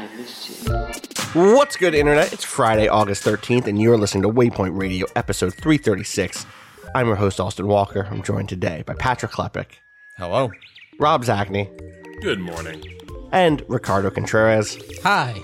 You. What's good, Internet? It's Friday, August 13th, and you're listening to Waypoint Radio, episode 336. I'm your host, Austin Walker. I'm joined today by Patrick Klepek, Hello. Rob Zacny, Good morning. and Ricardo Contreras. Hi.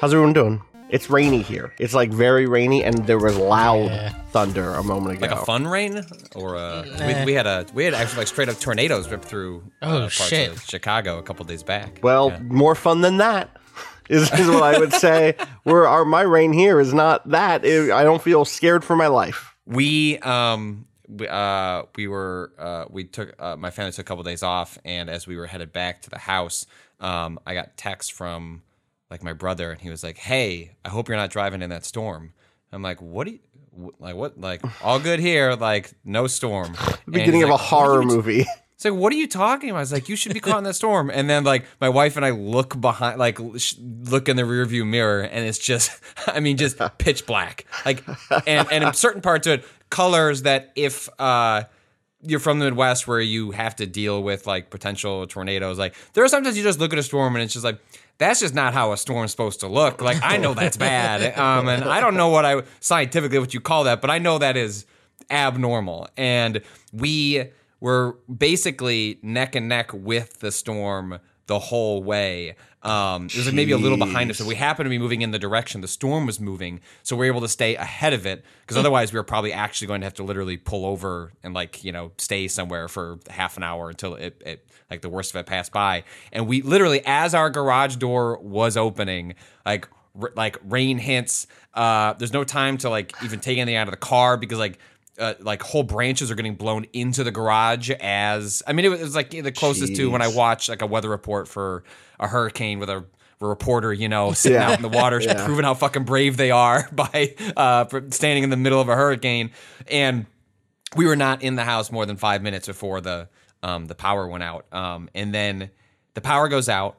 How's everyone doing? It's rainy here. It's like very rainy, and there was loud Yeah. thunder a moment ago. Like a fun rain, or a, we, we had a we had actually like straight up tornadoes rip through uh, Oh, parts shit. of Chicago a couple days back. Well, Yeah. more fun than that is, is what I would say. Where our my rain here is not that. It- I don't feel scared for my life. we um we, uh we were uh we took uh, my family took a couple days off, and as we were headed back to the house, um I got text from like my brother, and he was like, "Hey, I hope you're not driving in that storm." I'm like, "What do you?" Like what? Like all good here? Like no storm. Beginning of a like, "What are horror movie. It's like, what are you talking about? I was like, you should be caught in the storm. And then like my wife and I look behind, like sh- look in the rearview mirror, and it's just, I mean, just pitch black. Like, and and in certain parts of it, colors that if uh you're from the Midwest where you have to deal with like potential tornadoes, like there are sometimes you just look at a storm and it's just like. That's just not how a storm's supposed to look. Like I know that's bad, um, and I don't know what I scientifically what you call that, but I know that is abnormal. And we were basically neck and neck with the storm the whole way. Um, it was like maybe a little behind us. So we happened to be moving in the direction the storm was moving. So we were able to stay ahead of it because otherwise we were probably actually going to have to literally pull over and like, you know, stay somewhere for half an hour until it, it like the worst of it passed by. And we literally, as our garage door was opening, like, r- like rain hints. Uh, there's no time to like even take anything out of the car because like uh, like whole branches are getting blown into the garage as I mean it was, it was like the closest to when I watched like a weather report for a hurricane with a, a reporter you know sitting Yeah. out in the water Yeah. proving how fucking brave they are by uh, standing in the middle of a hurricane. And we were not in the house more than five minutes before the um, the power went out. Um, and then the power goes out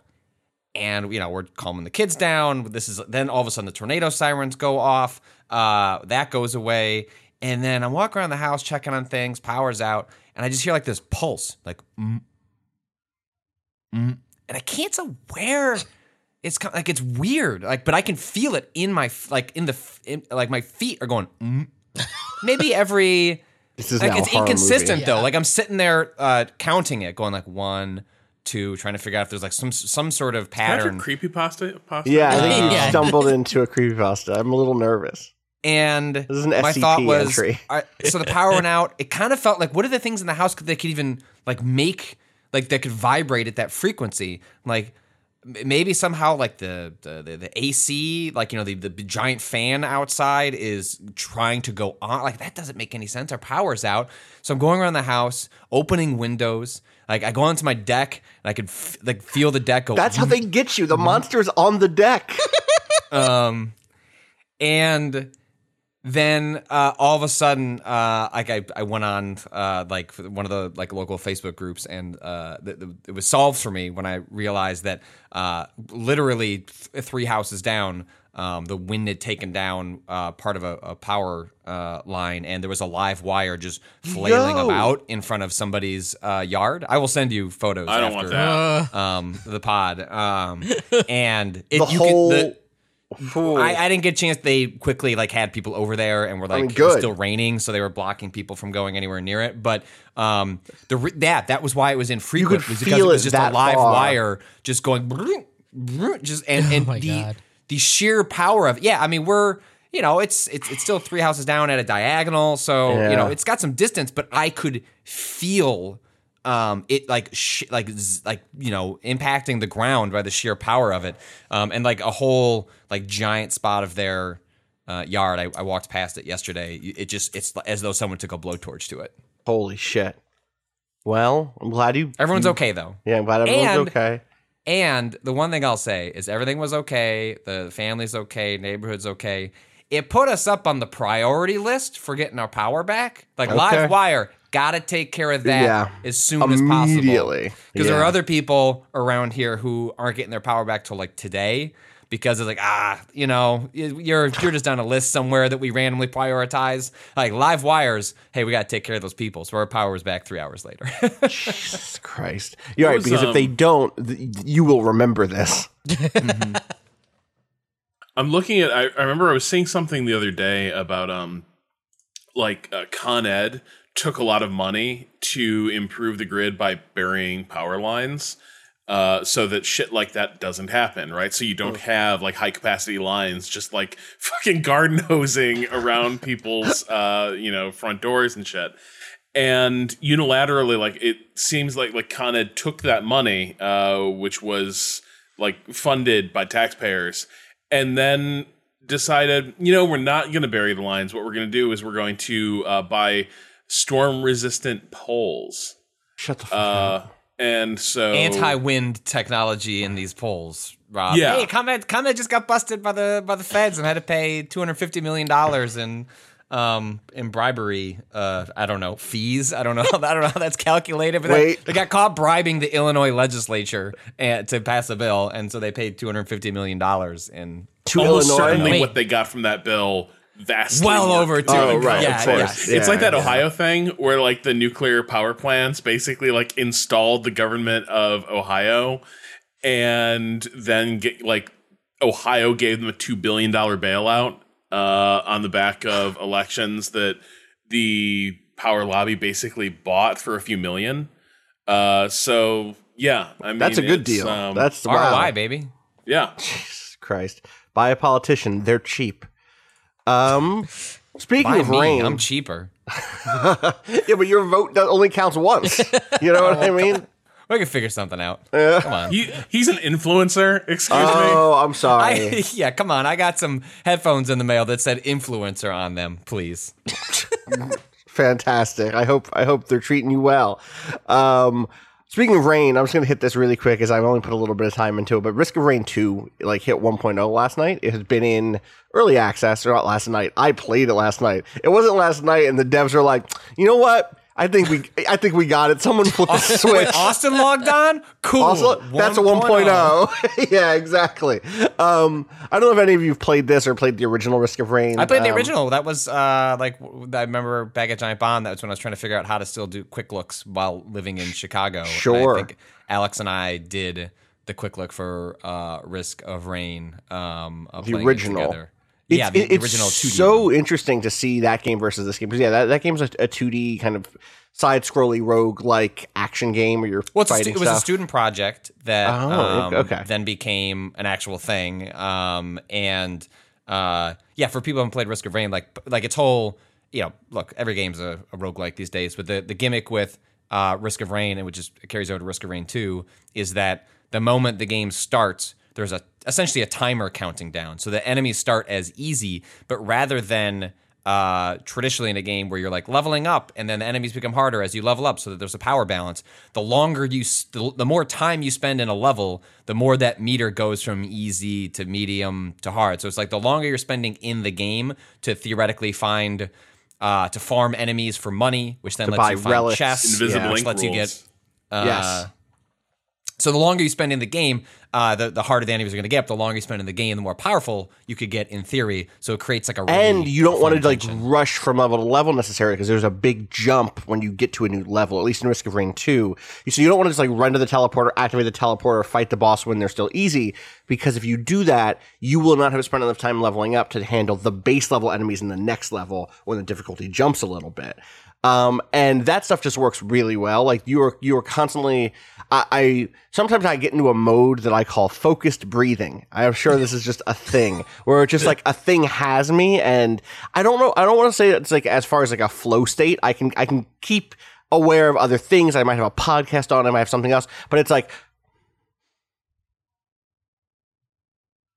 and you know we're calming the kids down. This is then all of a sudden the tornado sirens go off. Uh, that goes away and then i'm walking around the house checking on things power's out and i just hear like this pulse like mm, mm, and i can't tell where it's kind like it's weird like but i can feel it in my like in the in, like my feet are going mm. maybe every This is like it's inconsistent movie. though. Like I'm sitting there uh, counting it, going like one, two, trying to figure out if there's like some some sort of pattern. creepy pasta. pasta? Yeah, I think you Yeah. stumbled into a creepypasta. I'm a little nervous. And This is an my SCP thought was, entry. I, so the power went out. It kind of felt like what are the things in the house that could even like make like that could vibrate at that frequency? Like maybe somehow like the the, the, AC, like you know the, the giant fan outside is trying to go on. Like that doesn't make any sense. Our power's out, so I'm going around the house, opening windows. Like I go onto my deck and I could f- like feel the deck go. That's how they get you. The monster's on the deck. um, and then uh, all of a sudden, uh, like I, I went on uh, like one of the like local Facebook groups, and uh, th- th- it was solved for me when I realized that uh, literally th- three houses down, um, the wind had taken down uh, part of a, a power uh, line, and there was a live wire just flailing Yo. about in front of somebody's uh, yard. I will send you photos. I don't after, want that. Um, the pod, um, and it, The you whole. Can, the, Ooh. I, I didn't get a chance. They quickly like had people over there and were like mean, it was still raining, so they were blocking people from going anywhere near it. But um, the re- that that was why it was infrequent. could was because feel it was just a that live far. wire just going, just and and Oh my the God. the sheer power of yeah. I mean, we're you know, it's it's it's still three houses down at a diagonal, so Yeah. you know, it's got some distance, but I could feel um it like sh- like z- like you know impacting the ground by the sheer power of it um and like a whole like giant spot of their uh, yard I, I walked past it yesterday it just it's as though someone took a blowtorch to it Holy shit. Well, I'm glad you. everyone's okay though Yeah, I'm glad everyone's And- okay. And the one thing I'll say is everything was okay. The family's okay. Neighborhood's okay. It put us up on the priority list for getting our power back. Like Okay. live wire, gotta take care of that Yeah. as soon as possible. Immediately. Because there are other people around here who aren't getting their power back till like today. Because it's like ah, you know, you're you're just on a list somewhere that we randomly prioritize. Like live wires, hey, we got to take care of those people. So our power is back three hours later. Jesus Christ. You're right, was, because if they um, don't, th- you will remember this. I'm looking at. I, I remember I was seeing something the other day about um, like uh, Con Ed took a lot of money to improve the grid by burying power lines. Uh, so that shit like that doesn't happen, right? So you don't have like high capacity lines just like fucking garden hosing around people's uh, you know, front doors and shit. And unilaterally, like it seems like like Con Ed took that money, uh, which was like funded by taxpayers, and then decided, you know, we're not going to bury the lines. What we're going to do is we're going to uh, buy storm resistant poles. Shut the fuck up. Uh, and so anti-wind technology in these poles. Rob. Yeah. Hey, ComEd, ComEd just got busted by the by the feds and had to pay two hundred fifty million dollars in um in bribery. Uh, I don't know fees. I don't know. I don't know how that's calculated. But Wait. They, they got caught bribing the Illinois legislature and, to pass a bill, and so they paid two hundred fifty million dollars in. to almost Illinois. certainly Wait. what they got from that bill vastly Well more over two. Oh, right, Yeah, of course. yeah. It's Yeah, like that yeah. Ohio thing where like the nuclear power plants basically like installed the government of Ohio and then get like Ohio gave them a 2 billion dollar bailout uh on the back of elections that the power lobby basically bought for a few million. Uh so yeah, I mean That's a good deal. um, That's ROI, wow. baby. yeah. Jesus Christ. Buy a politician. They're cheap. Um, speaking By of me, rain, I'm cheaper. yeah, but your vote only counts once. You know what I mean? We can figure something out. Come on. He, he's an influencer, excuse me. Oh, I'm sorry. I, yeah, come on. I got some headphones in the mail that said influencer on them, please. Fantastic. I hope I hope they're treating you well. Um, speaking of rain, I'm just gonna hit this really quick as I've only put a little bit of time into it. But Risk of Rain 2 like hit 1.0 last night. It has been in early access or not last night. I played it last night. It wasn't last night, and the devs are like, you know what? I think we I think we got it. Someone flip the switch. Wait, Austin logged on? Cool. Also, that's a 1.0. yeah, exactly. Um, I don't know if any of you have played this or played the original Risk of Rain. I played the Um, original. That was uh, like I remember back at Giant Bomb. That was when I was trying to figure out how to still do quick looks while living in Chicago. And Sure. I think Alex and I did the quick look for uh, Risk of Rain. Um, of The playing it original. It's, yeah, the, it- the it's original 2D. so one. interesting to see that game versus this game because yeah, that, that game's a, a 2D kind of side scrolly rogue like action game where you're Well, a fighting it was a student project that Oh, um, okay. then became an actual thing. Um, and uh, yeah, for people who haven't played Risk of Rain, like like its whole, you know, look, every game's a, a roguelike these days, but the, the gimmick with uh, Risk of Rain, and which is carries over to Risk of Rain 2, is that the moment the game starts, there's a essentially a timer counting down. So the enemies start as easy, but rather than uh, traditionally in a game where you're like leveling up and then the enemies become harder as you level up so that there's a power balance the longer you s- the, the more time you spend in a level the more that meter goes from easy to medium to hard so it's like the longer you're spending in the game to theoretically find uh, to farm enemies for money which then To lets buy you find relics. chests Invisible Yeah. which ink lets you get uh, yes. So the longer you spend in the game, uh, the the harder the enemies are going to get. The longer you spend in the game, the more powerful you could get in theory. So it creates like a really and you don't want to like tension. rush from level to level necessarily because there's a big jump when you get to a new level. At least in Risk of Rain 2, You- so you don't want to just like run to the teleporter, activate the teleporter, fight the boss when they're still easy. Because if you do that, you will not have spent enough time leveling up to handle the base level enemies in the next level when the difficulty jumps a little bit. Um, and that stuff just works really well. Like you are you are constantly. I, I sometimes I get into a mode that I call focused breathing. I am sure this is just a thing where it's just like a thing has me, and I don't know. I don't want to say it's like as far as like a flow state. I can I can keep aware of other things. I might have a podcast on. I might have something else, but it's like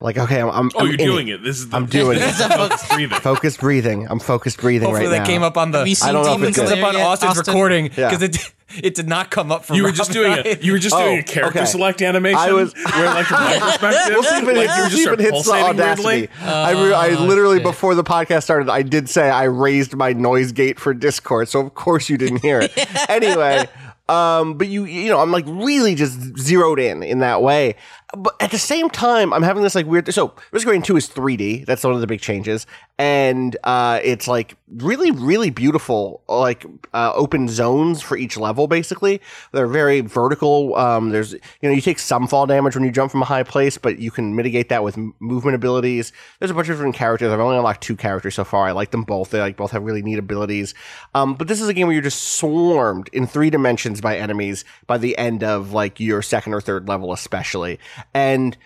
Like, okay, I'm. I'm Oh, I'm you're doing it. This is the, I'm doing this it. is focused breathing. Focused breathing. I'm focused breathing Hopefully right that now. came up on the. Have seen I don't know if Demon it's comes up on yet, Austin's Austin? recording Yeah. because it it did not come up from. You were just doing it. You were just Oh, doing a character okay. select animation. I was- where like from my perspective, We'll see if it, like hits- you were we'll just see if it hits the audacity. weirdly. I, re- I Oh, literally shit. before the podcast started, I did say I raised my noise gate for Discord, so of course you didn't hear it. anyway, um, but you you know I'm like really just zeroed in in that way. But at the same time, I'm having this like weird. So Risk Rain Two is 3D. That's one of the big changes, and uh, it's like really really beautiful, like uh, open zones for each level. Basically, they're very vertical. Um, there's you know you take some fall damage when you jump from a high place, but you can mitigate that with movement abilities. There's a bunch of different characters. I've only unlocked two characters so far. I like them both. They like both have really neat abilities. Um, but this is a game where you're just swarmed in three dimensions by enemies by the end of like your second or third level, especially. And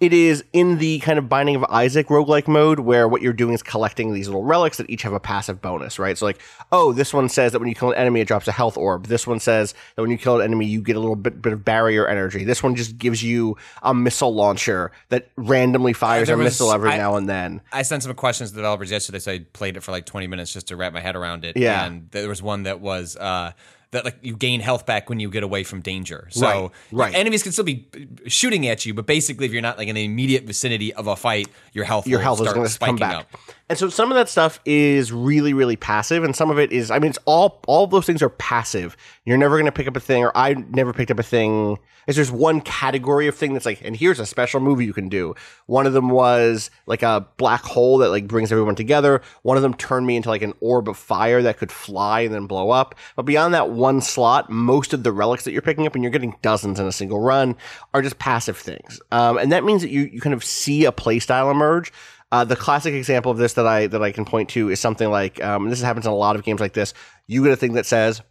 it is in the kind of Binding of Isaac roguelike mode where what you're doing is collecting these little relics that each have a passive bonus, right? So, like, oh, this one says that when you kill an enemy, it drops a health orb. This one says that when you kill an enemy, you get a little bit, bit of barrier energy. This one just gives you a missile launcher that randomly fires a was- missile every I- now and then. I sent some questions to developers yesterday, so I played it for like 20 minutes just to wrap my head around it. Yeah. And there was one that was uh, that like you gain health back when you get away from danger. So Right, right. enemies can still be shooting at you, but basically if you're not like in the immediate vicinity of a fight, your health your health is going to spiking come back. up. And so some of that stuff is really, really passive, and some of it is. I mean, it's all all those things are passive. You're never going to pick up a thing, or I never picked up a thing. Is there's one category of thing that's like, and here's a special movie you can do. One of them was like a black hole that like brings everyone together. One of them turned me into like an orb of fire that could fly and then blow up. But beyond that one slot, most of the relics that you're picking up, and you're getting dozens in a single run, are just passive things. Um, and that means that you you kind of see a playstyle emerge. Uh, the classic example of this that I that I can point to is something like um, this happens in a lot of games like this. You get a thing that says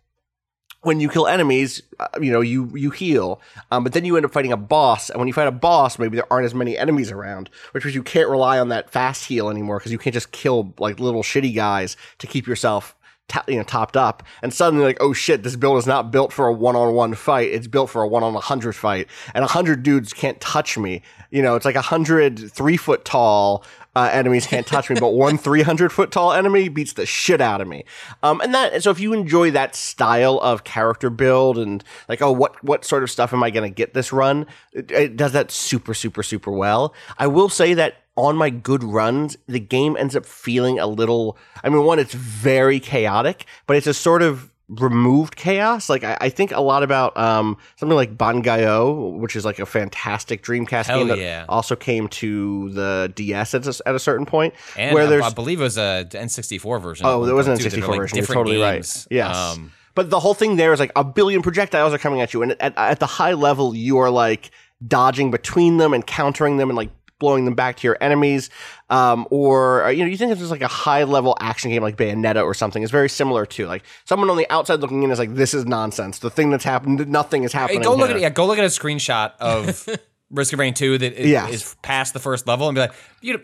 when you kill enemies, uh, you know you you heal, um, but then you end up fighting a boss, and when you fight a boss, maybe there aren't as many enemies around, which means you can't rely on that fast heal anymore because you can't just kill like little shitty guys to keep yourself. To, you know, topped up, and suddenly like, oh shit, this build is not built for a one-on-one fight. It's built for a one-on-a-hundred fight, and a hundred dudes can't touch me. You know, it's like a hundred three-foot tall uh, enemies can't touch me, but one 300 foot tall enemy beats the shit out of me. Um, and that, so if you enjoy that style of character build and like, oh, what, what sort of stuff am I going to get this run? It, it does that super, super, super well. I will say that on my good runs, the game ends up feeling a little, I mean, one, it's very chaotic, but it's a sort of, removed chaos like I, I think a lot about um something like Bangai-O which is like a fantastic Dreamcast Hell game that yeah. also came to the DS at a, at a certain point. And where I- there's I believe it was a N64 version. oh there was an too, that are, N64 like, version. You're totally games. right. Yes, Um, but the whole thing there is like a billion projectiles are coming at you, and at, at the high level, you are like dodging between them and countering them and like blowing them back to your enemies. Um, or uh, you know, you think it's just like a high level action game like Bayonetta or something. It's very similar to like someone on the outside looking in is like, this is nonsense. The thing that's happened, nothing is Hey, happening. go look here. at yeah, go look at a screenshot of Risk of Rain 2 that is, Yes. is past the first level and be like, you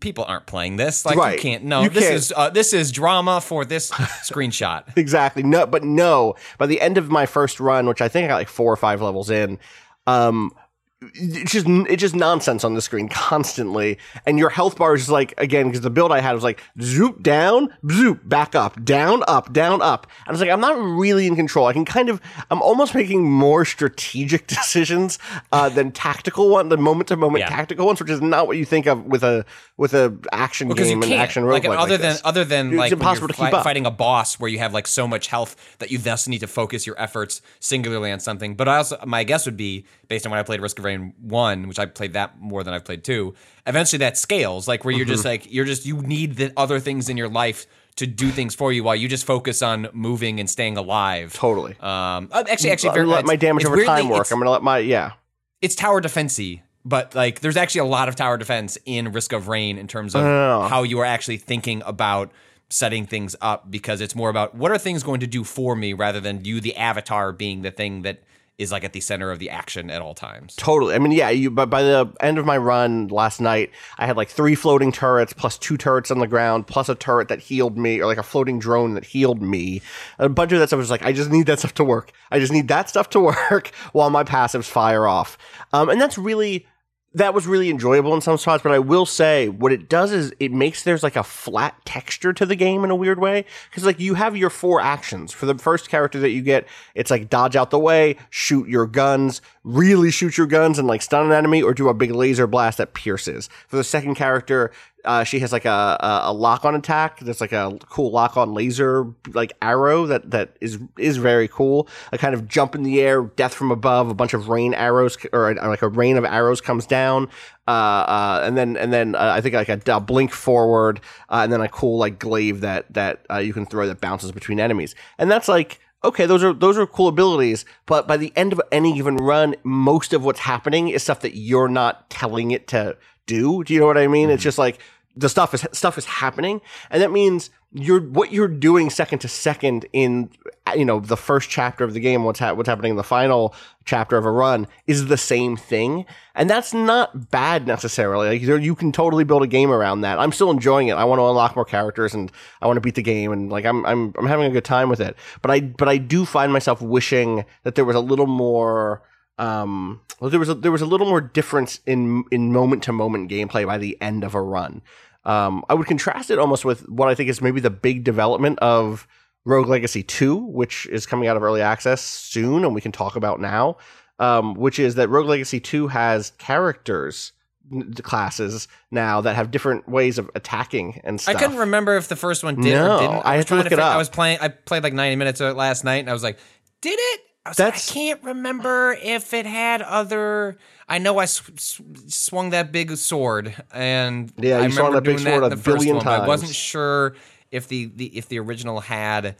people aren't playing this. Like Right. you can't no, You this can't. is uh, this is drama for this screenshot. Exactly. No, but no. By the end of my first run, which I think I got like four or five levels in, um, it's just it's just nonsense on the screen constantly, and your health bar is just like again because the build I had was like zoop down, zoop back up, down up, down up. And I was like, I'm not really in control. I can kind of I'm almost making more strategic decisions uh, than tactical one, the moment to moment tactical ones, which is not what you think of with a with a action you game and action like roguelike other like than other than It's like impossible to keep fi- fighting a boss where you have like so much health that you thus need to focus your efforts singularly on something. But I also my guess would be based on when I played Risk of Rain one, which I played that more than I've played two. Eventually, that scales like where you're just Mm-hmm. like you're just you need the other things in your life to do things for you while you just focus on moving and staying alive. Totally. Um, uh, actually, actually, I'm very, gonna let my damage over weirdly- time work. I'm gonna let my yeah. it's tower defensey, but like there's actually a lot of tower defense in Risk of Rain in terms of how you are actually thinking about setting things up because it's more about what are things going to do for me rather than you the avatar being the thing that is like at the center of the action at all times. Totally. I mean, yeah, you, but by the end of my run last night, I had like three floating turrets plus two turrets on the ground plus a turret that healed me or like a floating drone that healed me. A bunch of that stuff was like, I just need that stuff to work. I just need that stuff to work while my passives fire off. Um, and that's really that was really enjoyable in some spots, but I will say what it does is it makes there's like a flat texture to the game in a weird way. Cause like you have your four actions. For the first character that you get, it's like dodge out the way, shoot your guns, really shoot your guns and like stun an enemy, or do a big laser blast that pierces. For the second character, uh, she has like a, a, a lock on attack. There's like a cool lock on laser like arrow that that is is very cool. A kind of jump in the air, death from above. A bunch of rain arrows or like a rain of arrows comes down. Uh, uh, and then and then uh, I think like a, blink forward, uh, and then a cool like glaive that that uh, you can throw that bounces between enemies. And that's like okay, those are those are cool abilities, but by the end of any given run, most of what's happening is stuff that you're not telling it to do. Do you know what I mean? Mm-hmm. It's just like the stuff is stuff is happening, and that means you're what you're doing second to second in you know the first chapter of the game. What's ha- what's happening in the final chapter of a run is the same thing, and that's not bad necessarily. Like you can totally build a game around that. I'm still enjoying it. I want to unlock more characters, and I want to beat the game, and like I'm I'm I'm having a good time with it. But I but I do find myself wishing that there was a little more um, well, there was a, there was a little more difference in in moment to moment gameplay by the end of a run. Um, I would contrast it almost with what I think is maybe the big development of Rogue Legacy 2, which is coming out of early access soon, and we can talk about now. Um, which is that Rogue Legacy 2 has characters classes now that have different ways of attacking and stuff. I couldn't remember if the first one did no, or didn't. I, I had to look to it up. I was playing. I played like ninety minutes of it last night, and I was like, "Did it?" I, like, I can't remember if it had other. I know I sw- sw- swung that big sword, and yeah, I you swung that big sword that a billion one, times. I wasn't sure if the, the if the original had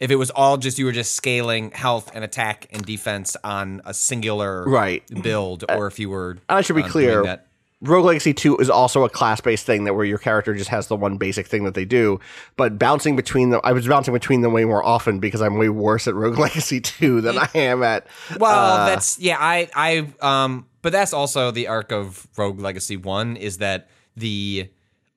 if it was all just you were just scaling health and attack and defense on a singular right build, or if you were. I should be um, clear. Rogue Legacy 2 is also a class based thing that where your character just has the one basic thing that they do. But bouncing between them, I was bouncing between them way more often because I'm way worse at Rogue Legacy 2 than I am at. Well, uh, that's, yeah, I, I, um, but that's also the arc of Rogue Legacy 1 is that the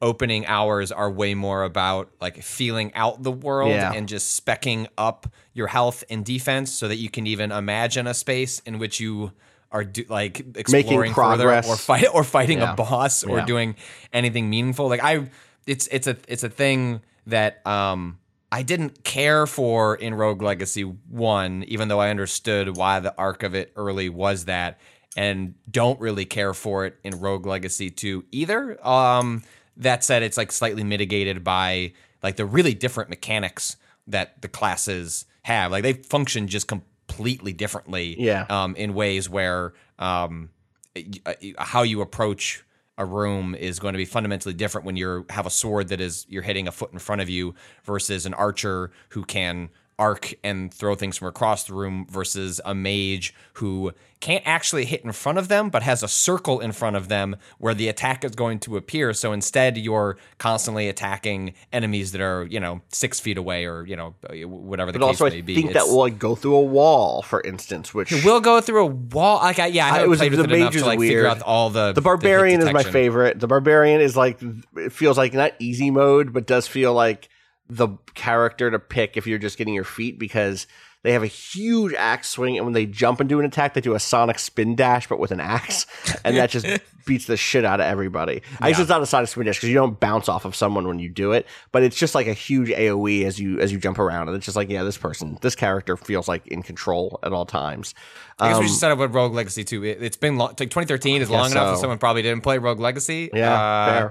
opening hours are way more about like feeling out the world Yeah. and just specking up your health and defense so that you can even imagine a space in which you are do, like exploring further progress. or fight or fighting Yeah. a boss or Yeah. doing anything meaningful. Like I, it's it's a it's a thing that um I didn't care for in Rogue Legacy One, even though I understood why the arc of it early was that, and don't really care for it in Rogue Legacy Two either. Um, that said, it's like slightly mitigated by like the really different mechanics that the classes have. Like they function just completely differently. Yeah. Um, in ways where um, y- how you approach a room is going to be fundamentally different when you have a sword that is you're hitting a foot in front of you versus an archer who can arc and throw things from across the room versus a mage who can't actually hit in front of them but has a circle in front of them where the attack is going to appear so instead you're constantly attacking enemies that are you know six feet away or you know whatever the but case also, may I be think that will like go through a wall, for instance, which We'll go through a wall. Like, I, yeah, I I- haven't it was- played with the it enough mage is to like figure weird. out all the. The barbarian is my favorite. The barbarian is like it feels like not easy mode, but does feel like the character to pick if you're just getting your feet because they have a huge axe swing, and when they jump and do an attack, they do a sonic spin dash, but with an axe, and that just beats the shit out of everybody. I guess it's not a sonic spin dash because you don't bounce off of someone when you do it, but it's just like a huge AOE as you as you jump around, and it's just like yeah, this person, this character feels like in control at all times. I guess we Um, should set up with Rogue Legacy too. It, it's been long, like 2013 is long guess enough that someone probably didn't play Rogue Legacy. Yeah, Uh.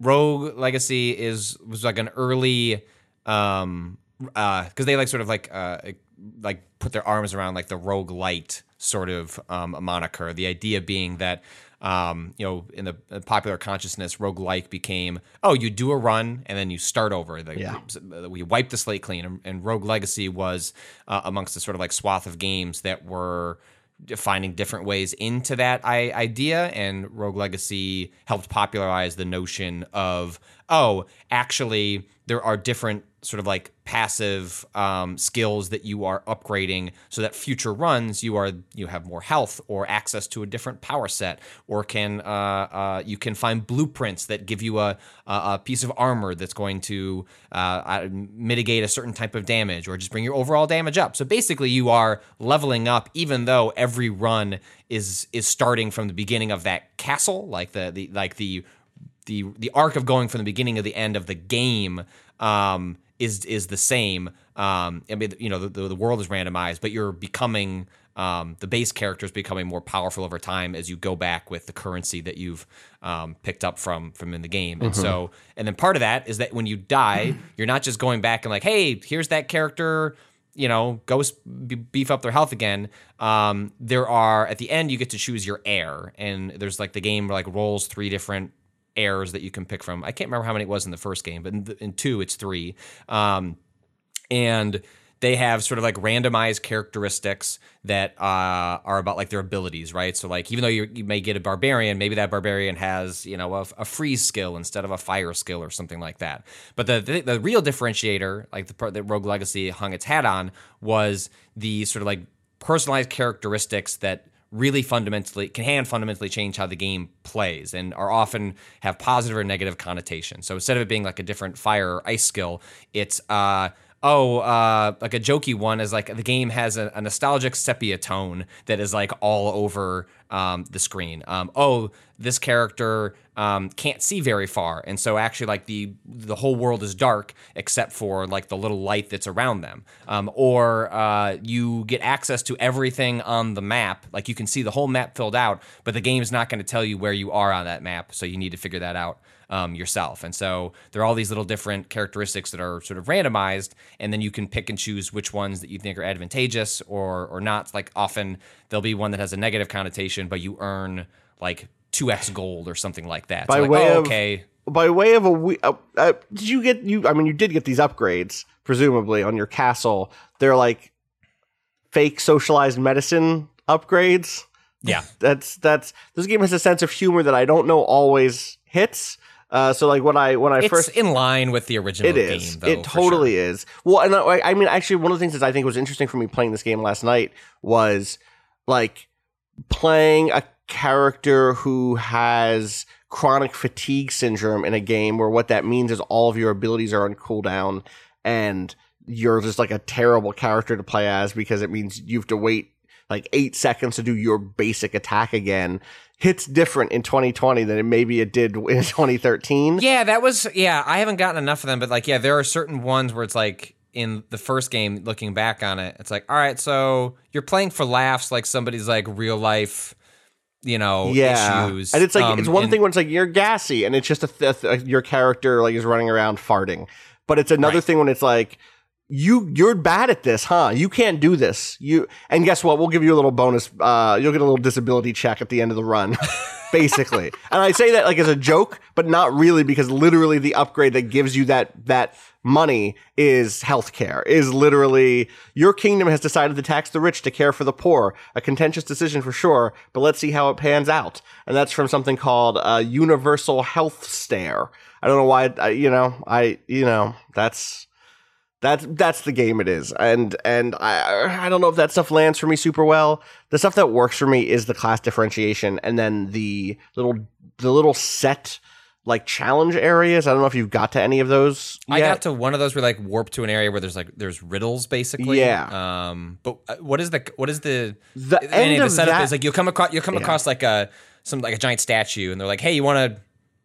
Rogue Legacy is was like an early, um, uh, because they like sort of like uh like put their arms around like the Rogue Light sort of um moniker. The idea being that. Um, you know, in the uh, popular consciousness, roguelike became, oh, you do a run and then you start over. The, Yeah. we wipe the slate clean, and, and Rogue Legacy was uh, amongst the sort of like swath of games that were finding different ways into that I- idea. And Rogue Legacy helped popularize the notion of, oh, actually, there are different sort of like passive um, skills that you are upgrading so that future runs you are you have more health or access to a different power set or can uh, uh, you can find blueprints that give you a, a piece of armor that's going to uh, mitigate a certain type of damage or just bring your overall damage up. So basically you are leveling up even though every run is is starting from the beginning of that castle like the, the like the the the arc of going from the beginning to the end of the game um, is is the same. Um, I mean, you know, the, the world is randomized, but you're becoming um, the base character is becoming more powerful over time as you go back with the currency that you've um, picked up from from in the game. And mm-hmm. so, and then part of that is that when you die, you're not just going back and like, hey, here's that character. You know, go beef up their health again. Um, there are at the end you get to choose your heir, and there's like the game like rolls three different heirs that you can pick from. I can't remember how many it was in the first game, but in, the, in two, it's three. Um, and they have sort of like randomized characteristics that uh, are about like their abilities, right? So like even though you may get a barbarian, maybe that barbarian has you know a, a, freeze skill instead of a fire skill or something like that. But the the, the real differentiator, like the part that Rogue Legacy hung its hat on, was the sort of like personalized characteristics that really fundamentally can hand fundamentally change how the game plays and are often have positive or negative connotation. So instead of it being like a different fire or ice skill, it's uh oh, uh, like a jokey one is like the game has a, a nostalgic sepia tone that is like all over um, the screen. Um, oh, this character um, can't see very far, and so actually, like the the whole world is dark except for like the little light that's around them. Um, or uh, you get access to everything on the map, like you can see the whole map filled out, but the game's not going to tell you where you are on that map, so you need to figure that out um, yourself. And so there are all these little different characteristics that are sort of randomized, and then you can pick and choose which ones that you think are advantageous or or not. Like often there'll be one that has a negative connotation, but you earn like two x gold or something like that. By so like, way oh, of okay. By way of a, uh, uh, did you get you? I mean, you did get these upgrades presumably on your castle. They're like fake socialized medicine upgrades. Yeah, that's that's this game has a sense of humor that I don't know always hits. Uh, so like when I when I it's first in line with the original it is game, though, it totally sure. is. Well, and I, I mean, actually, one of the things that I think was interesting for me playing this game last night was like playing a character who has chronic fatigue syndrome in a game where what that means is all of your abilities are on cooldown and you're just like a terrible character to play as because it means you have to wait like eight seconds to do your basic attack again hits different in 2020 than it maybe it did in 2013. Yeah, that was yeah. I haven't gotten enough of them, but like yeah, there are certain ones where it's like in the first game, looking back on it, it's like all right, so you're playing for laughs, like somebody's like real life. You know, yeah, issues. and it's like um, it's one and, thing when it's like you're gassy, and it's just a th- th- your character like is running around farting. But it's another Right. thing when it's like you you're bad at this, huh? You can't do this. You and guess what? We'll give you a little bonus. Uh, you'll get a little disability check at the end of the run, basically. and I say that like as a joke, but not really because literally the upgrade that gives you that that money is healthcare. Is literally your kingdom has decided to tax the rich to care for the poor. A contentious decision for sure, but let's see how it pans out. And that's from something called uh, Universal Health Stare. I don't know why. I, you know, I you know that's that's that's the game it is, and and I I don't know if that stuff lands for me super well. The stuff that works for me is the class differentiation, and then the little the little set like challenge areas. I don't know if you've got to any of those. I got to one of those where like warp to an area where there's like there's riddles basically. Yeah. Um. But uh, what is the what is the The end the setup that- is like you'll come across you'll come Yeah. across like a some like a giant statue and they're like hey you want to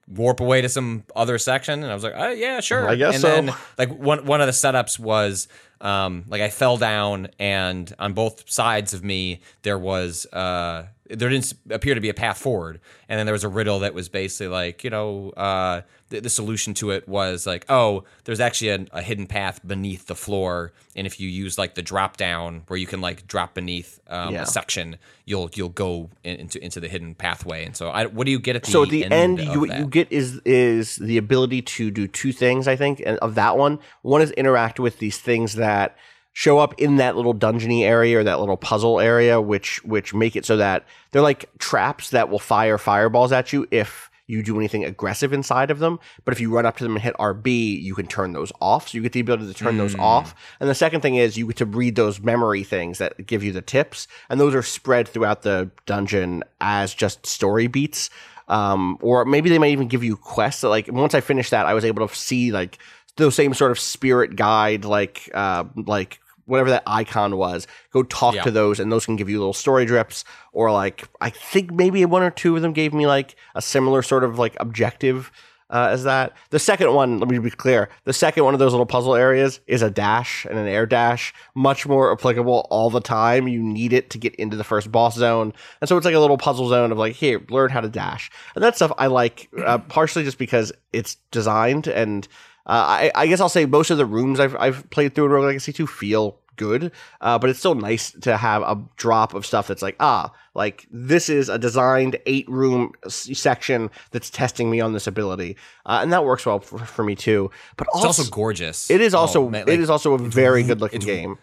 warp away to some other section and I was like oh yeah sure I guess and so. then like one one of the setups was um like I fell down and on both sides of me there was uh there didn't appear to be a path forward and then there was a riddle that was basically like you know uh the, the solution to it was like oh there's actually a, a hidden path beneath the floor and if you use like the drop down where you can like drop beneath um, Yeah. a section you'll you'll go in, into into the hidden pathway and so I, what do you get at the end? so at the end, of you what you get is is the ability to do two things. I think and of that one. One is interact with these things that show up in that little dungeony area or that little puzzle area, which which make it so that they're like traps that will fire fireballs at you if you do anything aggressive inside of them. But if you run up to them and hit RB, you can turn those off. So you get the ability to turn those off. And the second thing is you get to read those memory things that give you the tips, and those are spread throughout the dungeon as just story beats. Um, or maybe they might even give you quests. That, like once I finished that, I was able to see like those same sort of spirit guide, like uh, like whatever that icon was. Go talk Yeah. to those, and those can give you little story drips. Or like I think maybe one or two of them gave me like a similar sort of like objective. Uh, as that the second one, let me be clear. The second one of those little puzzle areas is a dash and an air dash, much more applicable all the time. You need it to get into the first boss zone, and so it's like a little puzzle zone of like, here, learn how to dash, and that stuff I like uh, partially just because it's designed and I, I guess I'll say most of the rooms I've, I've played through in Rogue Legacy 2 feel good, uh, but it's still nice to have a drop of stuff that's like, ah, like this is a designed eight room section that's testing me on this ability. Uh, and that works well for, for me too. But It's also, also gorgeous. it is Oh, also, man, like- is also a very good looking game.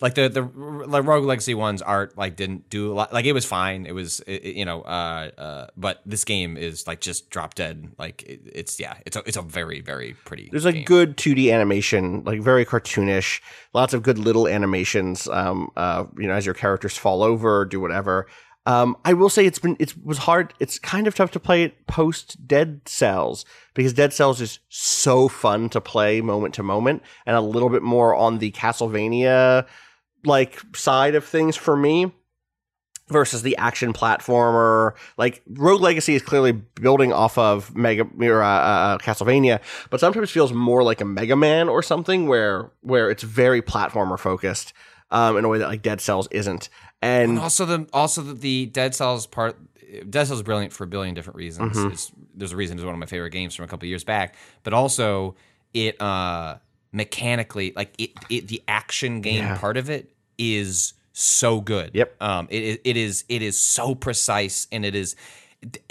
Like the the like Rogue Legacy ones art like didn't do a lot. Like it was fine. It was it, you know uh uh. But this game is like just drop dead. Like it, it's yeah. It's a it's a very very pretty. There's a game. good 2D animation, like very cartoonish. Lots of good little animations. Um, uh, you know, as your characters fall over, or do whatever. Um, I will say it's been it was hard. It's kind of tough to play it post Dead Cells because Dead Cells is so fun to play moment to moment, and a little bit more on the Castlevania like side of things for me versus the action platformer. Like Rogue Legacy is clearly building off of Mega or, uh, uh, Castlevania, but sometimes feels more like a Mega Man or something where where it's very platformer focused um, in a way that like Dead Cells isn't. And And also the also the, the Dead Cells part. Dead Cells is brilliant for a billion different reasons. Mm-hmm. It's, there's a reason it's one of my favorite games from a couple years back. But also it uh mechanically like it, it the action game Yeah. part of it is so good. Yep. Um it it- is it is so precise and it is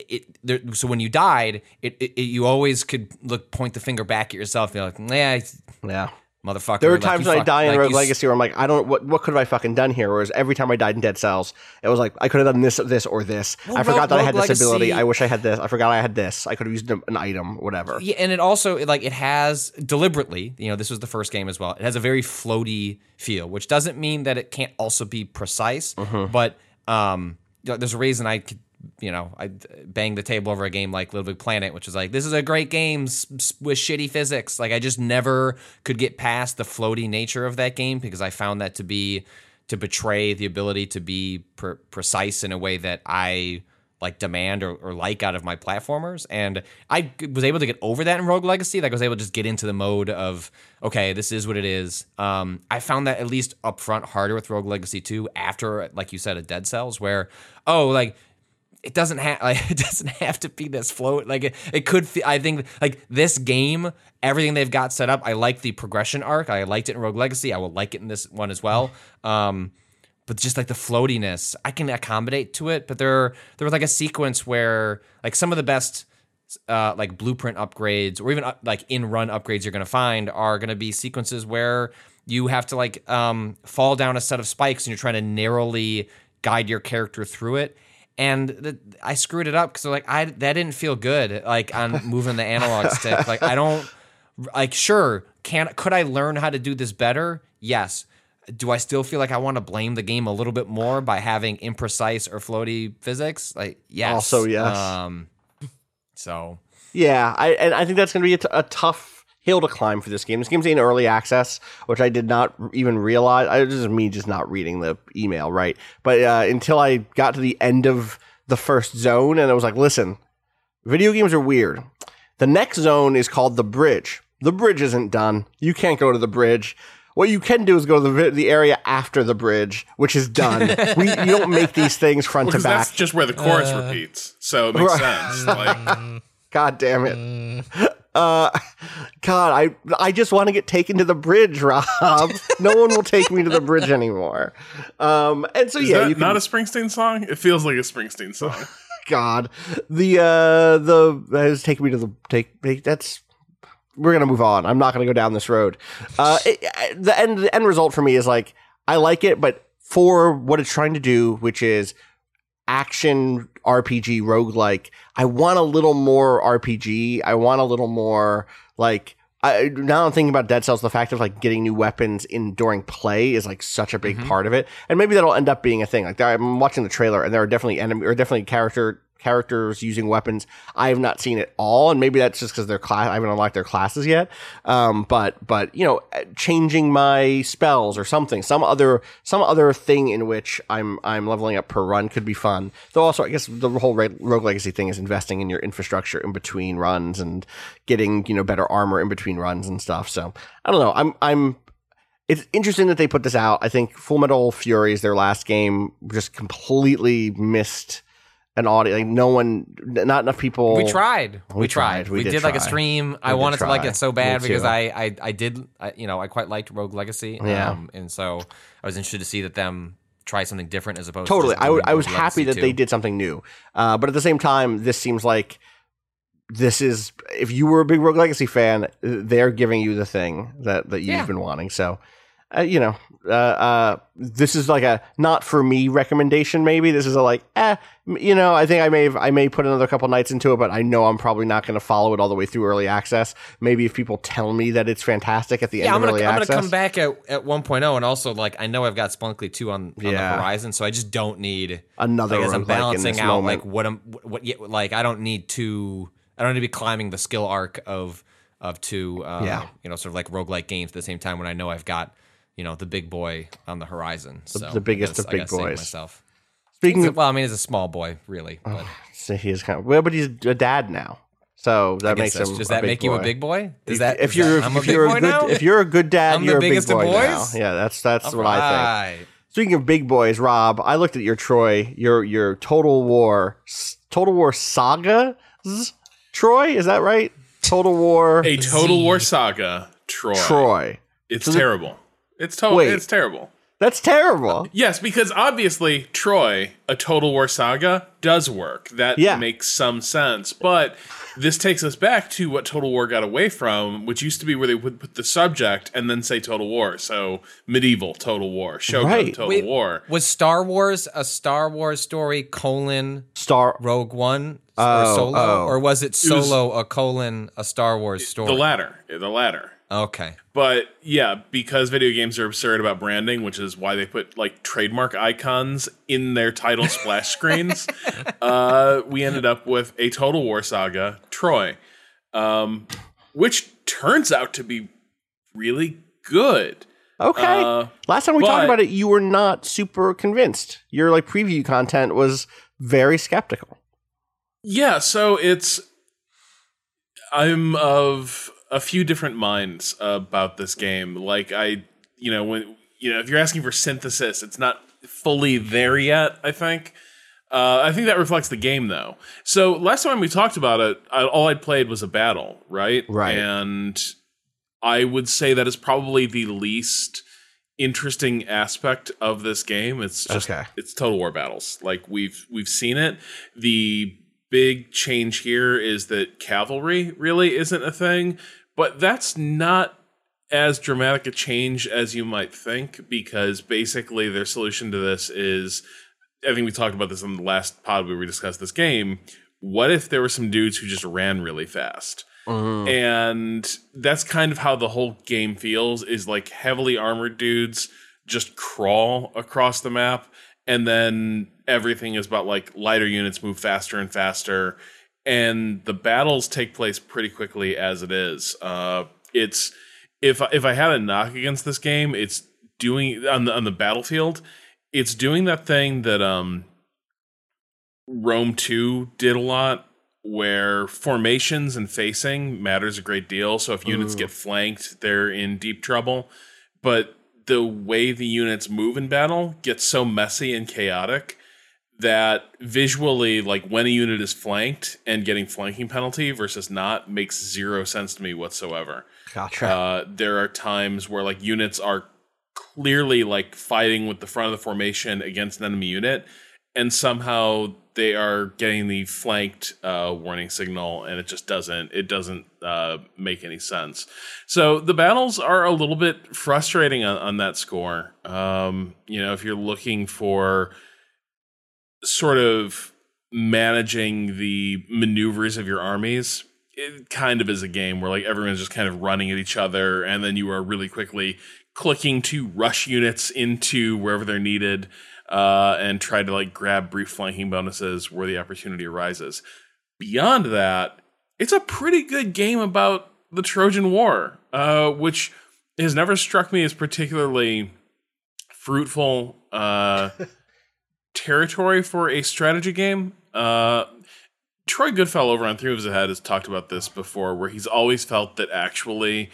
it, there, so when you died, it, it, it you always could look point the finger back at yourself and be like, yeah, yeah. Motherfucker. There were times when I die in like, Rogue Legacy where I'm like, I don't what what could have I fucking done here? Whereas every time I died in Dead Cells, it was like I could have done this, this, or this. Well, I forgot Rogue- that I had Rogue this ability. I wish I had this. I forgot I had this. I could have used an an item, whatever. Yeah, and it also like it has deliberately, you know, this was the first game as well. It has a very floaty feel, which doesn't mean that it can't also be precise. Mm-hmm. But um, there's a reason I could, you know, I banged the table over a game like Little Big Planet, which is like this is a great game with shitty physics. Like I just never could get past the floaty nature of that game because I found that to be to betray the ability to be pre- precise in a way that I like demand or, or like out of my platformers. And I was able to get over that in Rogue Legacy. Like I was able to just get into the mode of, okay, this is what it is. Um, I found that at least upfront harder with Rogue Legacy 2 after, like you said, a Dead Cells, where, oh, like it doesn't have like it doesn't have to be this float like it, it could fe- i think like this game everything they've got set up i like the progression arc. I liked it in rogue legacy. I will like it in this one as well. Um but just like the floatiness i can accommodate to it but there there was like a sequence where like some of the best uh, like blueprint upgrades or even uh, like in run upgrades you're going to find are going to be sequences where you have to like um, fall down a set of spikes and you're trying to narrowly guide your character through it and the, I screwed it up because like I that didn't feel good like on moving the analog stick. Like I don't like sure can could I learn how to do this better? Yes. Do I still feel like I want to blame the game a little bit more by having imprecise or floaty physics? Like yes. Also, yes. um so. Yeah, I and I think that's going to be a, t- a tough hill to climb for this game. This game's in early access, which I did not even realize. I, this is me just not reading the email, right? But uh, until I got to the end of the first zone, and I was like, "Listen, video games are weird. The next zone is called the bridge. The bridge isn't done. You can't go to the bridge." What you can do is go to the the area after the bridge, which is done. we, you don't make these things front to back. that's just where the chorus uh. repeats, so it makes sense. Like, mm. God damn it. Mm. Uh, God, I I just want to get taken to the bridge, Rob. no one will take me to the bridge anymore. Um, and so is yeah, you can, not a Springsteen song? It feels like a Springsteen song. God, the uh the that is take me to the take, take that's we're gonna move on. I'm not gonna go down this road. Uh, it, the end the end result for me is like I like it, but for what it's trying to do, which is action RPG roguelike, I want a little more RPG. I want a little more like I, now I'm thinking about Dead Cells. The fact of like getting new weapons in during play is like such a big mm-hmm. part of it, and maybe that'll end up being a thing. Like I'm watching the trailer, and there are definitely enemy or definitely character characters using weapons. I have not seen it all, and maybe that's just because their class. I haven't unlocked their classes yet. Um, but but you know, changing my spells or something, some other some other thing in which I'm I'm leveling up per run could be fun. Though also, I guess the whole Rogue Legacy thing is investing in your infrastructure in between runs and getting you know better armor in between runs and stuff. So I don't know. I'm I'm it's interesting that they put this out. I think Full Metal Fury is their last game, just completely missed an audio. Like no one, not enough people. We tried. We, We tried. tried. We, We did did, like a try. stream. I did wanted to like try. it so bad because. I, I, I did, I, you know, I quite liked Rogue Legacy. Yeah. Um, and so I was interested to see that them try something different as opposed totally. to. I, w- doing I was Rogue happy Legacy that they did something new, uh, but at the same time, this seems like this is if you were a big Rogue Legacy fan, they're giving you the thing that that you've Yeah. been wanting. So. Uh, you know, uh, uh, this is like a not for me recommendation. Maybe this is a like, eh, you know, I think I may have, I may put another couple nights into it, but I know I'm probably not going to follow it all the way through early access. Maybe if people tell me that it's fantastic at the Yeah, end I'm of gonna early I'm access, gonna come back at, at 1.0 and also like I know I've got Spelunky 2 on, on Yeah. the horizon, so I just don't need another like as I'm balancing this out moment. like what I'm what yeah, like I don't need to I don't need to be climbing the skill arc of of two uh, Yeah. you know sort of like roguelike games at the same time when I know I've got you know the big boy on the horizon. So the biggest I of big boys. Myself. Speaking He's a- of, well, I mean, he's a small boy, really. Oh, but so he is kind of well, but he's a dad now, so that makes him. does a that big make you a big boy? Does that if is you're that, I'm if you're a good now? if you're a good dad, I'm the you're a big biggest of boy now. boys? Yeah, that's that's what I think. Speaking of big boys, Rob, I looked at your Troy, your your Total War, Total War Saga, Troy. Is that right? Total War A Total War Saga, Troy. Troy. It's terrible. It's total. Wait. It's terrible. That's terrible. Yes, because obviously Troy, a Total War Saga, does work. That Yeah. makes some sense. But this takes us back to what Total War got away from, which used to be where they would put the subject and then say Total War. So medieval Total War, Shogun Right. Total Wait, War. Was Star Wars a Star Wars story colon Star. Rogue One Oh, or Solo, oh. or was it It was- Solo a colon a Star Wars story? The latter. The latter. Okay. But yeah, because video games are absurd about branding, which is why they put like trademark icons in their title splash screens, uh, we ended up with a Total War Saga, Troy, um, which turns out to be really good. Okay. Uh, Last time we talked about it, you were not super convinced. Your like preview content was very skeptical. Yeah, so it's I'm of a few different minds about this game. Like I, you know, when you know, if you're asking for synthesis, it's not fully there yet, I think. Uh, I think that reflects the game, though. So last time we talked about it, I, all I'd played was a battle, right? Right. And I would say that is probably the least interesting aspect of this game. It's just Okay. it's total war battles. Like we've we've seen it. The big change here is that cavalry really isn't a thing, but that's not as dramatic a change as you might think because basically their solution to this is I think we talked about this in the last pod where we discussed this game. What if there were some dudes who just ran really fast? Mm-hmm. And that's kind of how the whole game feels is like heavily armored dudes just crawl across the map and then everything is about like lighter units move faster and faster and the battles take place pretty quickly as it is. Uh, it's if I- if I had a knock against this game, it's doing on the on the battlefield. It's doing that thing that um Rome 2 did a lot where formations and facing matters a great deal. So if units get flanked, they're in deep trouble. But the way the units move in battle gets so messy and chaotic that visually, like when a unit is flanked and getting flanking penalty versus not, makes zero sense to me whatsoever. Gotcha. Uh, there are times where like units are clearly like fighting with the front of the formation against an enemy unit, and somehow they are getting the flanked uh, warning signal, and it just doesn't it doesn't uh, make any sense. So the battles are a little bit frustrating on, on that score. Um, you know, if you're looking for sort of managing the maneuvers of your armies, it kind of is a game where like everyone's just kind of running at each other, and then you are really quickly clicking to rush units into wherever they're needed uh, and try to like grab brief flanking bonuses where the opportunity arises. Beyond that, it's a pretty good game about the Trojan War, uh, which has never struck me as particularly fruitful uh, territory for a strategy game. Uh, Troy Goodfellow over on Three Moves Ahead has talked about this before, where he's always felt that actually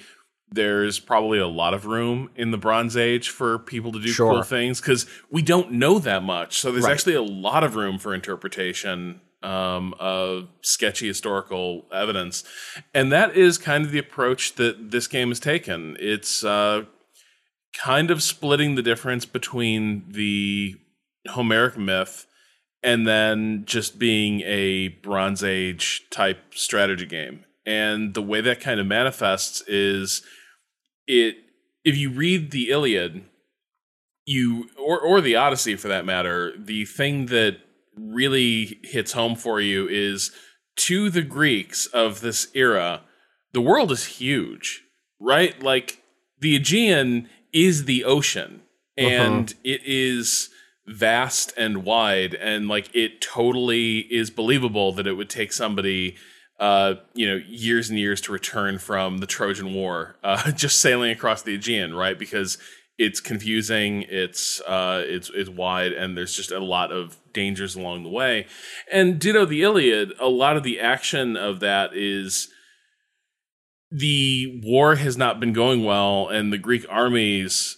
there's probably a lot of room in the Bronze Age for people to do Sure. cool things because we don't know that much. So there's Right. actually a lot of room for interpretation um, of sketchy historical evidence, and that is kind of the approach that this game has taken. It's uh, kind of splitting the difference between the Homeric myth and then just being a Bronze Age type strategy game. And the way that kind of manifests is it if you read the Iliad, you or or the Odyssey for that matter, the thing that really hits home for you is to the Greeks of this era, the world is huge, right? Like the Aegean is the ocean uh-huh. and it is vast and wide and like it totally is believable that it would take somebody uh, you know, years and years to return from the Trojan War, uh, just sailing across the Aegean, right? Because it's confusing, it's uh, it's it's wide, and there's just a lot of dangers along the way. And ditto the Iliad, a lot of the action of that is the war has not been going well, and the Greek armies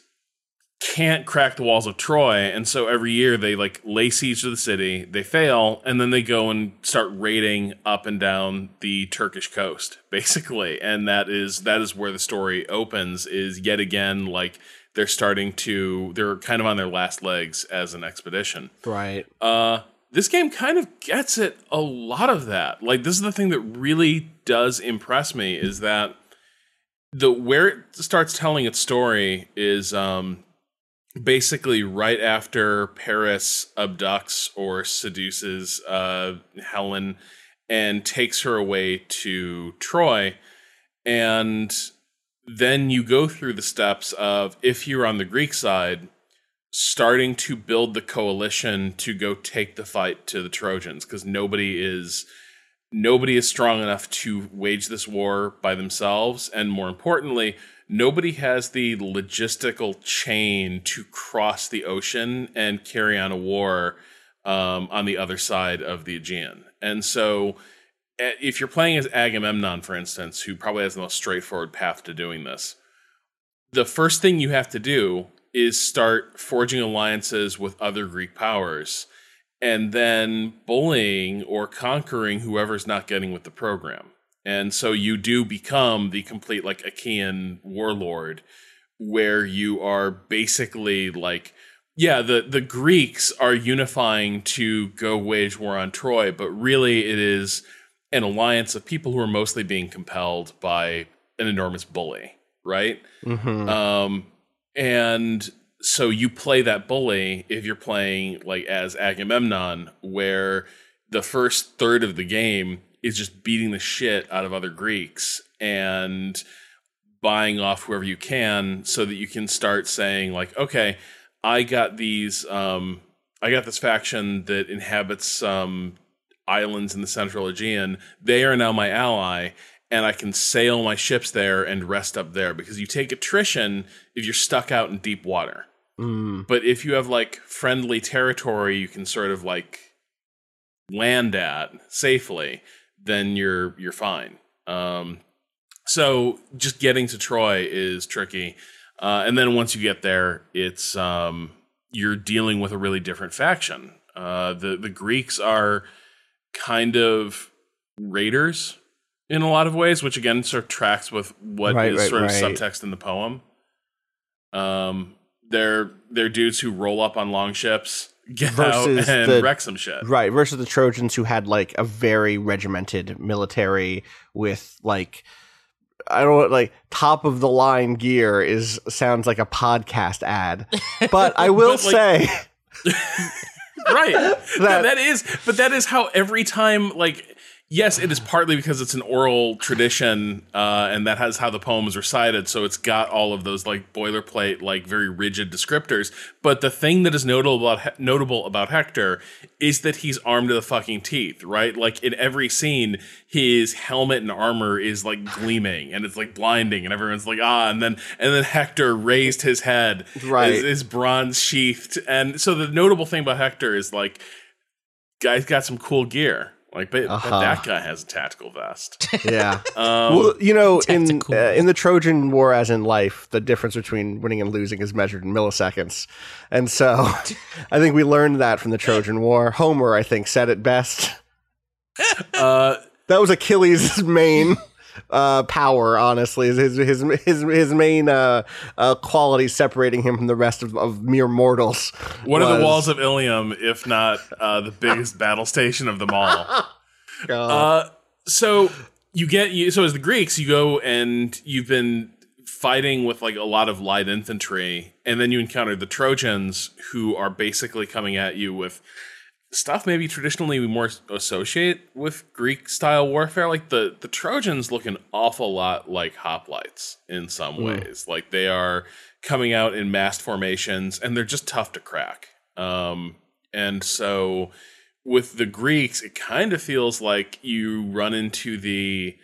can't crack the walls of Troy, and so every year they like lay siege to the city, they fail, and then they go and start raiding up and down the Turkish coast, basically. And that is that is where the story opens, is yet again like they're starting to they're kind of on their last legs as an expedition. Right. Uh this game kind of gets it a lot of that. Like this is the thing that really does impress me is that the where it starts telling its story is um basically right after Paris abducts or seduces uh Helen and takes her away to Troy. And then you go through the steps of if you're on the Greek side starting to build the coalition to go take the fight to the Trojans because nobody is nobody is strong enough to wage this war by themselves. And more importantly nobody has the logistical chain to cross the ocean and carry on a war um, on the other side of the Aegean and so eh, if you're playing as Agamemnon for instance who probably has the most straightforward path to doing this the first thing you have to do is start forging alliances with other Greek powers and then bullying or conquering whoever's not getting with the program. And so you do become the complete like Achaean warlord where you are basically like yeah, the the Greeks are unifying to go wage war on Troy, but really it is an alliance of people who are mostly being compelled by an enormous bully, right? Mm-hmm. Um, and so you play that bully if you're playing like as Agamemnon, where the first third of the game is just beating the shit out of other Greeks and buying off whoever you can so that you can start saying like okay i got these um i got this faction that inhabits some islands in the central aegean. They are now my ally and i can sail my ships there and rest up there. Because you take attrition if you're stuck out in deep water. Mm. but if you have like friendly territory you can sort of like land at safely then you're you're fine. Um so just getting to troy is tricky. Uh and then once you get there it's um you're dealing with a really different faction. Uh the the greeks are kind of raiders in a lot of ways which again sort of tracks with what is Right, right, sort of subtext in the poem. Um they're they're dudes who roll up on long ships get Versus out and the- wreck some shit. Right, versus the Trojans who had like a very regimented military with like I don't know, like top of the line gear is sounds like a podcast ad. But I will But, like- say right That- that is but that is how every time like yes it is partly because it's an oral tradition uh, and that has how the poem is recited so it's got all of those like boilerplate like very rigid descriptors. But the thing that is notable about notable about hector is that he's armed to the fucking teeth right? Like in every scene his helmet and armor is like gleaming and it's like blinding and everyone's like ah and then and then hector raised his head Right. his, his bronze sheathed and so the notable thing about hector is like guy's got some cool gear like but, but Uh-huh. that guy has a tactical vest yeah. um, well, you know, in uh, in the Trojan War, as in life, the difference between winning and losing is measured in milliseconds, and so I think we learned that from the Trojan War. Homer, I think, said it best. uh, That was Achilles' main uh, power. Honestly, is his his his his main uh, uh, quality separating him from the rest of, of mere mortals. one of the walls of ilium if not uh, the biggest battle station of them all Uh, so you get you so as the Greeks, you go and you've been fighting with like a lot of light infantry, and then you encounter the Trojans who are basically coming at you with stuff maybe traditionally we more associate with Greek style warfare. Like the the Trojans look an awful lot like hoplites in some ways. Like they are coming out in massed formations, and they're just tough to crack. Um, and so with the Greeks, it kind of feels like you run into the.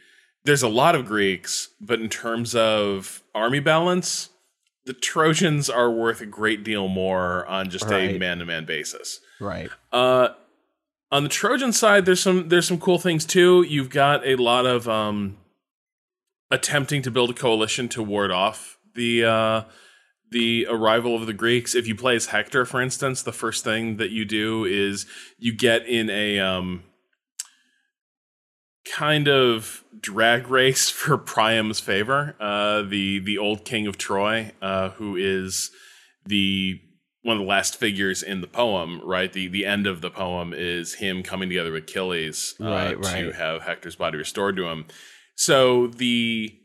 There's a lot of Greeks, but in terms of army balance, the Trojans are worth a great deal more on just a man to man basis. Right. Uh, on the Trojan side, there's some there's some cool things too. You've got a lot of um, attempting to build a coalition to ward off the uh, the arrival of the Greeks. If you play as Hector, for instance, the first thing that you do is you get in a um, kind of drag race for Priam's favor. Uh, the the old king of Troy, uh, who is the one of the last figures in the poem, right? The the end of the poem is him coming together with Achilles uh, Right, to have Hector's body restored to him. So the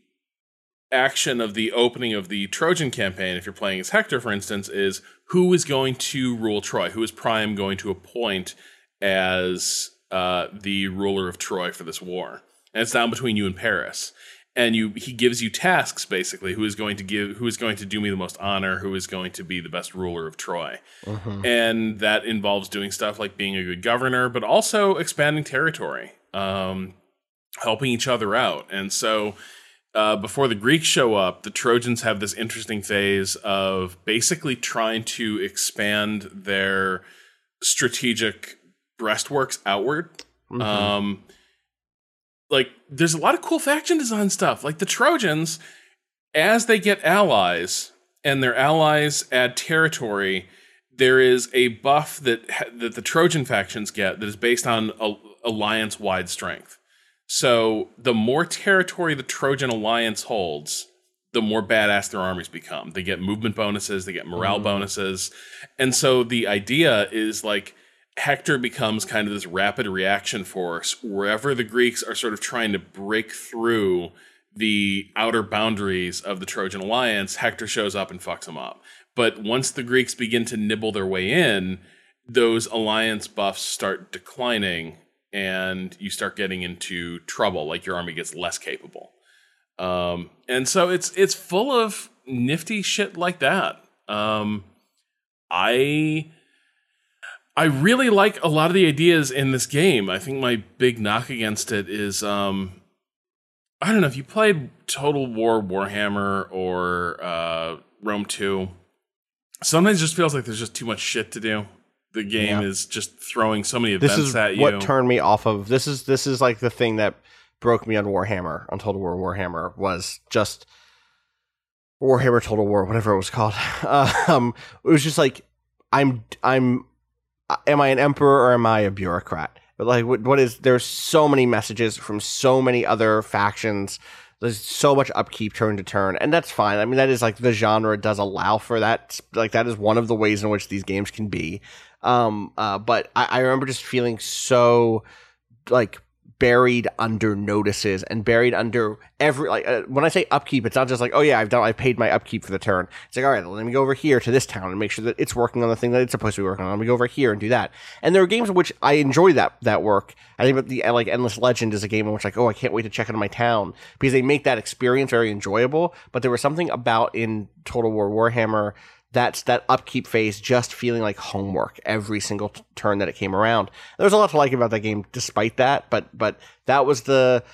action of the opening of the Trojan campaign, if you're playing as Hector, for instance, is who is going to rule Troy? Who is Priam going to appoint as uh, the ruler of Troy for this war? And it's down between you and Paris. And you, he gives you tasks basically. Who is going to give? Who is going to do me the most honor? Who is going to be the best ruler of Troy? And that involves doing stuff like being a good governor, but also expanding territory, um, helping each other out. And so, uh, before the Greeks show up, the Trojans have this interesting phase of basically trying to expand their strategic breastworks outward. Um, like, there's a lot of cool faction design stuff. Like the Trojans, as they get allies and their allies add territory, there is a buff that that the Trojan factions get that is based on alliance wide strength. So the more territory the Trojan alliance holds, the more badass their armies become. They get movement bonuses, they get morale mm-hmm. bonuses. And so the idea is like Hector becomes kind of this rapid reaction force wherever the Greeks are sort of trying to break through the outer boundaries of the Trojan alliance, Hector shows up and fucks them up. But once the Greeks begin to nibble their way in, those alliance buffs start declining and you start getting into trouble like your army gets less capable um, and so it's it's full of nifty shit like that um, i i really like a lot of the ideas in this game i think my big knock against it is um, i don't know if you played total war warhammer or uh, rome 2 sometimes it just feels like there's just too much shit to do the game Yeah. is just throwing so many This events is at you what turned me off of this is this is like the thing that broke me on Warhammer on Total War Warhammer was just Warhammer Total War whatever it was called. Um, it was just like I'm I'm am I an emperor or am I a bureaucrat? But like what, what is there's so many messages from so many other factions. There's so much upkeep turn to turn, and that's fine. I mean, that is like the genre does allow for that. Like that is one of the ways in which these games can be. Um, uh, but I, I remember just feeling so like buried under notices and buried under every like uh, when I say upkeep, it's not just like oh yeah I've done I've paid my upkeep for the turn. It's like all right, let me go over here to this town and make sure that it's working on the thing that it's supposed to be working on. Let me go over here and do that. And there are games in which I enjoy that that work. I think the like Endless Legend is a game in which like oh I can't wait to check into my town because they make that experience very enjoyable. But there was something about in Total War Warhammer that's that upkeep phase just feeling like homework every single t- turn that it came around. There's a lot to like about that game despite that, but but that was the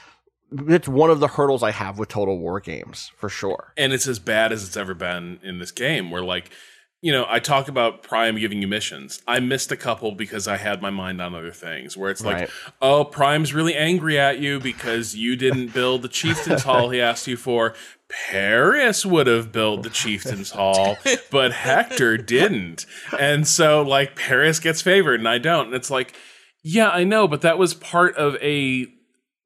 it's one of the hurdles I have with Total War games for sure. And it's as bad as it's ever been in this game where like you know, I talk about Priam giving you missions. I missed a couple because I had my mind on other things. Where it's like, Right. oh, Priam's really angry at you because you didn't build the Chieftain's Hall he asked you for. Paris would have built the Chieftain's Hall, but Hector didn't. And so, like, Paris gets favored and I don't. And it's like, yeah, I know, but that was part of a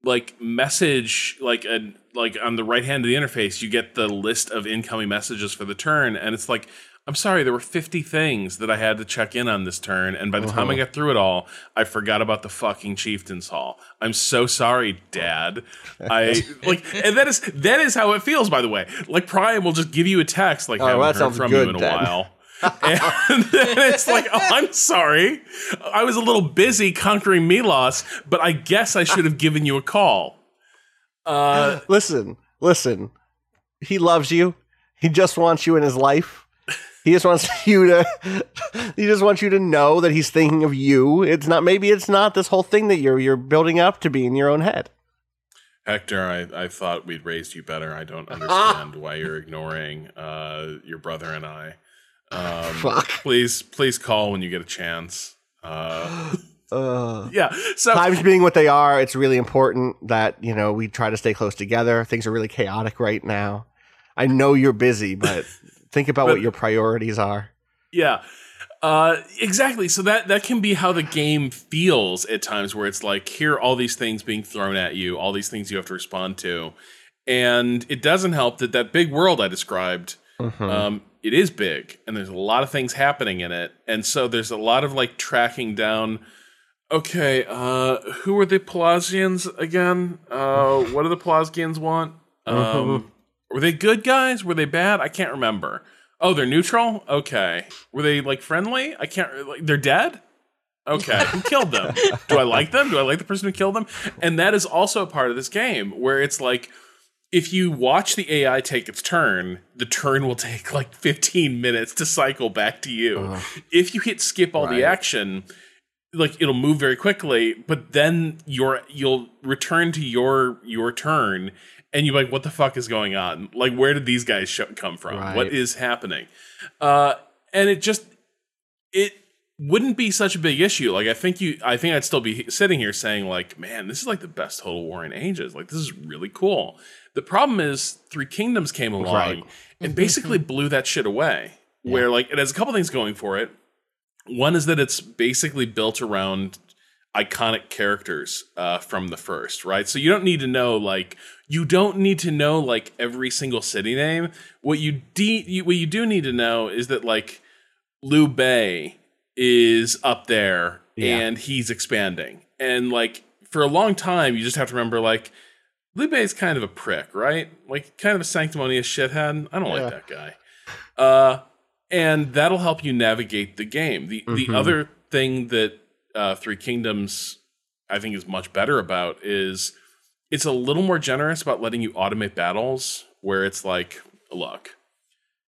like message like a like on the right hand of the interface you get the list of incoming messages for the turn and it's like i'm sorry there were 50 things that i had to check in on this turn and by the time i got through it all i forgot about the fucking chieftain's hall i'm so sorry dad i like and that is that is how it feels by the way like Priam will just give you a text like Oh, haven't heard from good, you in a while and then it's like, oh, I'm sorry. I was a little busy conquering Milos, but I guess I should have given you a call. Uh, Listen, listen. He loves you. He just wants you in his life. He just wants you to he just wants you to know that he's thinking of you. It's not maybe it's not this whole thing that you're you're building up to be in your own head. Hector, I, I thought we'd raised you better. I don't understand why you're ignoring uh, your brother and I. Um, Fuck. Please, please call when you get a chance. Uh, Uh, yeah. So times being what they are, it's really important that, you know, we try to stay close together. Things are really chaotic right now. I know you're busy, but think about But- what your priorities are. Yeah. Uh, exactly. So that that can be how the game feels at times, where it's like here are all these things being thrown at you, all these things you have to respond to, and it doesn't help that that big world I described. Um, it is big, and there's a lot of things happening in it, and so there's a lot of like tracking down. Okay, uh, who are the Pelasgians again? Uh, what do the Pelasgians want? Um, were they good guys? Were they bad? I can't remember. Oh, they're neutral. Okay. Were they like friendly? I can't. Like, they're dead. Okay, who killed them? Do I like them? Do I like the person who killed them? And that is also a part of this game where it's like if you watch the AI take its turn, the turn will take like 15 minutes to cycle back to you. Uh-huh. If you hit skip all the action, like it'll move very quickly, but then you're you'll return to your your turn and you're like, what the fuck is going on? Like, where did these guys show, come from? Right. What is happening? Uh, and it just it wouldn't be such a big issue. Like I think you, I think I'd still be sitting here saying like, man, this is like the best Total War in ages. Like this is really cool. The problem is Three Kingdoms came along Right. and basically blew that shit away. Where like it has a couple things going for it. One is that it's basically built around iconic characters uh, from the first, right? So you don't need to know like you don't need to know like every single city name. What you de- you, what you do need to know is that like Liu Bei is up there Yeah. and he's expanding. And like for a long time, you just have to remember like Liu Bei is kind of a prick, right? Like kind of a sanctimonious shithead. I don't Yeah. like that guy. Uh, and that'll help you navigate the game. The Mhm. the other thing that uh, Three Kingdoms I think is much better about is it's a little more generous about letting you automate battles where it's like, look,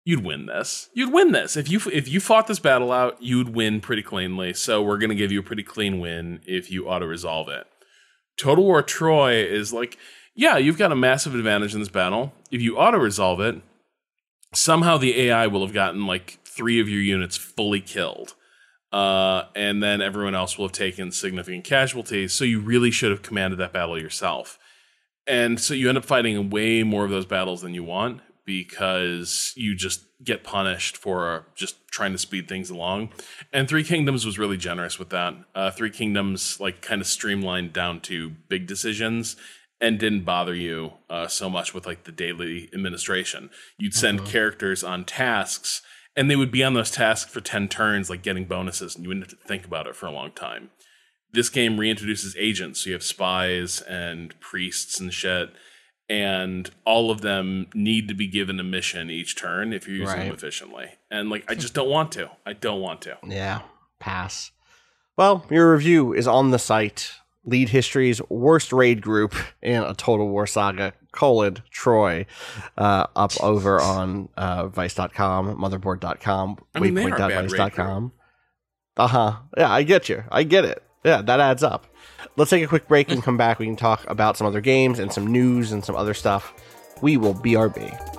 you'd win this. You'd win this. If you if you fought this battle out, you'd win pretty cleanly. So we're to give you a pretty clean win if you auto resolve it. Total War Troy is like, yeah, you've got a massive advantage in this battle. If you auto resolve it, somehow the AI will have gotten like three of your units fully killed. Uh, and then everyone else will have taken significant casualties. So you really should have commanded that battle yourself. And so you end up fighting way more of those battles than you want because you just get punished for just trying to speed things along. And Three Kingdoms was really generous with that. Uh, Three Kingdoms like kind of streamlined down to big decisions and didn't bother you uh, so much with like the daily administration. You'd send characters on tasks, and they would be on those tasks for 10 turns, like getting bonuses, and you wouldn't have to think about it for a long time. This game reintroduces agents, so you have spies and priests and shit, and all of them need to be given a mission each turn if you're using them efficiently. And like, I just don't want to. I don't want to. Yeah, pass. Well, your review is on the site. Lead History's worst raid group in a Total War saga, colon, Troy, uh, up over on uh, Vice.com, Motherboard.com, I mean, they are a bad raid Waypoint.vice.com. Uh huh. Yeah, I get you. I get it. Yeah, that adds up. Let's take a quick break and come back. We can talk about some other games and some news and some other stuff. We will BRB.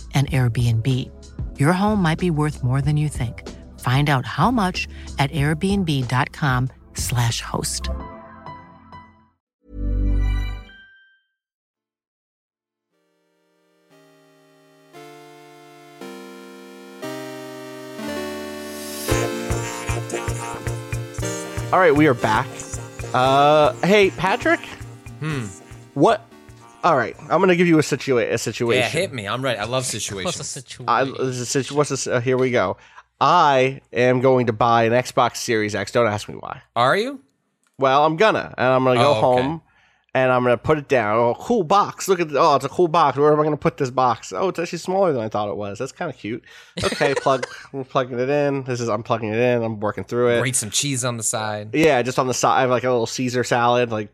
an Airbnb. Your home might be worth more than you think. Find out how much at airbnb.com/slash host. All right, we are back. Uh, hey, Patrick. Hmm. What? All right, I'm gonna give you a situa- a situation. Yeah, hit me. I'm ready. I love situations. What's the situations. situation? I, this is a situ- what's this? Uh, here we go. I am going to buy an Xbox Series X. Don't ask me why. Are you? Well, I'm gonna, and I'm gonna go Oh, okay. home, and I'm gonna put it down. Oh, cool box! Look at the, oh, it's a cool box. Where am I gonna put this box? Oh, it's actually smaller than I thought it was. That's kind of cute. Okay, plug. We're plugging it in. This is I'm plugging it in. I'm working through it. Grate some cheese on the side. Yeah, just on the side, I have like a little Caesar salad. Like,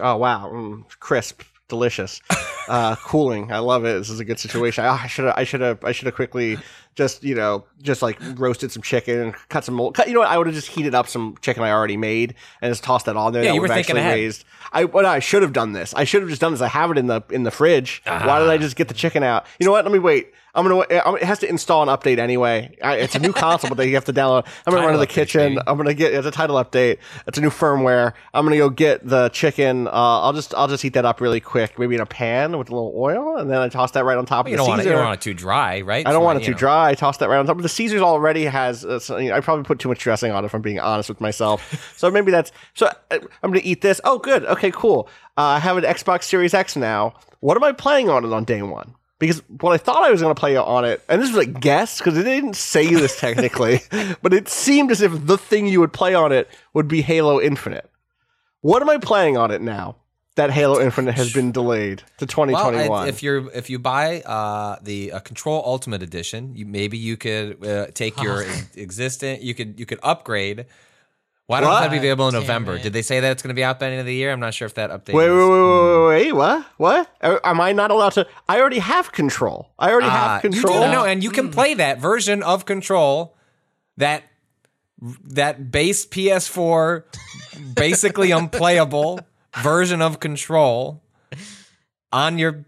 oh wow, mm, crisp, delicious, uh, cooling. I love it. This is a good situation. I should have, I should have, I should have quickly just you know just like roasted some chicken and cut some. Cut, you know what? I would have just heated up some chicken I already made and just tossed that on there. Yeah, that you were thinking actually ahead. raised. I what I should have done this. I should have just done this. I have it in the in the fridge. Why did I just get the chicken out? You know what? Let me wait. I'm gonna. It has to install an update anyway. I, it's a new console, but you have to download. I'm gonna run to the kitchen. I'm gonna get it's a title update. It's a new firmware. I'm gonna go get the chicken. Uh, I'll just I'll just heat that up really quick, maybe in a pan with a little oil, and then I toss that right on top You of don't the want it. Caesar. You don't want it too dry, right? I don't So, want it too know. dry. I toss that right on top. But the Caesars already has. Uh, so, you know, I probably put too much dressing on it. If I'm being honest with myself, so maybe that's. So uh, I'm gonna eat this. Oh, good. Okay, cool. Uh, I have an Xbox Series X now. What am I playing on it on day one? Because what I thought I was going to play on it, and this was a guess because it didn't say this technically, but it seemed as if the thing you would play on it would be Halo Infinite. What am I playing on it now that Halo Infinite has been delayed to 2021? I- if you're if you buy uh, the uh, Control Ultimate Edition, you, maybe you could uh, take your ex- existing. You could you could upgrade. Why don't What? that be available in November? Did they say that it's going to be out by the end of the year? I'm not sure if that update. Wait, wait, wait, wait, wait, wait, what? What? Am I not allowed to? I already have control. I already Ah, have control. You no, and you can play that version of Control, that that base PS4, basically unplayable version of Control on your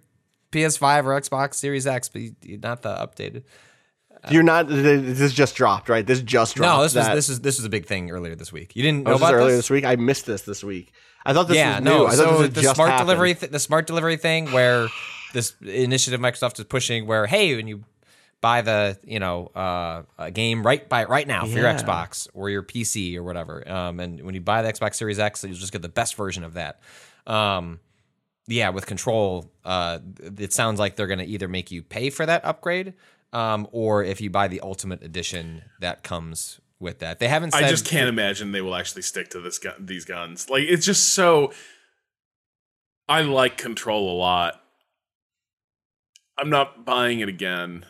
PS5 or Xbox Series X, but you- you- not the updated. You're not. This just dropped, right? This just dropped. No, this was this is this is a big thing earlier this week. You didn't Oh, know this about earlier this? week. I missed this this week. I thought this yeah, was no. new. I thought this the just smart happened. delivery, th- the smart delivery thing, where this initiative Microsoft is pushing, where hey, when you buy the you know uh, a game right by right now for your Xbox or your PC or whatever, um, and when you buy the Xbox Series X, you'll just get the best version of that. Um, yeah, with Control, uh, it sounds like they're going to either make you pay for that upgrade, um, or if you buy the Ultimate Edition, that comes with that. They haven't. Said I just can't imagine they will actually stick to this gun, these guns. Like it's just so. I like Control a lot. I'm not buying it again.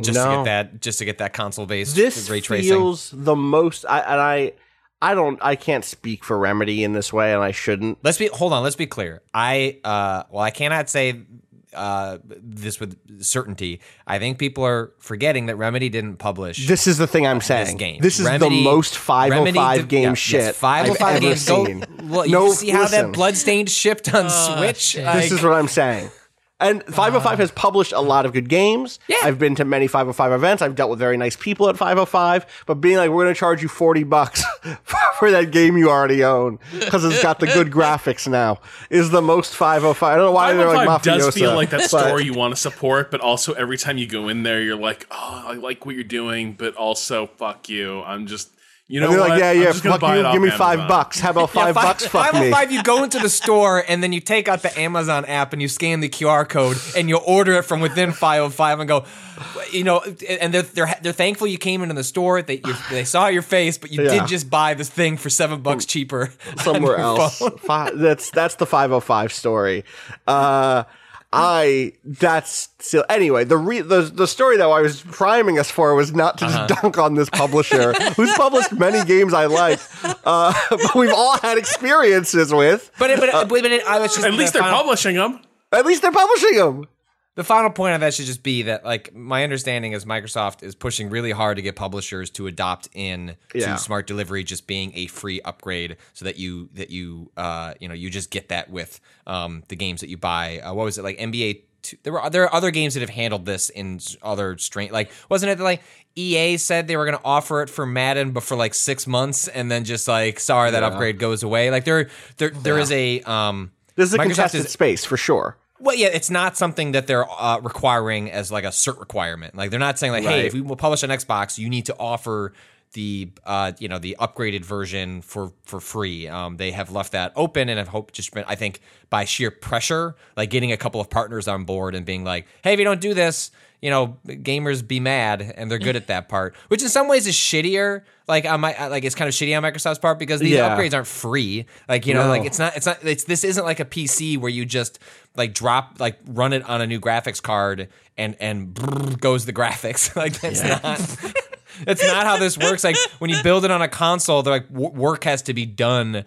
just to No. get that just to get that console based This ray tracing. feels the most. I, and I, I don't. I can't speak for Remedy in this way, and I shouldn't. Let's be hold on. Let's be clear. I uh, well, I cannot say uh, this with certainty. I think people are forgetting that Remedy didn't publish This is the thing I'm saying. game. This is Remedy- the most 505 Remedy did- game yeah, shit Yes, 505 I've ever games. Go- seen. well, you no, see how listen, that Bloodstained shipped on Switch? This is what I'm saying. And 505 has published a lot of good games. Yeah. I've been to many 505 events. I've dealt with very nice people at 505. But being like, we're going to charge you 40 bucks for that game you already own because it's got the good graphics now is the most 505. I don't know why they're like 505 mafiosa. does feel like that store you want to support, but also every time you go in there, you're like, oh, I like what you're doing, but also fuck you. I'm just, you know, And they're what? like, yeah, yeah, fuck you. Give me five bucks. How about five Yeah, bucks? Fuck me. 505, you go into the store and then you take out the Amazon app and you scan the QR code and you order it from within 505 and go, you know, and they're they're, they're thankful you came into the store. They you, they saw your face, but you Yeah. did just buy this thing for seven bucks cheaper somewhere else. phone. Fi- that's that's the 505 story. Uh, I that's still anyway. The re, the the story that I was priming us for was not to Uh-huh. just dunk on this publisher who's published many games I like, uh, but we've all had experiences with. But it, but, it, but it, I was just At least they're final- publishing them. At least they're publishing them. The final point of that should just be that, like, my understanding is Microsoft is pushing really hard to get publishers to adopt in Yeah. to smart delivery just being a free upgrade, so that you that you uh you know you just get that with um the games that you buy. Uh, what was it like NBA? Two, there were there are other games that have handled this in other strain. Like, wasn't it like EA said they were going to offer it for Madden, but for like six months, and then just like sorry that upgrade goes away. Like there there there is a um. This is a Microsoft contested is- space for sure. Well, yeah, it's not something that they're uh, requiring as like a cert requirement. Like they're not saying like, hey, if we will publish on Xbox, you need to offer the uh, you know the upgraded version for for free. Um, they have left that open, and have hope just been I think by sheer pressure, like getting a couple of partners on board and being like, hey, if you don't do this, you know, gamers be mad, and they're good at that part, which in some ways is shittier. Like on my like it's kind of shitty on Microsoft's part because these Yeah. upgrades aren't free. Like you know, No. like it's not it's not it's this isn't like a PC where you just like drop like run it on a new graphics card and and goes the graphics. like that's not that's not how this works. Like when you build it on a console, they're like w- work has to be done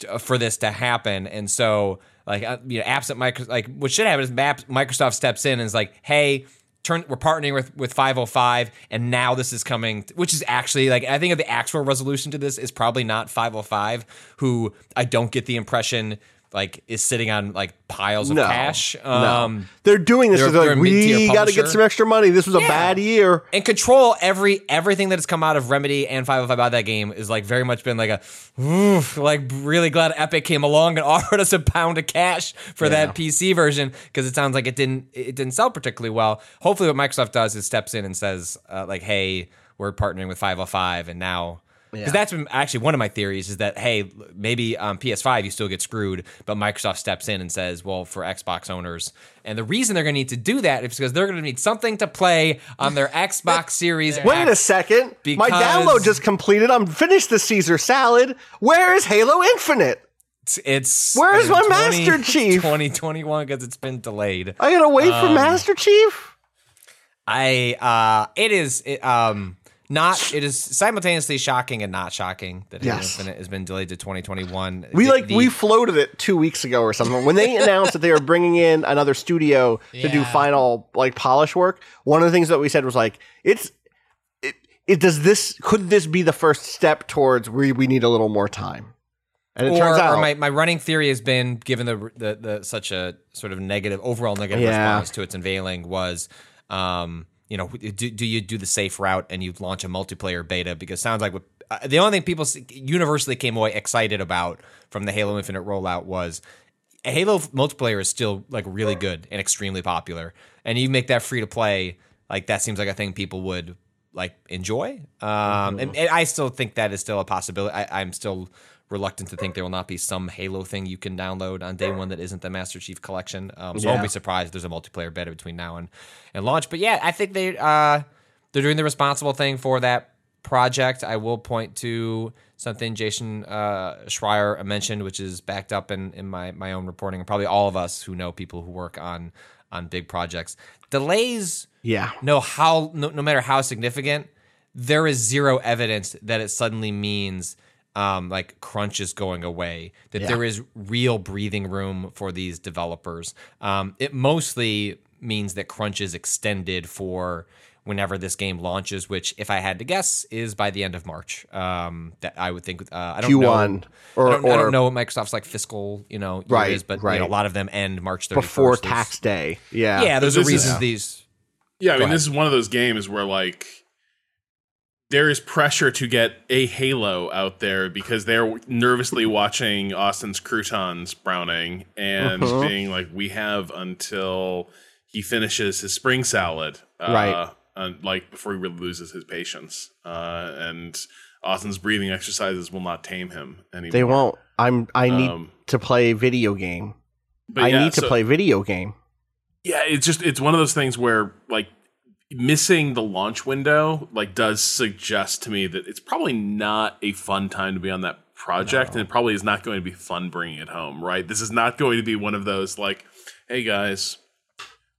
to- for this to happen, and so like uh, you know, absent Microsoft, like what should happen is Microsoft steps in and is like, hey. Turn, we're partnering with with 505, and now this is coming, which is actually like I think the actual resolution to this is probably not 505, who I don't get the impression like is sitting on like piles of No, cash. no. Um, They're doing this they're- they're like, we got to get some extra money. This was a bad year. and control every everything that has come out of Remedy and 505 about that game is like very much been like a "Oof," like really glad Epic came along and offered us a pound of cash for that PC version because it sounds like it didn't it didn't sell particularly well. Hopefully, what Microsoft does is steps in and says uh, like, "Hey, we're partnering with 505, and now." Because that's been actually one of my theories is that hey maybe on PS5 you still get screwed, but Microsoft steps in and says, well for Xbox owners, and the reason they're going to need to do that is because they're going to need something to play on their Xbox Series. Wait a second. My download just completed. I'm finished the Caesar salad. Where is Halo Infinite? It's Where is in my Master Chief? 2021 because it's been delayed. I gotta wait for Um, Master Chief. I uh, it is it, um not it is simultaneously shocking and not shocking that Halo Yes. Infinite has been delayed to 2021. We The- like the- we floated it two weeks ago or something. When they announced that they were bringing in another studio to do final like polish work, one of the things that we said was like, it's it, it does this could this be the first step towards we we need a little more time? And it or, turns out my, my running theory has been given the, the the such a sort of negative overall negative Yeah. response to its unveiling was um you know do, do you do the safe route and you launch a multiplayer beta because it sounds like what uh, the only thing people universally came away excited about from the Halo Infinite rollout was Halo multiplayer is still like really good and extremely popular, and you make that free to play. Like that seems like a thing people would like enjoy. Um, and, and I still think that is still a possibility. I, I'm still reluctant to think there will not be some Halo thing you can download on day one that isn't the Master Chief Collection. Um, so I won't be surprised if there's a multiplayer beta between now and, and launch. But yeah, I think they uh, they're doing the responsible thing for that project. I will point to something Jason uh, Schreier mentioned, which is backed up in, in my, my own reporting, and probably all of us who know people who work on on big projects. Delays, yeah. no how no, no matter how significant, there is zero evidence that it suddenly means um, like crunch is going away, that Yeah. there is real breathing room for these developers. Um, it mostly means that crunch is extended for whenever this game launches, which, if I had to guess, is by the end of March. Um, that I would think. Uh, I don't Q1 know. or- I, don't, I don't know what Microsoft's like fiscal, you know, year Right, is, but you right. know, a lot of them end March 31st. before tax day. Yeah. Yeah, there's a This reason Yeah. these. Yeah, I mean, ahead. this is one of those games where like there is pressure to get a Halo out there because they're nervously watching Austin's croutons browning and Mhm. being like, "We have until he finishes his spring salad, uh, Right. and, like before he really loses his patience." Uh, and Austin's breathing exercises will not tame him anymore. They won't. I'm I need Um, to play video game. I yeah, need to so- play video game. Yeah, it's just it's one of those things where like missing the launch window like does suggest to me that it's probably not a fun time to be on that project and it probably is not going to be fun bringing it home, right? This is not going to be one of those like, hey guys,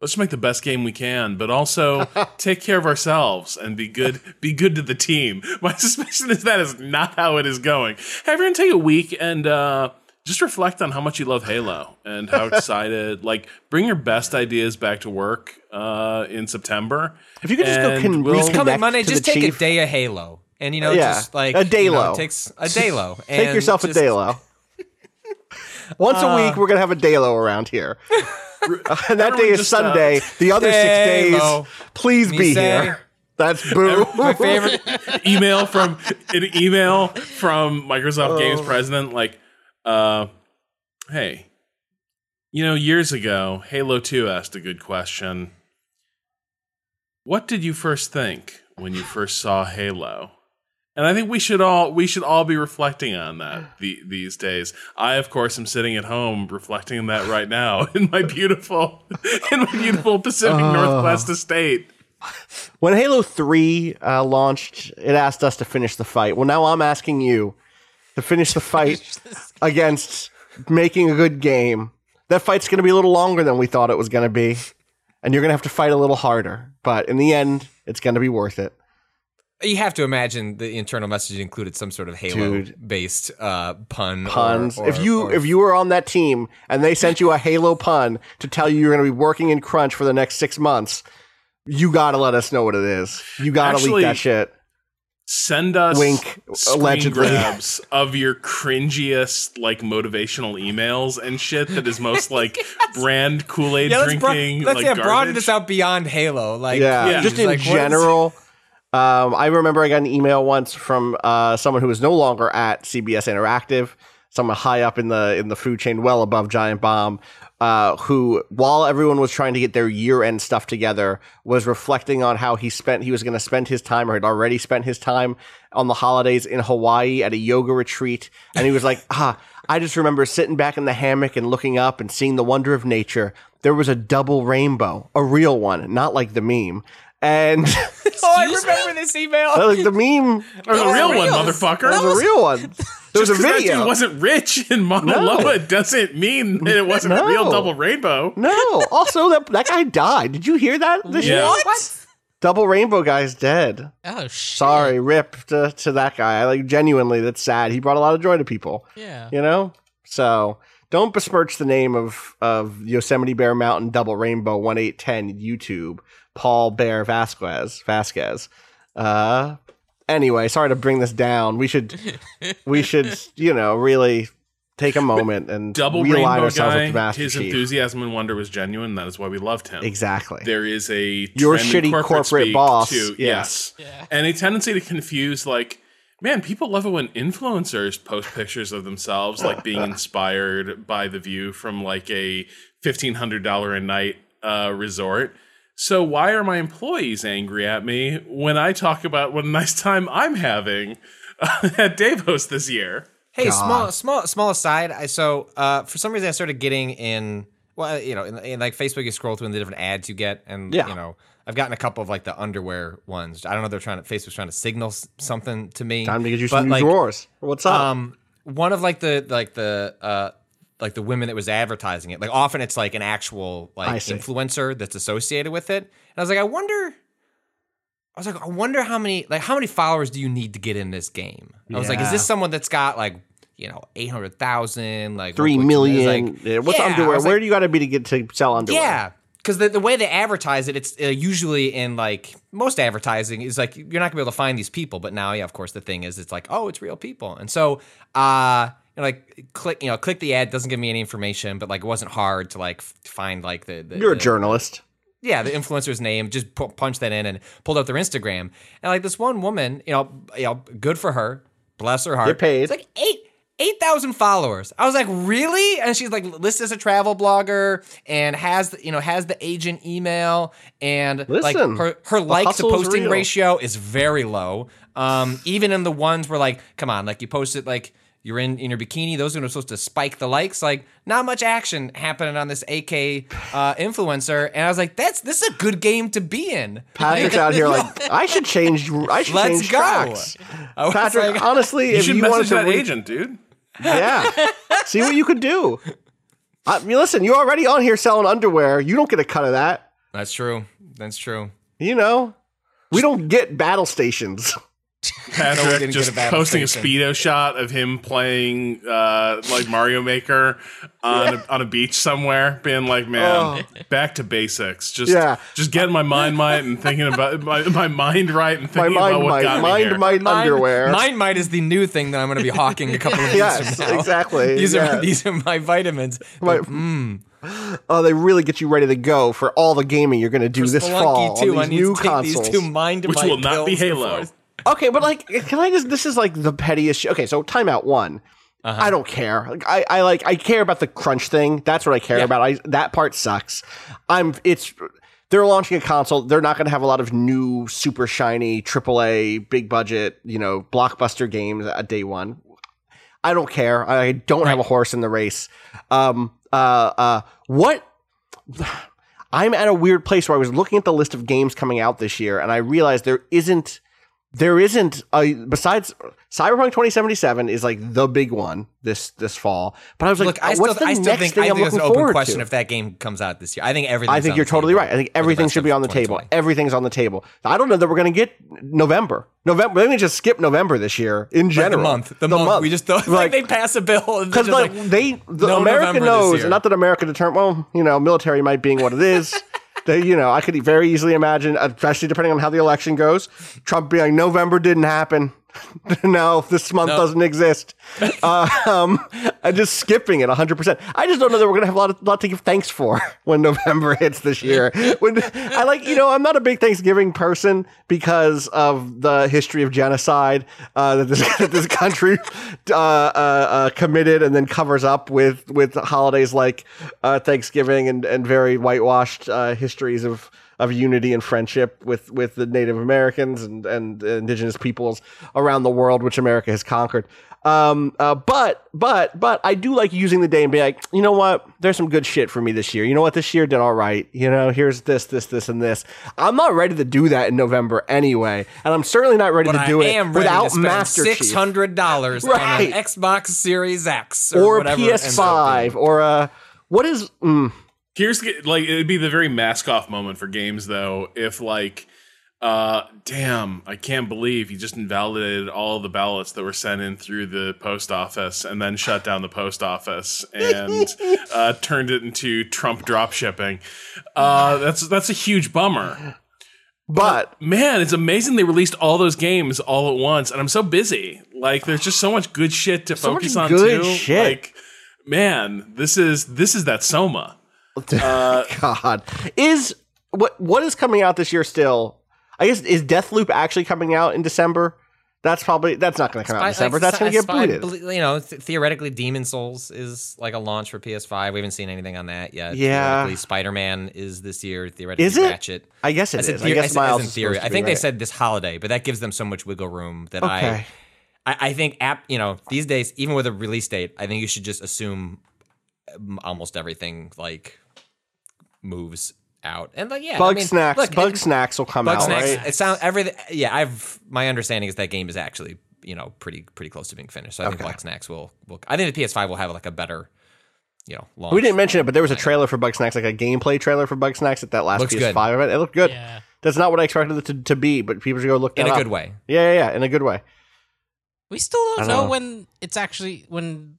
let's just make the best game we can, but also take care of ourselves and be good be good to the team. My suspicion is that is not how it is going. Have everyone take a week and uh just reflect on how much you love Halo and how excited. like, bring your best ideas back to work uh, in September. If you could just go And con- we'll- reconnect Coming Monday, just take chief. a day of Halo, and you know, Yeah, just like a you know, Daylo. takes a Daylo. Take and yourself a just- Daylo. Once a week, we're gonna have a Daylo around here, and that day is just, uh, Sunday. the other six days, Daylo. please Me be say- here. That's boo. My favorite. email from an email from Microsoft Games Oh. president, like, uh, hey, you know, years ago, Halo 2 asked a good question. What did you first think when you first saw Halo? And I think we should all we should all be reflecting on that the, these days. I, of course, am sitting at home reflecting on that right now in my beautiful in my beautiful Pacific Oh. Northwest estate. When Halo 3 uh, launched, it asked us to finish the fight. Well, now I'm asking you to finish the fight against making a good game. That fight's going to be a little longer than we thought it was going to be. And you're going to have to fight a little harder. But in the end, it's going to be worth it. You have to imagine the internal message included some sort of Halo-based uh, pun. Puns. or- if you or- if you were on that team and they sent you a Halo pun to tell you you're going to be working in crunch for the next 6 months, you got to let us know what it is. You got to Actually, leak that shit. Send us Wink, screen allegedly. grabs of your cringiest like motivational emails and shit that is most like brand Kool-Aid yeah, let's, bro- drinking let's like yeah, broaden this out beyond Halo. Like, yeah, yeah. just in like, general. Um, I remember I got an email once from uh, someone who is no longer at CBS Interactive, someone high up in the in the food chain, well above Giant Bomb, uh, who, while everyone was trying to get their year end stuff together, was reflecting on how he spent he was going to spend his time or had already spent his time on the holidays in Hawaii at a yoga retreat, and he was like, ah. I just remember sitting back in the hammock and looking up and seeing the wonder of nature. There was a double rainbow, a real one, not like the meme. And Oh, I remember this email. like the meme There's a real one, real. motherfucker. that was a real one. There was a Just 'cause That video. dude wasn't rich in Mauna No. Loa doesn't mean that it wasn't a No. real double rainbow. no. Also, that that guy died. Did you hear that? This Yeah. shit? What? Double Rainbow guy's dead. Oh shit. Sorry, rip to, to that guy. I like genuinely. That's sad. He brought a lot of joy to people. Yeah. You know. So don't besmirch the name of of Yosemite Bear Mountain Double Rainbow one eight ten YouTube. Paul Bear Vasquez Vasquez. Uh. Anyway, sorry to bring this down. We should we should you know really take a moment and Double realign rainbow ourselves guy. with the Master His Chief. enthusiasm and wonder was genuine. That is why we loved him. Exactly. there is a Your shitty corporate speak boss, to- yes. yes, Yeah. and a tendency to confuse like man people love it when influencers post pictures of themselves like being inspired by the view from like a $1500 a night uh, resort so why are my employees angry at me when i talk about what a nice time i'm having uh, at davos this year Hey, God. small, small, small aside. I so uh, for some reason I started getting in. Well, you know, in, in like Facebook, you scroll through and the different ads you get, and Yeah. you know, I've gotten a couple of like the underwear ones. I don't know. They're trying to Facebook's trying to signal s- something to me. Time to get you But, some new like, drawers. What's up? Um, one of like the like the uh like the women that was advertising it. Like often it's like an actual like influencer that's associated with it. And I was like, I wonder. I was like, I wonder how many like how many followers do you need to get in this game? I was like, is this someone that's got like you know eight hundred thousand like Three 1.2 million. Like, Yeah, What's yeah, underwear? Where like, do you got to be to get to sell underwear? yeah, because the, the way they advertise it, it's uh, usually in like most advertising is like you're not gonna be able to find these people. But now, yeah, of course, the thing is, it's like oh, it's real people, and so uh, like click, you know, click the ad doesn't give me any information, but like it wasn't hard to like f- find like the, the You're a the- journalist. yeah, the influencer's name, just pu- punched that in and pulled up their Instagram. And like this one woman, you know, you know, good for her, bless her heart. Get paid. It's like eight. 8,000 followers. I was like, really? And she's like listed as a travel blogger and has, the- you know, has the agent email and like Listen, her, her like to posting real. ratio is very low. Um, even in the ones where like, come on, like you posted like you're in, in your bikini, those are supposed to spike the likes. Like, not much action happening on this AK uh, influencer. And I was like, that's this is a good game to be in. Patrick's out here like I should change. I should Let's change go. tracks. I was Patrick, like- honestly, You if should you wanted message to that re- agent, dude. Yeah. See what you could do. I mean, listen, you're already on here selling underwear. You don't get a cut of that. That's true. That's true. You know, we don't get battle stations. Patrick didn't just a posting a speedo shot of him playing uh, like Mario Maker on a, on a beach somewhere, being like, "Man, back to basics." Just Oh. Yeah. just getting my mind right and thinking about my, my mind right and My thinking about mind what might, got me mind here. might underwear. Mind Might is the new thing that I'm going to be hawking a couple of years Yes, from now. exactly, These yeah. are these are my vitamins. My- Oh, they really get you ready to go for all the gaming you're going to do this Spelunky fall too. on I these need new to take consoles. these two Mind Which will not be Halo. before- Okay, but like, can I just? This is like the pettiest. Sh- okay, so timeout one. Uh-huh. I don't care. Like, I, I like. I care about the crunch thing. That's what I care Yeah. about. I that part sucks. I'm. It's. They're launching a console. They're not going to have a lot of new, super shiny, AAA, big budget, you know, blockbuster games at day one. I don't care. I don't have a horse in the race. Um. Uh. Uh. What? I'm at a weird place where I was looking at the list of games coming out this year, and I realized there isn't there isn't a besides Cyberpunk 2077 is like the big one this this fall. But I was like, Look, I what's still, the I still next think, thing I I'm looking an open forward question to? if that game comes out this year. I think everything. I think you're totally right. I think everything should be on the table. Everything's on the table. I don't know that we're going to get November. November. Let me just skip November this year in Like general. the month, the, month. We just don't like, Like- they pass a bill Because like, like, they, the no America knows, not that America determined. Well, you know, military might being what it is. you know, I could very easily imagine, especially depending on how the election goes, Trump being like, November didn't happen. no, this month No. doesn't exist. uh, um, I'm just skipping it 100. percent I just don't know that we're gonna have a lot, of, lot to give thanks for when November hits this year. When I like, you know, I'm not a big Thanksgiving person because of the history of genocide uh, that this that this country uh, uh, uh, committed and then covers up with with holidays like uh, Thanksgiving and and very whitewashed uh, histories of of unity and friendship with with the Native Americans and and indigenous peoples around the world, which America has conquered. Um, uh, but but but I do like using the day and be like, you know what? There's some good shit for me this year. You know what? This year did all right. You know, here's this, this, this, and this. I'm not ready to do that in November anyway, and I'm certainly not ready but to do I it am ready without Master six hundred dollars Right. on an Xbox Series X or, or whatever ends PS5 or a what is. Mm, Here's the- like it'd be the very mask off moment for games though if like uh damn I can't believe he just invalidated all the ballots that were sent in through the post office and then shut down the post office and uh turned it into Trump drop shipping. Uh that's that's a huge bummer. but Man, it's amazing they released all those games all at once and I'm so busy. Like there's just so much good shit to So focus on good too. shit. Like man, this is this is that Soma. God, is what what is coming out this year still? I guess is Deathloop actually coming out in December? That's probably that's not going to come out in December. like, that's going to get Spy- booted. bel- You know, th- theoretically, Demon Souls is like a launch for PS5. We haven't seen anything on that yet. Yeah. Theoretically, Spider Man is this year. Theoretically, Is it? Ratchet. I guess it I is. said, I theor- guess I said- Miles in is theory. supposed to I be think they right. said this holiday, but that gives them so much wiggle room that Okay. I, I, I think app. You know, these days, even with a release date, I think you should just assume um, almost everything like moves out. And like, yeah, Bug I mean, snacks. look, bug it- snacks will come Bug out. snacks. Right? It sounds everything. Yeah, I've my understanding is that game is actually you know pretty pretty close to being finished. So I think Bugsnax will will. I think the PS5 will have like a better, you know, launch. We didn't mention it, but there was a trailer for Bugsnax, like a gameplay trailer for Bugsnax at that last Looks PS5 good. event. It looked good. Yeah. That's not what I expected it to, to be. But people should go look that in a up. good way. Yeah, yeah, yeah, in a good way. We still don't don't know, know. when it's actually when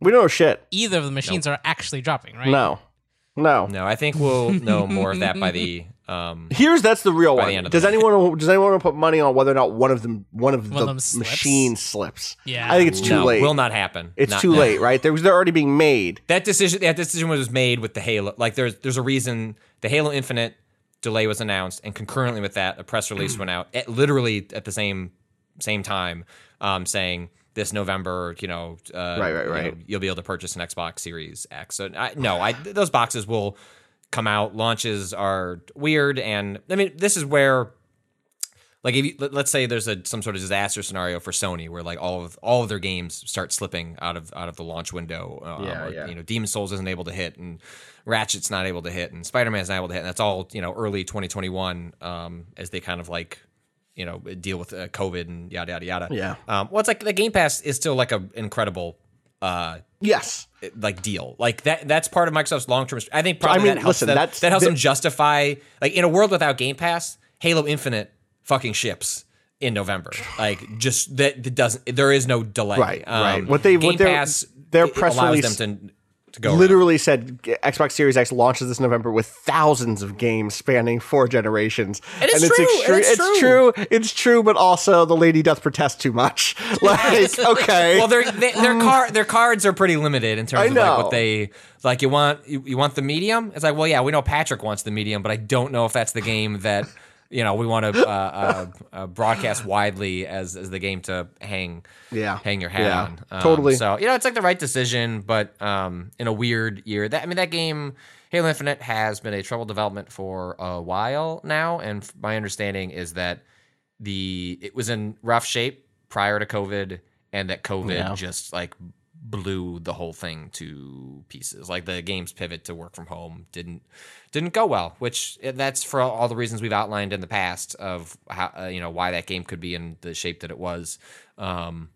We don't know shit. either of the machines are actually dropping, right? No, no. No, I think we'll know more of that by the um Here's that's the real one. the does the- anyone does anyone want to put money on whether or not one of them one of One the of them slips? machines slips? Yeah. I think it's too no, late. will not happen. it's Not- too no. late, right? They're, they're already being made. That decision that decision was made with the Halo. Like there's there's a reason the Halo Infinite delay was announced, and concurrently with that, a press release went out at literally at the same same time, um, saying this November, you know, uh, Right, right, you right. know, you'll be able to purchase an Xbox Series X. So I, no, I those boxes will come out. Launches are weird, and I mean this is where like if you, let- let's say there's a some sort of disaster scenario for Sony where like all of all of their games start slipping out of out of the launch window. Um, Yeah, or, yeah. You know, Demon Souls isn't able to hit, and Ratchet's not able to hit, and Spider Man's not able to hit, and that's all you know early 2021 um, as they kind of like you know deal with uh, COVID and yada yada yada. Yeah. Um, well, it's like the Game Pass is still like an incredible. Uh, Yes. like deal like that that's part of microsoft's long-term i think probably I mean, that helps listen, them, that's- that helps the- them justify like in a world without game pass halo infinite fucking ships in november like just that, that doesn't there is no delay Right, Um, right. What they- game what pass their press allows release them to, to go around. Literally said Xbox Series X launches this November with thousands of games spanning four generations. It is and true, It's, and it's it's true. It's true, but also the lady doth protest too much. Like, okay. well, their they, their car their cards are pretty limited in terms I of like know. what they like. You want you, you want the medium? It's like, well, yeah, we know Patrick wants the medium, but I don't know if that's the game that you know we want to uh, uh, uh, broadcast widely as as the game to hang Yeah. hang your hat Yeah. on. Um, Totally. So you know, it's like the right decision, but um, in a weird year. That I mean, that game. Halo Infinite has been a troubled development for a while now, and my understanding is that the it was in rough shape prior to COVID, and that COVID Yeah. just like blew the whole thing to pieces. Like the game's pivot to work from home didn't didn't go well, which eh, that's for all the reasons we've outlined in the past of how uh, you know why that game could be in the shape that it was. Um,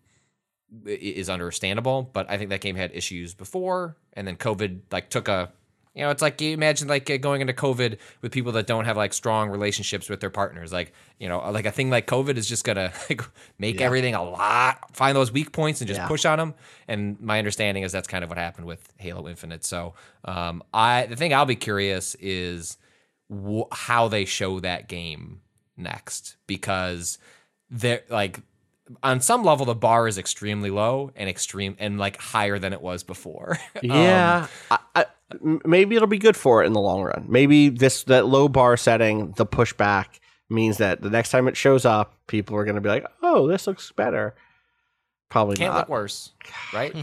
is understandable, but I think that game had issues before, and then COVID like took a, you know, it's like you imagine like uh, going into COVID with people that don't have like strong relationships with their partners, like you know, like a thing like COVID is just gonna like make everything a lot, find those weak points and just Yeah. push on them. And my understanding is that's kind of what happened with Halo Infinite. So, um, I the thing I'll be curious is wh- how they show that game next because they're like on some level the bar is extremely low and extreme and like higher than it was before. Yeah, I, I, m- maybe it'll be good for it in the long run. Maybe this that low bar setting, the pushback means that the next time it shows up, people are going to be like, "Oh, this looks better." Probably Can't not. look worse, right?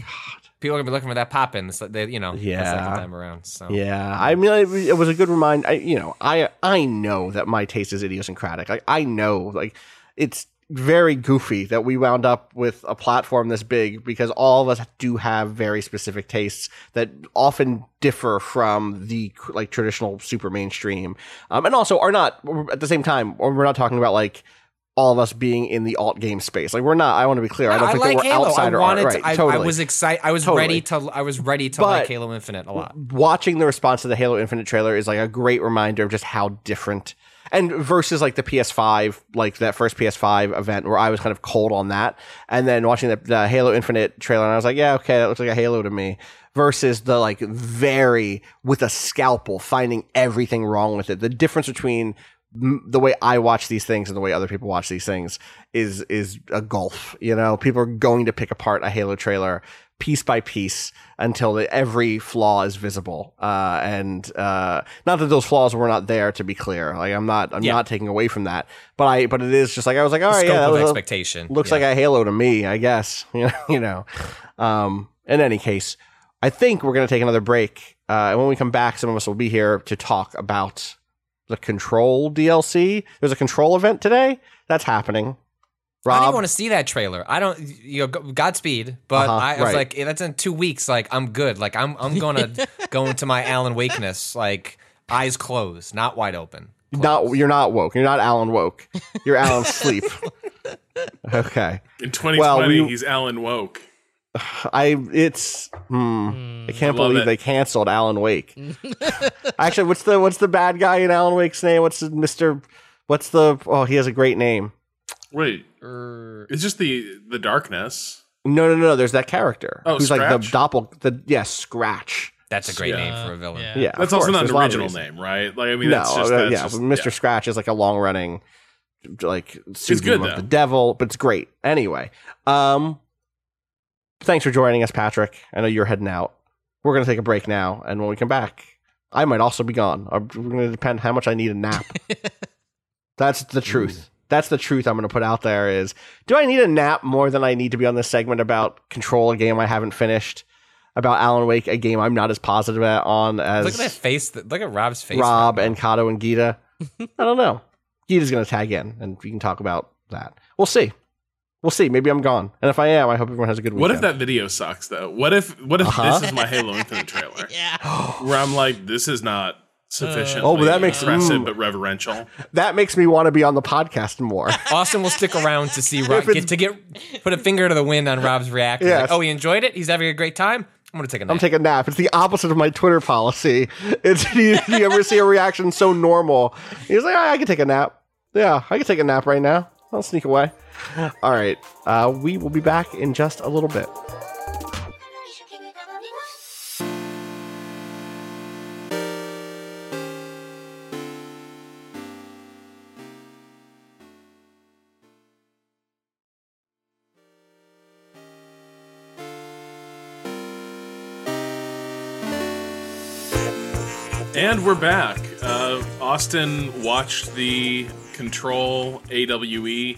People are gonna be looking for that pop in. They, you know, the Yeah. second time around. So Yeah, I mean, it, it was a good reminder. I, you know, I I know that my taste is idiosyncratic. Like I know, like it's very goofy that we wound up with a platform this big because all of us do have very specific tastes that often differ from the like traditional super mainstream, um, and also are not at the same time. Or we're not talking about like. All of us being in the alt game space, like we're not. I want to be clear. I don't I think like we're Halo. outside I right. to, I, totally. I was excited. I was Totally. ready to. I was ready to But- like Halo Infinite a lot. watching the response to the Halo Infinite trailer is like a great reminder of just how different and versus like the PS5, like that first PS5 event where I was kind of cold on that, and then watching the, the Halo Infinite trailer, and I was like, yeah, okay, that looks like a Halo to me. Versus the like very with a scalpel finding everything wrong with it. The difference between the way I watch these things and the way other people watch these things is is a gulf. You know, people are going to pick apart a Halo trailer piece by piece until the, every flaw is visible. Uh, and uh, not that those flaws were not there. To be clear, like I'm not I'm Yeah. not taking away from that. But I but it is just like I was like, all right, yeah, was expectation looks Yeah. like a Halo to me, I guess. You know, you know. Um, in any case, I think we're gonna take another break. Uh, and when we come back, some of us will be here to talk about the Control DLC. There's a Control event today. That's happening. I don't even want to see that trailer. I don't. You know, Godspeed. But Uh-huh, I, I was right. like, that's in two weeks. Like, I'm good. Like, I'm I'm gonna go into my Alan Wakeness, like eyes closed, not wide open. not you're not woke. You're not Alan woke. You're Alan sleep. Okay. In 2020, Well, we- he's Alan Woke. I it's hmm, I can't Love believe it. they canceled Alan Wake. Actually, what's the what's the bad guy in Alan Wake's name? What's the Mister What's the? Oh, he has a great name. Wait, Er, it's just the the darkness. No, no, no, no. There's that character Oh, who's like the doppel. The yes, Scratch. that's a great Yeah. name for a villain. Yeah. Yeah, That's also course, not there's an a lot of original name, right? Like I mean, no, that's just uh, that's yeah, just, Mr. yeah. Scratch is like a long running, like pseudonym good, of the devil, but it's great. Anyway, um, thanks for joining us, Patrick. I know you're heading out. We're gonna take a break now, and when we come back, I might also be gone. Uh, We're gonna depend how much I need a nap. That's the truth. That's the truth I'm going to put out there is do I need a nap more than I need to be on this segment about Control, a game I haven't finished, about Alan Wake, a game I'm not as positive on as Look at that face. that- Look at Rob's face. Rob right and Kato and Gita. I don't know. Gita's going to tag in and we can talk about that. We'll see. We'll see. Maybe I'm gone. And if I am, I hope everyone has a good weekend. What if that video sucks though? What if what if Uh-huh. this is my Halo Infinite trailer? Yeah. Where I'm like, this is not sufficiently Oh, but that makes- impressive mm. but reverential. That makes me want to be on the podcast more. Austin will stick around to see Rob get, to get put a finger to the wind on Rob's reaction. Yes. Like, oh, he enjoyed it. He's having a great time. I'm gonna take a nap. I'm taking a nap. It's the opposite of my Twitter policy. It's you, you ever see a reaction so normal? He's like, "Ah, I can take a nap. Yeah, I can take a nap right now. I'll sneak away. All right. Uh, we will be back in just a little bit. And we're back. Uh, Austin watched the Control AWE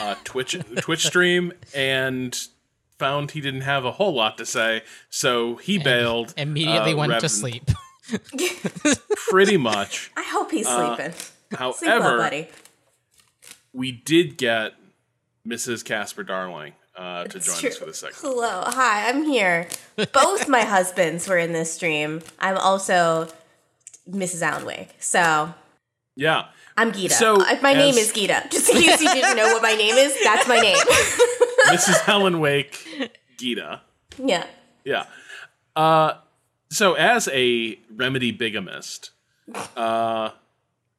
uh, Twitch Twitch stream and found he didn't have a whole lot to say, so he bailed. Immediately uh, went Rev- to sleep. Pretty much. I hope he's sleeping. Sleep well, However, buddy. we did get Mrs. Casper Darling uh, to join True. us for the second. Hello, hi, I'm here. Both my husbands were in this stream. I'm also Mrs. Alan Wake. So Yeah. I'm Gita. So, my name is Gita. Just in case you didn't know what my name is, that's my name. Mrs. Helen Wake, Gita. yeah. Yeah. Uh, so as a remedy bigamist, uh,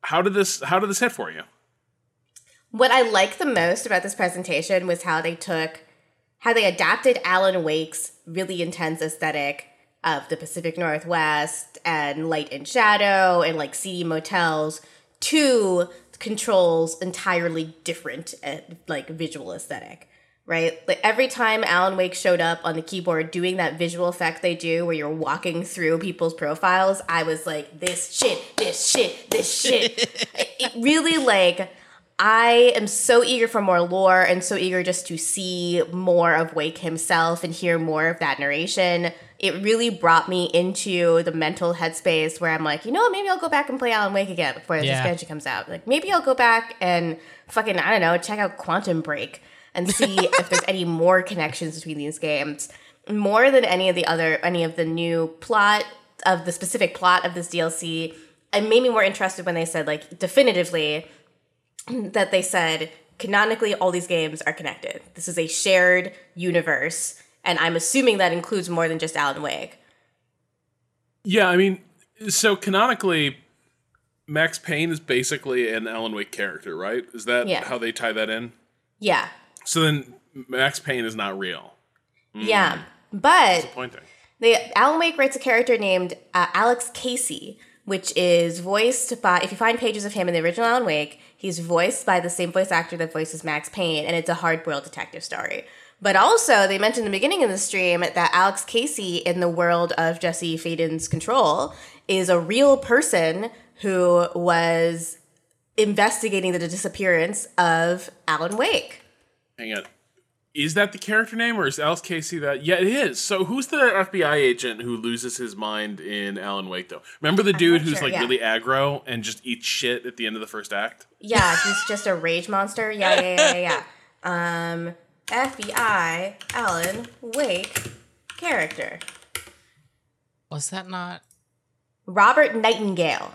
how did this how did this hit for you? What I liked the most about this presentation was how they took, how they adapted Alan Wake's really intense aesthetic of the Pacific Northwest and light and shadow and like seedy motels to Control's entirely different uh, like visual aesthetic. Right? Like every time Alan Wake showed up on the keyboard doing that visual effect they do where you're walking through people's profiles, I was like, this shit, this shit, this shit. it really like I am so eager for more lore and so eager just to see more of Wake himself and hear more of that narration. It really brought me into the mental headspace where I'm like, you know what, maybe I'll go back and play Alan Wake again before this Yeah. expansion comes out. Like maybe I'll go back and fucking, I don't know, check out Quantum Break and see if there's any more connections between these games. More than any of the other any of the new plot of the specific plot of this DLC. It made me more interested when they said like definitively that they said canonically all these games are connected. This is a shared universe, and I'm assuming that includes more than just Alan Wake. Yeah, I mean, so canonically, Max Payne is basically an Alan Wake character, right? Is that Yeah. how they tie that in? Yeah, So then Max Payne is not real. yeah, but Pointing. they Alan Wake writes a character named uh, Alex Casey, which is voiced by. If you find pages of him in the original Alan Wake, he's voiced by the same voice actor that voices Max Payne, and it's a hard-boiled detective story. But also, they mentioned in the beginning of the stream that Alex Casey, in the world of Jesse Faden's Control, is a real person who was investigating the disappearance of Alan Wake. Hang on. Is that the character name or is Alex Casey that? Yeah, it is. So who's the FBI agent who loses his mind in Alan Wake though? Remember the dude who's sure, like yeah. really aggro and just eats shit at the end of the first act? Yeah, he's just a rage monster. Yeah, yeah, yeah, yeah. yeah. Um, FBI Alan Wake character Was that not? Robert Nightingale.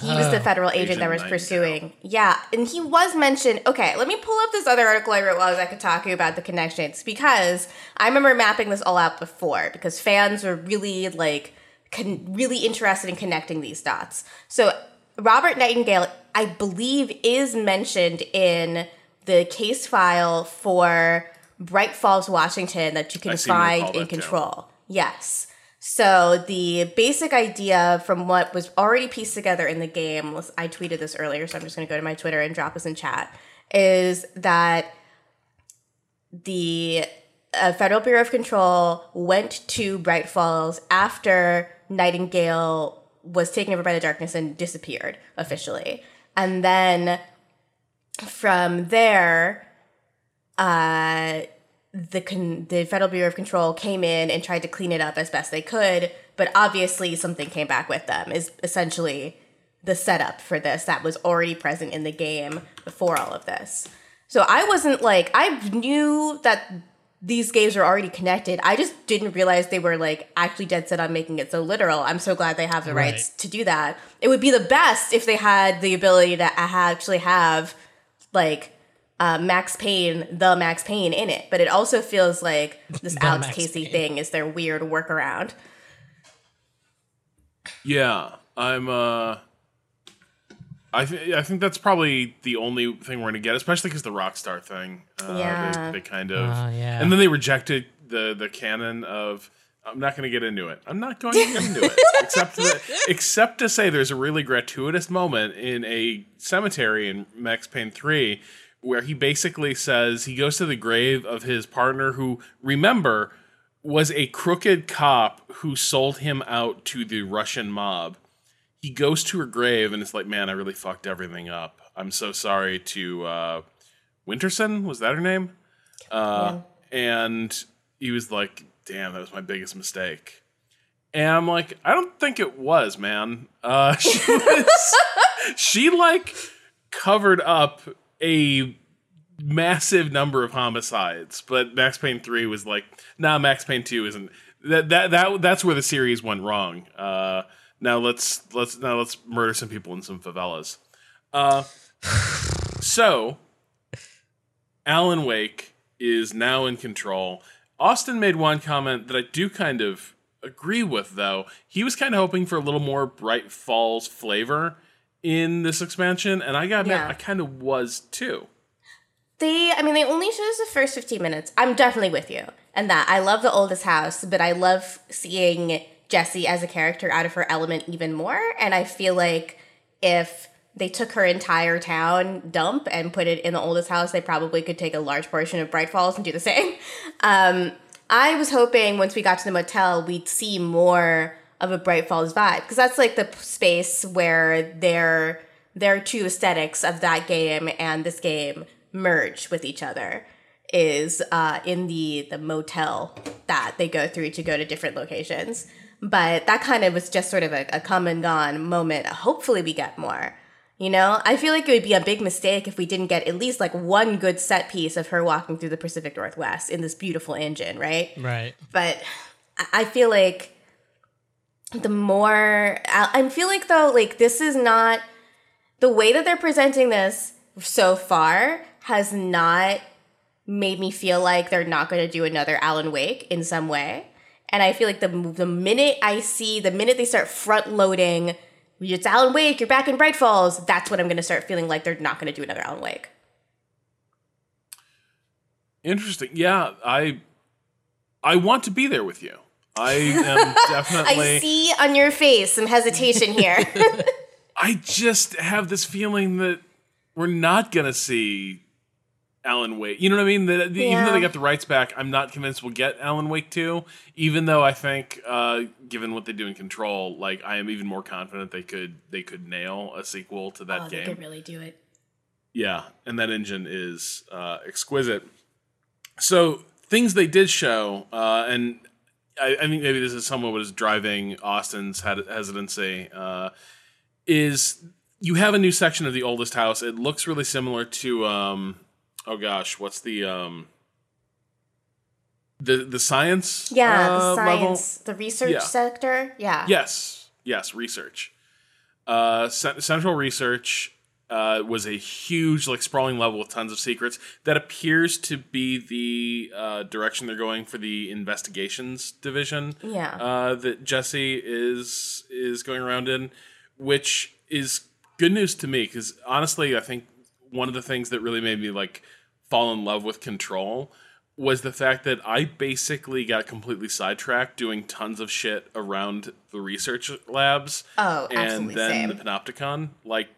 He was the Oh. federal agent, Agent that was pursuing. Yeah, and he was mentioned. Okay, let me pull up this other article I wrote while I was at Kotaku about the connections because I remember mapping this all out before because fans were really like con- really interested in connecting these dots. So Robert Nightingale, I believe, is mentioned in the case file for Bright Falls, Washington, that you can find in. Control. Yes. So the basic idea from what was already pieced together in the game was I tweeted this earlier, so I'm just going to go to my Twitter and drop this in chat. Is that the uh, Federal Bureau of Control went to Bright Falls after Nightingale was taken over by the darkness and disappeared officially. And then from there, uh, the con- the Federal Bureau of Control came in and tried to clean it up as best they could, but obviously something came back with them. Is essentially the setup for this that was already present in the game before all of this. So I wasn't like I knew that these games were already connected. I just didn't realize they were like actually dead set on making it so literal. I'm so glad they have the Right. rights to do that. It would be the best if they had the ability to actually have like uh, Max Payne, the Max Payne in it. But it also feels like this The Alex Max Casey Payne. thing is their weird workaround. Yeah, I'm. uh I think I think that's probably the only thing we're gonna get, especially because the Rockstar thing. Uh, Yeah. they, they kind of, Oh, yeah. and then they rejected the the canon of. I'm not going to get into it. I'm not going to get into it, except that, except to say there's a really gratuitous moment in a cemetery in Max Payne three where he basically says he goes to the grave of his partner who, remember, was a crooked cop who sold him out to the Russian mob. He goes to her grave and it's like, man, I really fucked everything up. I'm so sorry to uh, Winterson. Was that her name? Uh, and he was like, damn, that was my biggest mistake. And I'm like, I don't think it was, man. Uh, she was, she like covered up a massive number of homicides, but Max Payne 3 was like, nah, Max Payne 2 isn't. That that that that's where the series went wrong. Uh, now let's let's now let's murder some people in some favelas. Uh, so Alan Wake is now in control. Austin made one comment that I do kind of agree with, though. He was kind of hoping for a little more Bright Falls flavor in this expansion, and I gotta admit, Yeah. I kind of was too. They, I mean, they only showed us the first 15 minutes. I'm definitely with you. And that I love the oldest house, but I love seeing Jesse as a character out of her element even more. And I feel like if they took her entire town dump and put it in the oldest house, they probably could take a large portion of Bright Falls and do the same. Um, I was hoping once we got to the motel, we'd see more of a Bright Falls vibe because that's like the space where their their two aesthetics of that game and this game merge with each other is uh, in the the motel that they go through to go to different locations. But that kind of was just sort of a, a come and gone moment. Hopefully, we get more. You know, I feel like it would be a big mistake if we didn't get at least like one good set piece of her walking through the Pacific Northwest in this beautiful engine, right? Right. but I- feel like the more I I feel like though like this is not the way that they're presenting this so far has not made me feel like they're not going to do another Alan Wake in some way. And I feel like the the minute I see the minute they start front loading it's Alan Wake, you're back in Bright Falls, that's when I'm going to start feeling like they're not going to do another Alan Wake. Interesting. Yeah, I I want to be there with you. I am definitely. I see on your face some hesitation here. I just have this feeling that we're not gonna see Alan Wake. You know what I mean? That even though they got the rights back, I'm not convinced we'll get Alan Wake 2. Even though I think, uh, given what they do in Control, like I am even more confident they could they could nail a sequel to that oh, they game. could really do it. Yeah, and that engine is uh, exquisite. So things they did show, uh, and I, I think maybe this is somewhat what is driving Austin's hesitancy. Uh, is you have a new section of the oldest house. It looks really similar to, um, oh gosh, what's the um, the the science? Yeah, uh, the level? science, the research Yeah. sector. Yeah. Yes, yes, research. Uh, Central Research uh, was a huge, like, sprawling level with tons of secrets. That appears to be the uh, direction they're going for the investigations division. Yeah. Uh, that Jesse is is going around in, which is good news to me because honestly, I think one of the things that really made me like fall in love with Control was the fact that I basically got completely sidetracked doing tons of shit around the research labs. Oh, and absolutely then same. the Panopticon. Like,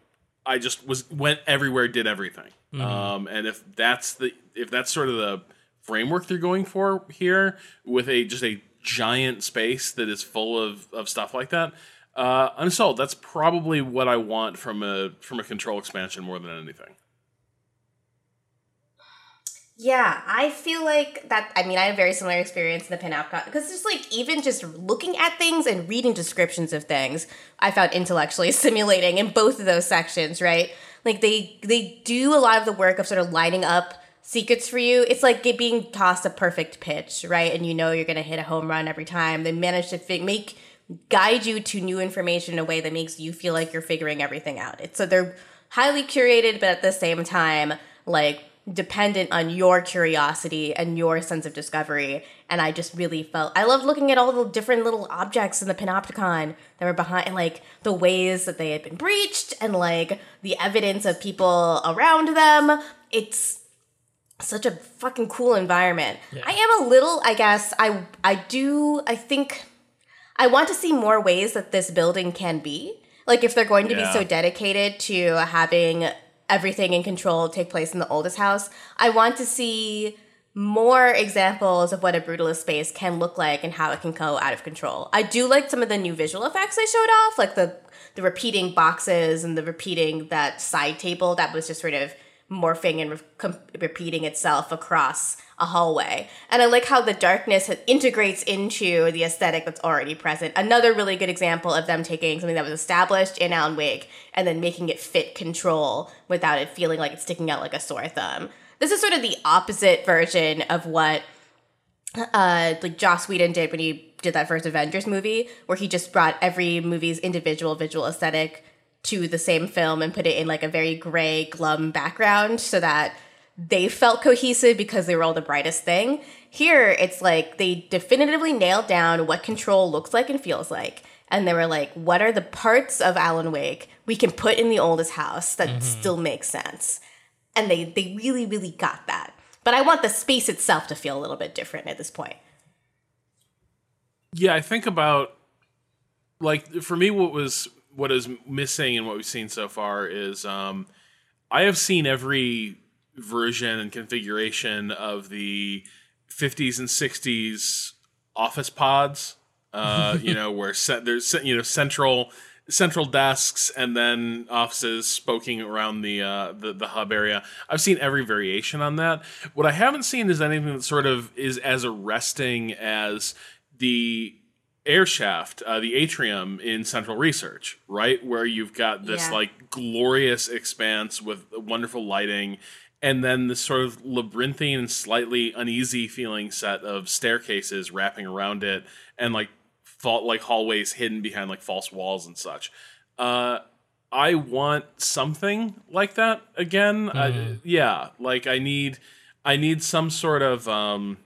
I just was went everywhere, did everything. Um, and if that's the if that's sort of the framework they're going for here, with a just a giant space that is full of of stuff like that. Uh, I'm sold. That's probably what I want from a from a control expansion more than anything. Yeah, I feel like that. I mean, I had a very similar experience in the pinup because just like even just looking at things and reading descriptions of things, I found intellectually stimulating in both of those sections. Right, like they they do a lot of the work of sort of lining up secrets for you. It's like being tossed a perfect pitch, right? And you know you're gonna hit a home run every time. They manage to fi- make guide you to new information in a way that makes you feel like you're figuring everything out. It's so they're highly curated, but at the same time, like dependent on your curiosity and your sense of discovery. And I just really felt I loved looking at all the different little objects in the Panopticon that were behind, and like the ways that they had been breached, and like the evidence of people around them. It's such a fucking cool environment. I am a little, I guess, I I do I think I want to see more ways that this building can be. Like if they're going to Yeah. be so dedicated to having everything in control take place in the oldest house, I want to see more examples of what a brutalist space can look like and how it can go out of control. I do like some of the new visual effects they showed off, like the the repeating boxes and the repeating that side table that was just sort of morphing and re- repeating itself across a hallway. And I like how the darkness integrates into the aesthetic that's already present. Another really good example of them taking something that was established in Alan Wake and then making it fit control without it feeling like it's sticking out like a sore thumb. This is sort of the opposite version of what uh like Joss Whedon did when he did that first Avengers movie, where he just brought every movie's individual visual aesthetic to the same film and put it in like a very gray, glum background so that they felt cohesive because they were all the brightest thing. Here, it's like they definitively nailed down what control looks like and feels like. And they were like, what are the parts of Alan Wake we can put in the oldest house that mm-hmm. still makes sense? And they, they really, really got that. But I want the space itself to feel a little bit different at this point. Yeah, I think about like for me, what was what is missing in what we've seen so far is um, I have seen every version and configuration of the 50s and 60s office pods. Uh, you know, where there's you know central central desks and then offices spoking around the, uh, the the hub area. I've seen every variation on that. What I haven't seen is anything that sort of is as arresting as the air shaft, uh, the atrium in Central Research, right, where you've got this Yeah. like glorious expanse with wonderful lighting. And then this sort of labyrinthine and slightly uneasy feeling set of staircases wrapping around it, and like fault like hallways hidden behind like false walls and such. Uh, I want something like that again. I, yeah, like I need, I need some sort of, um,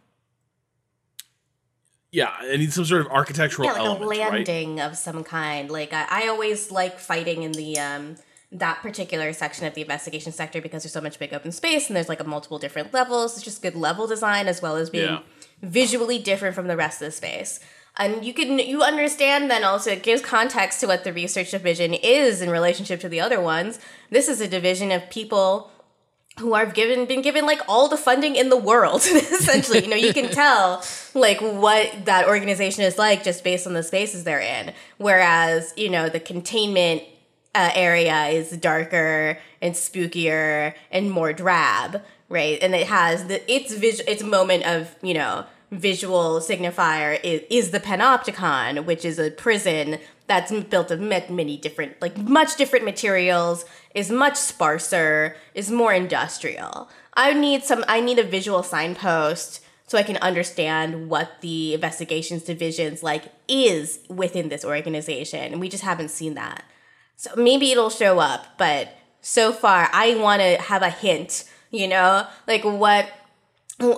yeah, I need some sort of architectural yeah, like element, a right? landing of some kind. Like I, I always like fighting in the um that particular section of the investigation sector because there's so much big open space and there's like a multiple different levels. It's just good level design as well as being Yeah. visually different from the rest of the space. And you can you understand then also it gives context to what the research division is in relationship to the other ones. This is a division of people who are given been given like all the funding in the world essentially. You know you can tell like what that organization is like just based on the spaces they're in. Whereas you know the containment uh, area is darker and spookier and more drab right? And it has the its vis- its moment of you know visual signifier is, is the panopticon which is a prison that's built of many different like much different materials is much sparser is more industrial. I need some i need a visual signpost so i can understand what the investigations divisions like is within this organization and we just haven't seen that. So maybe it'll show up but so far i want to have a hint you know? Like what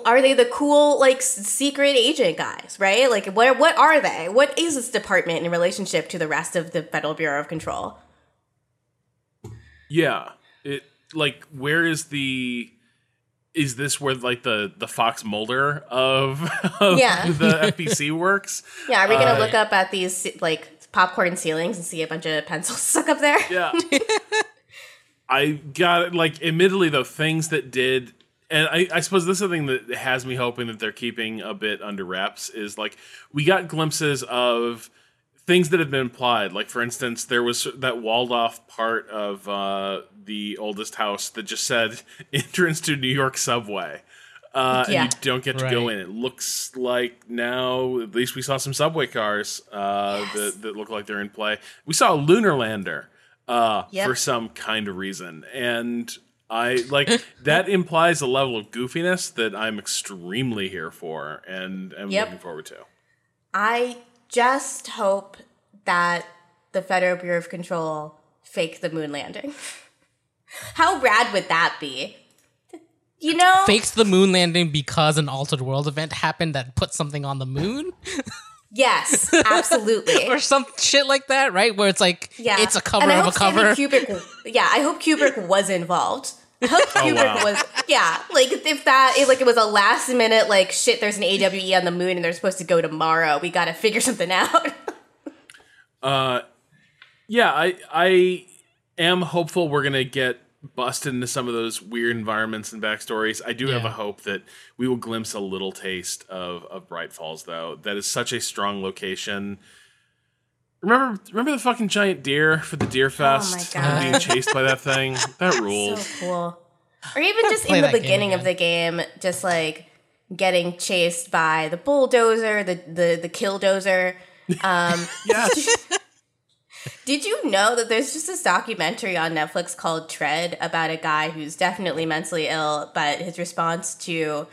are they the cool like secret agent guys right? Like what what are they? What is this department in relationship to the rest of the federal bureau of control Yeah. It like where is the is this where like the the Fox Mulder of, of Yeah. the FBC works? Yeah, are we gonna Uh, look up at these like popcorn ceilings and see a bunch of pencils stuck up there? Yeah. I got it. Like, admittedly, though, things that did, and I, I suppose this is the thing that has me hoping that they're keeping a bit under wraps is like we got glimpses of things that have been implied. Like, for instance, there was that walled off part of uh, the oldest house that just said entrance to New York subway. Uh, Yeah. And you don't get to go in. It looks like now, at least we saw some subway cars uh, that, that look like they're in play. We saw a lunar lander uh, Yep. for some kind of reason. And I like that implies a level of goofiness that I'm extremely here for and am Yep. looking forward to. I just hope that the Federal Bureau of Control fake the moon landing. How rad would that be? You know, Fakes the moon landing because an altered world event happened that put something on the moon yes, absolutely. or some shit like that, right? Where it's like Yeah, it's a cover of a Stanley cover. Kubrick, yeah, I hope Kubrick was involved. I hope Kubrick wow. was, yeah, like if that, like it was a last minute, like shit, there's an AWE on the moon and they're supposed to go tomorrow. We got to figure something out. Uh, yeah, I I am hopeful we're gonna get busted into some of those weird environments and backstories. I do have a hope that we will glimpse a little taste of of Bright Falls, though. That is such a strong location. Remember, remember the fucking giant deer for the Deer Fest God. being chased by that thing. That ruled. so cool. Or even just in the beginning of the game, just like getting chased by the bulldozer, the the the killdozer. Um, yes. Did you know that there's just this documentary on Netflix called Tread about a guy who's definitely mentally ill, but his response to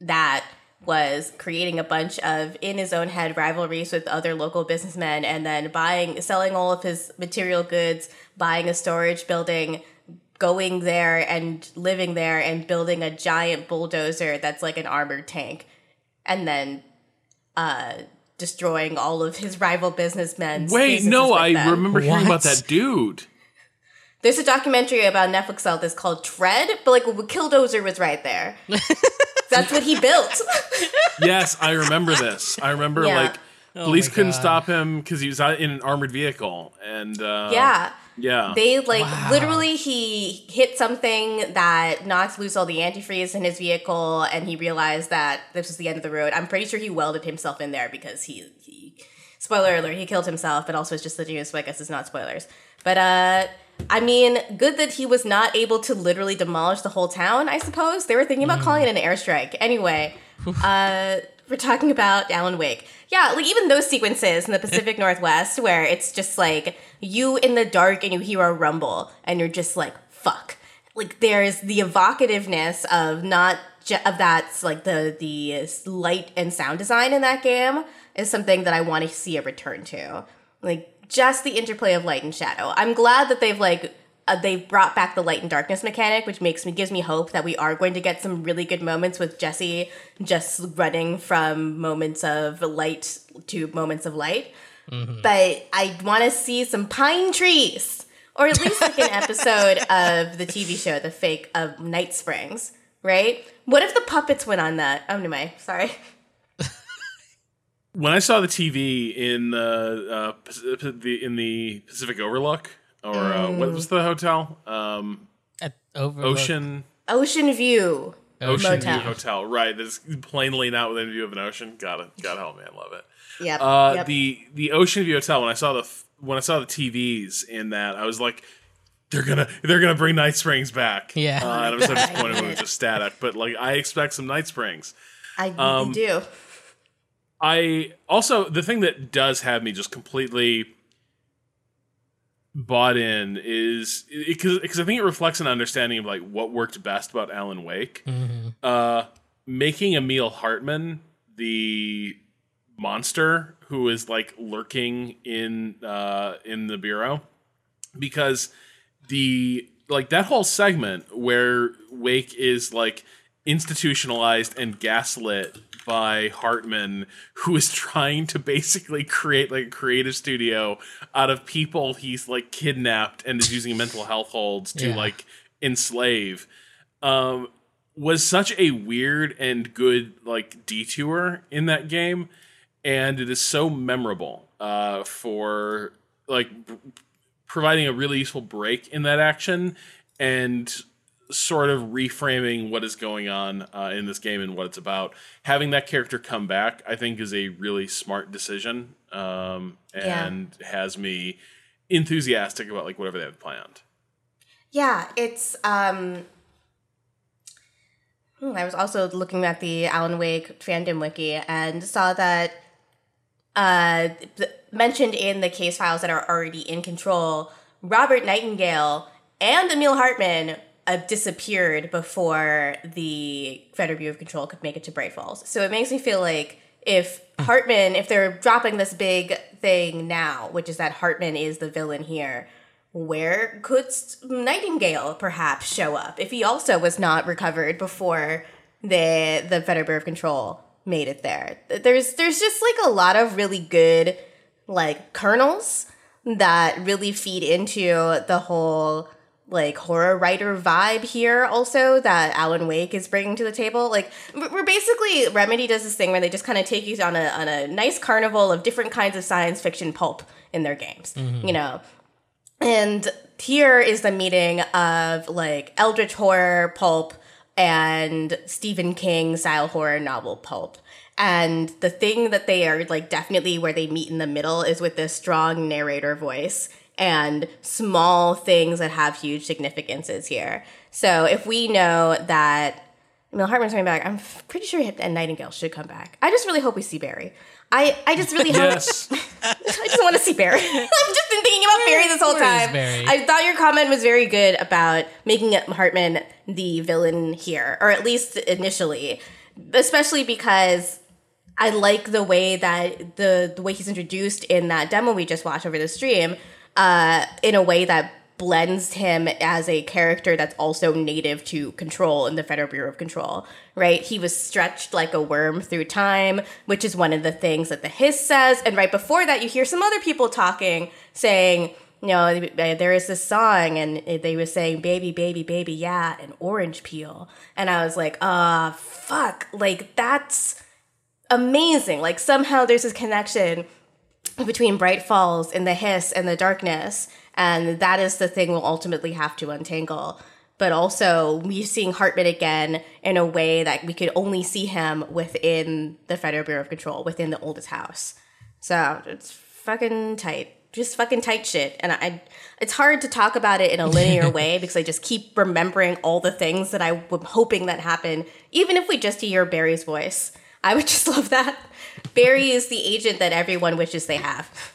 that was creating a bunch of in his own head rivalries with other local businessmen and then buying selling all of his material goods, buying a storage building, going there and living there and building a giant bulldozer that's like an armored tank and then uh destroying all of his rival businessmen. Wait, no, I them. remember hearing about that dude. There's a documentary about Netflix out that's called Tread, but like Killdozer was right there. That's what he built. Yes, I remember this. I remember Yeah. like police couldn't God. stop him because he was in an armored vehicle, and uh, yeah. yeah, They like Wow. literally he hit something that knocked loose all the antifreeze in his vehicle and he realized that this was the end of the road. I'm pretty sure he welded himself in there because he he spoiler alert, he killed himself, but also it's just the news, so I guess it's not spoilers. But uh I mean, good that he was not able to literally demolish the whole town, I suppose. They were thinking about calling it an airstrike. Anyway, uh we're talking about Alan Wake. Yeah, like even those sequences in the Pacific Northwest where it's just like you in the dark and you hear a rumble and you're just like, fuck. Like there's the evocativeness of not ju- of that's like the the light and sound design in that game is something that I want to see a return to. Like just the interplay of light and shadow. I'm glad that they've like uh, they've brought back the light and darkness mechanic, which makes me gives me hope that we are going to get some really good moments with Jesse just running from moments of light to moments of light. But I want to see some pine trees, or at least like an episode of the TV show, the fake of Night Springs, right? What if the puppets went on that? Oh, anyway, sorry. When I saw the TV in uh, uh, the in the Pacific Overlook, or uh, what was the hotel? Um, At Overlook. Ocean Ocean View. Ocean Motel. View Hotel, right? That's plainly not within view of an ocean. Got it. God help me, I love it. Yep. Uh, yep. The the Ocean View Hotel. When I saw the when I saw the TVs in that, I was like, they're gonna they're gonna bring Night Springs back. Yeah. uh, and I was so disappointed when it was just static. But like, I expect some Night Springs. I um, do. I also the thing that does have me just completely bought in is because because I think it reflects an understanding of like what worked best about Alan Wake. Uh, making Emil Hartman the monster who is like lurking in uh, in the bureau because the like that whole segment where Wake is like institutionalized and gaslit by Hartman, who is trying to basically create like a creative studio out of people he's like kidnapped and is using mental health holds to Yeah. like enslave. Um, was such a weird and good like detour in that game, and it is so memorable uh, for like b- providing a really useful break in that action and sort of reframing what is going on uh, in this game and what it's about. Having that character come back, I think, is a really smart decision, um, Yeah. and has me enthusiastic about like whatever they have planned. Yeah, it's um hmm, I was also looking at the Alan Wake fandom wiki and saw that uh mentioned in the case files that are already in control, Robert Nightingale and Emil Hartman uh, disappeared before the Federal Bureau of Control could make it to Bright Falls. So it makes me feel like if Hartman, if they're dropping this big thing now, which is that Hartman is the villain here, where could Nightingale perhaps show up if he also was not recovered before the the Federal Bureau of Control made it there? There's there's just like a lot of really good like kernels that really feed into the whole like horror writer vibe here also that Alan Wake is bringing to the table. Like we're basically Remedy does this thing where they just kind of take you on a on a nice carnival of different kinds of science fiction pulp in their games. Mm-hmm. You know, and here is the meeting of like eldritch horror pulp and Stephen King style horror novel pulp. And the thing that they are like definitely where they meet in the middle is with this strong narrator voice and small things that have huge significances here. So if we know that Emil Hartman's coming back, I'm pretty sure and Nightingale should come back. I just really hope we see Barry. I, I just really hope Yes. I just want to see Barry. I've just been thinking about Barry this whole time. I thought your comment was very good about making Hartman the villain here, or at least initially, especially because I like the way that the the way he's introduced in that demo we just watched over the stream, uh, in a way that blends him as a character that's also native to control in the Federal Bureau of Control, right? He was stretched like a worm through time, which is one of the things that the Hiss says. And right before that, you hear some other people talking, saying, you know, there is this song, and they were saying, baby, baby, baby, yeah, and orange peel. And I was like, ah, fuck. Like, that's amazing. Like, somehow there's this connection between Bright Falls and the hiss and the darkness, and that is the thing we'll ultimately have to untangle. But also, we're seeing Hartman again in a way that we could only see him within the Federal Bureau of Control, within the oldest house. So it's fucking tight, just fucking tight shit. And I, it's hard to talk about it in a linear way because I just keep remembering all the things that I was hoping that happen. Even if we just hear Barry's voice, I would just love that. Barry is the agent that everyone wishes they have.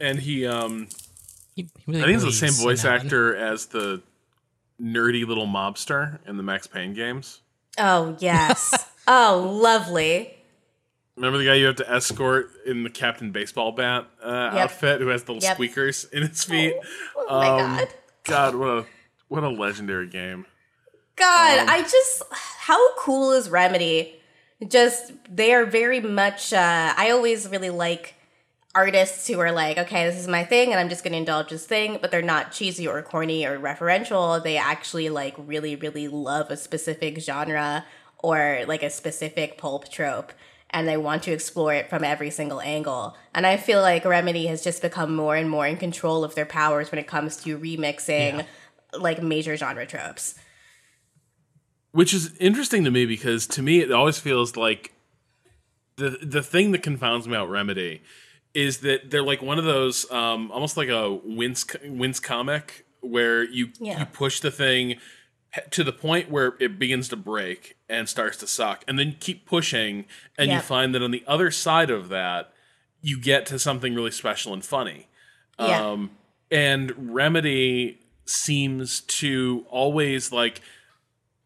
and he um He, he really I think it's the same voice that one. actor as the nerdy little mobster in the Max Payne games. Oh yes. oh lovely. Remember the guy you have to escort in the Captain Baseball Bat uh, Yep. outfit who has the little Yep. squeakers in his feet? Oh my Um, god. God, what a what a legendary game. God, um, I just how cool is Remedy? Just they are very much uh I always really like artists who are like, okay, this is my thing and I'm just gonna indulge this thing, but they're not cheesy or corny or referential. They actually like really, really love a specific genre or like a specific pulp trope and they want to explore it from every single angle. And I feel like Remedy has just become more and more in control of their powers when it comes to remixing like major genre tropes. Which is interesting to me because to me it always feels like the the thing that confounds me about Remedy is that they're like one of those um, almost like a wince wince comic where you Yeah. you push the thing to the point where it begins to break and starts to suck and then keep pushing and you find that on the other side of that you get to something really special and funny Yeah. um, and remedy seems to always like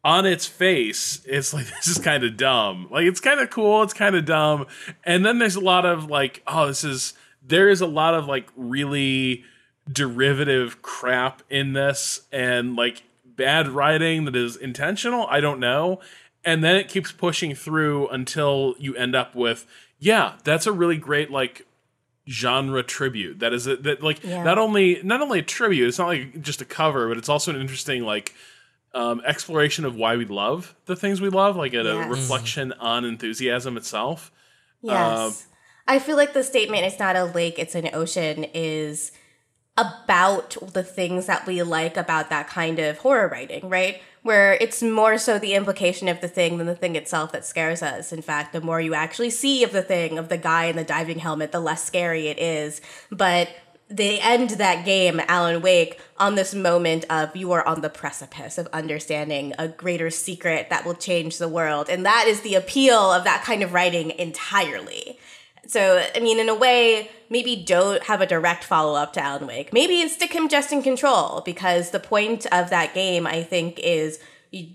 on its face it's like this is kind of dumb like it's kind of cool it's kind of dumb and then there's a lot of like oh this is there is a lot of like really derivative crap in this and like bad writing that is intentional i don't know and then it keeps pushing through until you end up with yeah, that's a really great like genre tribute. That is a, that like Yeah. not only not only a tribute, it's not like just a cover, but it's also an interesting like um, exploration of why we love the things we love, like a, a reflection on enthusiasm itself. Yes. I feel like the statement it's not a lake, it's an ocean is about the things that we like about that kind of horror writing, right? Where it's more so the implication of the thing than the thing itself that scares us. In fact, the more you actually see of the thing, of the guy in the diving helmet, the less scary it is. But they end that game, Alan Wake, on this moment of you are on the precipice of understanding a greater secret that will change the world. And that is the appeal of that kind of writing entirely. So, I mean, in a way, maybe don't have a direct follow up to Alan Wake. Maybe stick him just in control because the point of that game, I think, is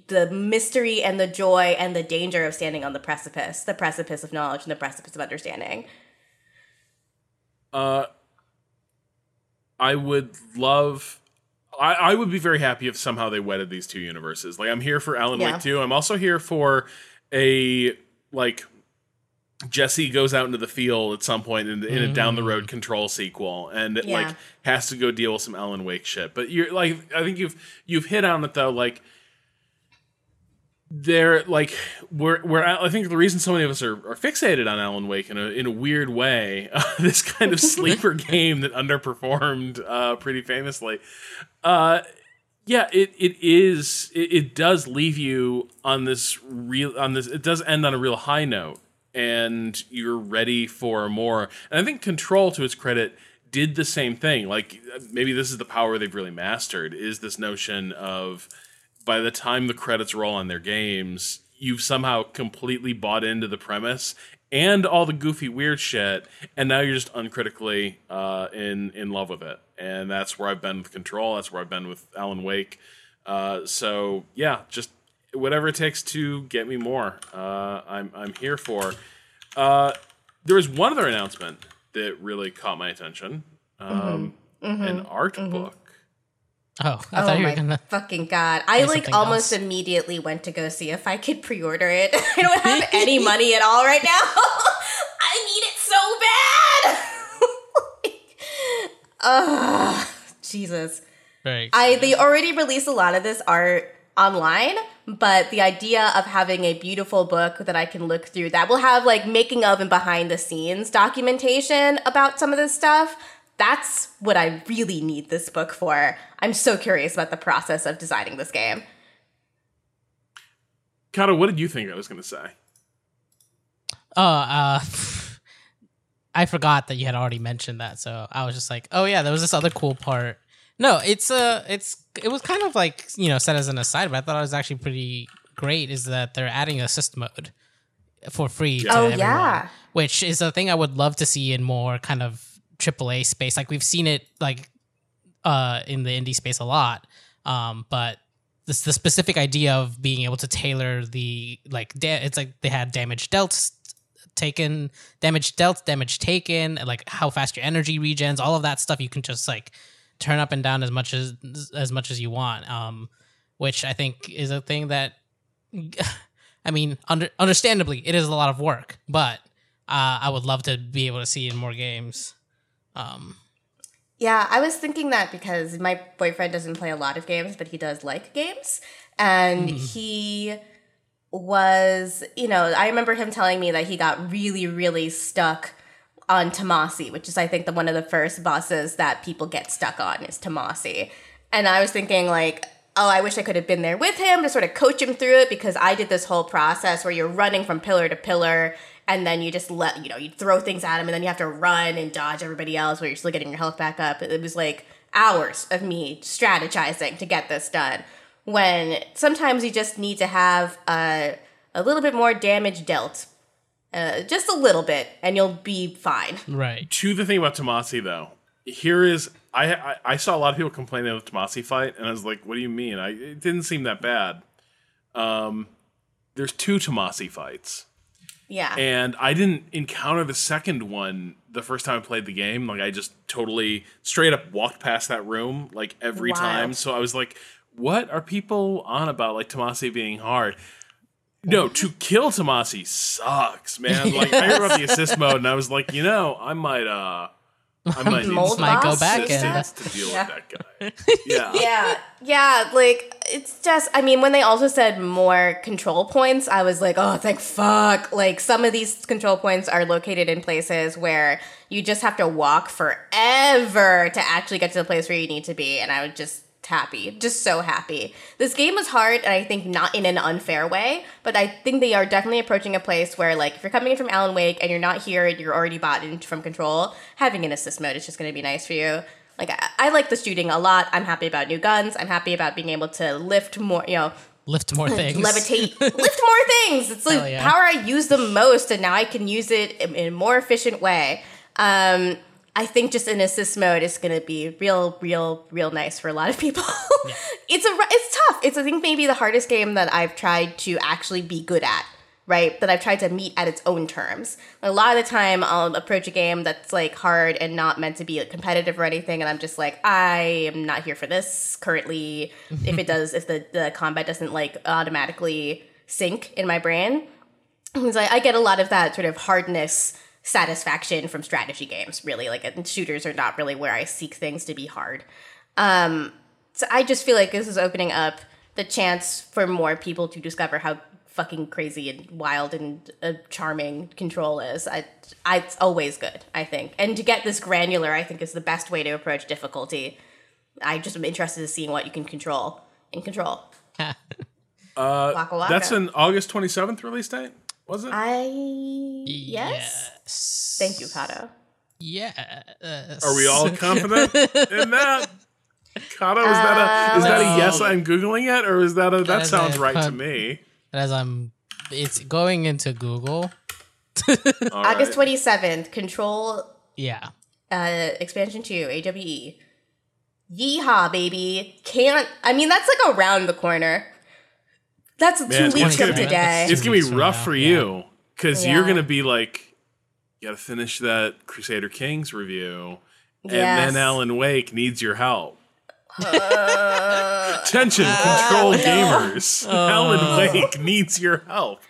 the mystery and the joy and the danger of standing on the precipice, the precipice of knowledge and the precipice of understanding. Uh, I would love. I, I would be very happy if somehow they wedded these two universes. Like I'm here for Alan Yeah. Wake 2. I'm also here for a like Jesse goes out into the field at some point in, in a down the road mm. control sequel and it, Yeah. like has to go deal with some Alan Wake shit. But you're like I think you've you've hit on it though like they're like we're we're I think the reason so many of us are, are fixated on Alan Wake in a in a weird way, this kind of sleeper game that underperformed uh, pretty famously. Uh, yeah, it it is it, it does leave you on this real on this it does end on a real high note and you're ready for more. And I think Control to its credit did the same thing. Like maybe this is the power they've really mastered is this notion of by the time the credits roll on their games, you've somehow completely bought into the premise and all the goofy weird shit, and now you're just uncritically uh, in in love with it. And that's where I've been with Control. That's where I've been with Alan Wake. Uh, so yeah, just whatever it takes to get me more. Uh, I'm I'm here for. Uh, there was one other announcement that really caught my attention. Um, An art book. Oh, I oh thought you my were gonna. fucking god! I like almost else. immediately went to go see if I could pre-order it. I don't have any money at all right now. I need it so bad. Ugh, Jesus. Very I they already released a lot of this art online, but the idea of having a beautiful book that I can look through that will have like making of and behind the scenes documentation about some of this stuff. That's what I really need this book for. I'm so curious about the process of designing this game. Kato, what did you think I was going to say? Oh, uh, I forgot that you had already mentioned that, so I was just like, oh yeah, there was this other cool part. No, it's uh, it's it was kind of like you know set as an aside, but I thought it was actually pretty great. Is that they're adding assist mode for free? To Oh, everyone, yeah. which is a thing I would love to see in more kind of AAA space. Like we've seen it like uh in the indie space a lot, um, but this the specific idea of being able to tailor the like da- it's like they had damage dealt taken damage dealt damage taken like how fast your energy regens all of that stuff you can just like turn up and down as much as as much as you want um which i think is a thing that i mean under, understandably it is a lot of work but uh, i would love to be able to see in more games um Yeah, I was thinking that because my boyfriend doesn't play a lot of games, but he does like games. And he was, you know, I remember him telling me that he got really, really stuck on Tommasi, which is, I think, the one of the first bosses that people get stuck on is Tommasi. And I was thinking, like, oh, I wish I could have been there with him to sort of coach him through it because I did this whole process where you're running from pillar to pillar and then you just let, you know, you throw things at him and then you have to run and dodge everybody else while you're still getting your health back up. It was like hours of me strategizing to get this done. When sometimes you just need to have a, a little bit more damage dealt, uh, just a little bit, and you'll be fine. right To the thing about Tommasi, though, here is I, I I saw a lot of people complaining of the Tommasi fight, and I was like, "What do you mean?" I it didn't seem that bad. Um, there's two Tommasi fights, Yeah. and I didn't encounter the second one the first time I played the game. Like I just totally straight up walked past that room like every Wild. time. So I was like, "What are people on about?" Like Tommasi being hard. No, to kill Tommasi sucks, man. Like I heard about the assist mode, and I was like, you know, I might, uh, I might need Mold some Might go back and- to deal Yeah. with that guy. Yeah, yeah, yeah. Like it's just. I mean, when they also said more control points, I was like, oh, thank fuck. Like some of these control points are located in places where you just have to walk forever to actually get to the place where you need to be, and I was just happy, just so happy. This game was hard, and I think not in an unfair way, but I think they are definitely approaching a place where, like, if you're coming in from Alan Wake and you're not here and you're already bought in from Control, having an assist mode is just going to be nice for you. Like, I, I like the shooting a lot. I'm happy about new guns. I'm happy about being able to lift more, you know, Lift more things. levitate, lift more things. It's like yeah. power I use the most, and now I can use it in, in a more efficient way. Um, I think just in assist mode is going to be real, real, real nice for a lot of people. it's a, it's tough. It's I think maybe the hardest game that I've tried to actually be good at. Right, that I've tried to meet at its own terms. A lot of the time, I'll approach a game that's like hard and not meant to be like, competitive or anything, and I'm just like, I am not here for this currently. if it does, if the the combat doesn't like automatically sync in my brain, it's like I get a lot of that sort of hardness satisfaction from strategy games. Really, like shooters are not really where I seek things to be hard. Um, so I just feel like this is opening up the chance for more people to discover how fucking crazy and wild and uh, charming control is. I, I, it's always good, I think. And to get this granular, I think is the best way to approach difficulty. I just am interested in seeing what you can control in control. uh, Waka waka. that's an August twenty seventh release date, was it? I yes. Yes. Thank you, Kato. Yes. Are we all confident in that? Kato, is that a is that a yes? I'm googling it, or is that a that sounds a right to me? As I'm, it's going into Google. All August twenty seventh. Control Yeah. uh, expansion two AWE. Yeehaw, baby! Can't. I mean, that's like around the corner. That's two Man, it's weeks gonna from be- today. It's gonna be rough now, for yeah. you because you're gonna be like, you gotta finish that Crusader Kings review, and Yes. then Alan Wake needs your help. Uh, Attention, control gamers. Alan Wake needs your help.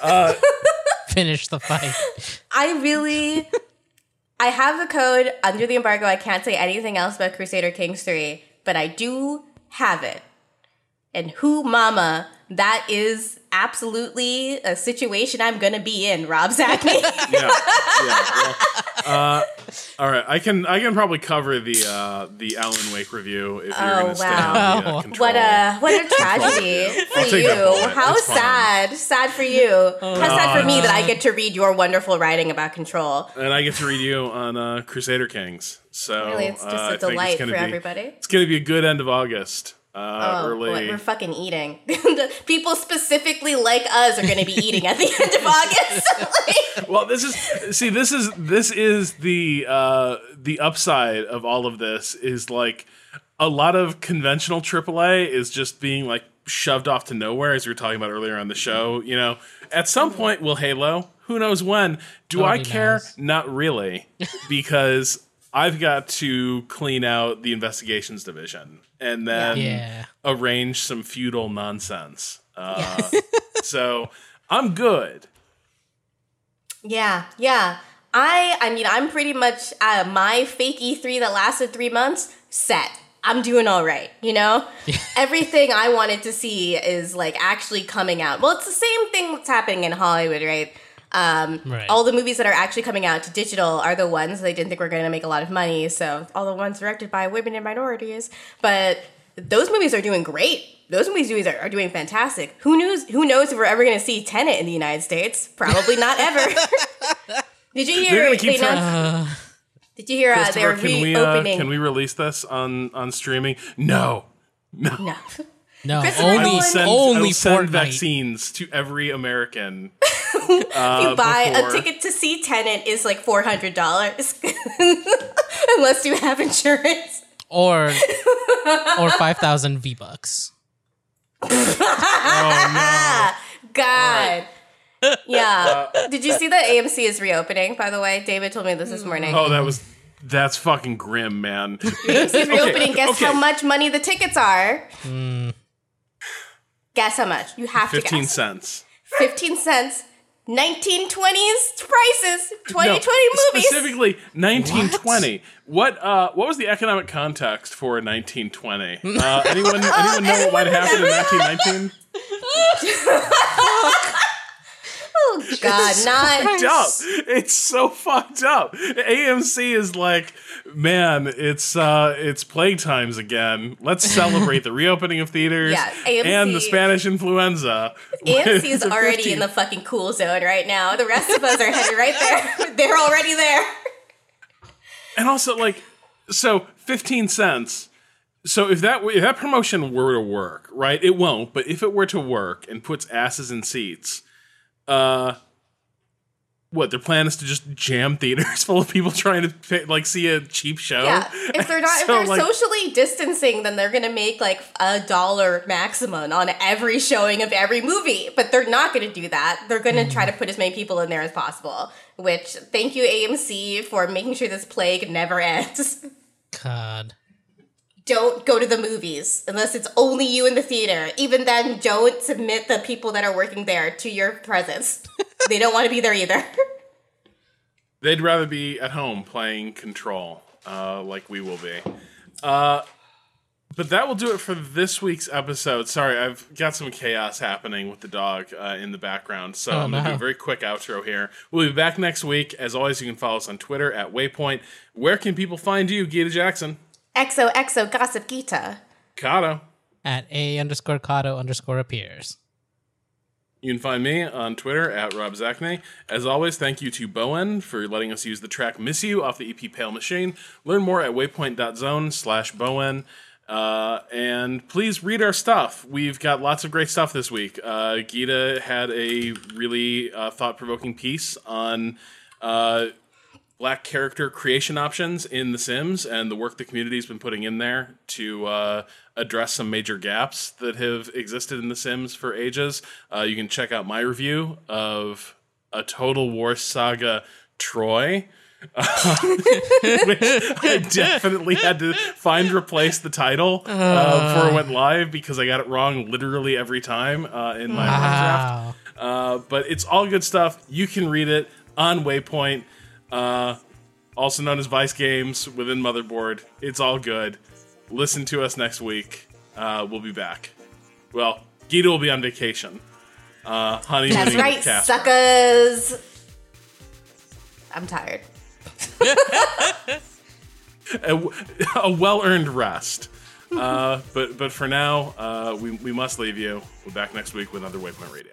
Finish the fight. I really. I have the code under the embargo. I can't say anything else about Crusader Kings 3, but I do have it. And who mama, that is absolutely a situation I'm gonna be in, Rob Zacny. Yeah, yeah. Well, uh, all right, I can I can probably cover the uh, the Alan Wake review if you're Oh, gonna stay wow. on the uh, Wow. control. What a what a tragedy for I'll you. How It's fine. sad. Sad for you. How sad for me that I get to read your wonderful writing about control. and I get to read you on uh, Crusader Kings. So Really, it's just uh, a I delight for be, everybody. It's gonna be a good end of August. Uh, Oh, early. boy, we're fucking eating. The People specifically like us are going to be eating at the end of August. Like, well, this is see, this is this is the uh, the upside of all of this is like a lot of conventional AAA is just being like shoved off to nowhere, as we were talking about earlier on the show. You know, at some point will Halo. Who knows when? Do I care? knows. Not really, because I've got to clean out the investigations division and then Yeah. arrange some feudal nonsense. Uh, so I'm good. yeah, yeah. I, I mean, I'm pretty much uh, my fake E3 that lasted three months set. I'm doing all right, you know? Everything I wanted to see is like actually coming out. Well, it's the same thing that's happening in Hollywood, right? Um, Right. All the movies that are actually coming out to digital are the ones they didn't think were going to make a lot of money. So all the ones directed by women and minorities, but those movies are doing great. Those movies movies are, are doing fantastic. Who knows? Who knows if we're ever going to see Tenet in the United States? Probably not ever. Did you They're hear? gonna keep they trying- announced- did you hear? Uh, they're Christopher, can we uh, reopening. can we release this on on streaming? No, no. no. No, Christopher only I Nolan- send, only send Fortnite. vaccines to every American. If you buy before- a ticket to see Tenet is like four hundred dollars, unless you have insurance. or or five thousand V bucks. Oh no! God. Uh, Yeah. Did you see that AMC is reopening? By the way, David told me this this morning. Oh, that was that's fucking grim, man. AMC is reopening. Guess okay. how much money the tickets are? Guess how much? You have to Fifteen guess. cents. 15 cents. 1920s prices. 2020 No, movies. Specifically, 1920. What? uh What was the economic context for 1920? Uh, anyone? anyone know what might have happened in 1919? Oh God, not fucked up. It's so fucked up. AMC is like, man, it's uh it's plague times again. Let's celebrate the reopening of theaters Yeah, AMC and the Spanish influenza. AMC is already 15 in the fucking cool zone right now. The rest of us are headed right there. They're already there. And also like so 15 cents. So if that if that promotion were to work, right? It won't, but if it were to work and puts asses in seats, uh what their plan is to just jam theaters full of people trying to pay, like see a cheap show. Yeah. If they're not, if they're like- socially distancing, then they're gonna make like a dollar maximum on every showing of every movie. But they're not gonna do that. They're gonna try to put as many people in there as possible. Which, thank you AMC for making sure this plague never ends. God. Don't go to the movies unless it's only you in the theater. Even then, don't submit the people that are working there to your presence. they don't want to be there either. They'd rather be at home playing Control, uh, like we will be. Uh, but that will do it for this week's episode. Sorry, I've got some chaos happening with the dog uh, in the background, so Oh, I'm going to do a very quick outro here. We'll be back next week. As always, you can follow us on Twitter at Waypoint. Where can people find you, Gita Jackson? Exo Exo Gossip Gita. Kato. At A underscore Kato underscore appears. You can find me on Twitter at Rob Zacny. As always, thank you to bo en for letting us use the track Miss You off the EP Pale Machine. Learn more at waypoint.zone slash Bowen. Uh, and please read our stuff. We've got lots of great stuff this week. Uh, Gita had a really uh, thought provoking piece on uh, black character creation options in The Sims and the work the community's been putting in there to uh, address some major gaps that have existed in The Sims for ages. Uh, you can check out my review of a Total War Saga Troy. which I definitely had to find replace the title uh, before it went live because I got it wrong literally every time uh, in my draft. Wow. Uh, but it's all good stuff. You can read it on Waypoint, uh, also known as Vice Games within Motherboard. It's all good. Listen to us next week. Uh, we'll be back. Well, Gita will be on vacation. Uh, honey, That's right, suckers. I'm tired. a, a well-earned rest. Uh, but but for now, uh, we we must leave you. We're back next week with another Waypoint Radio.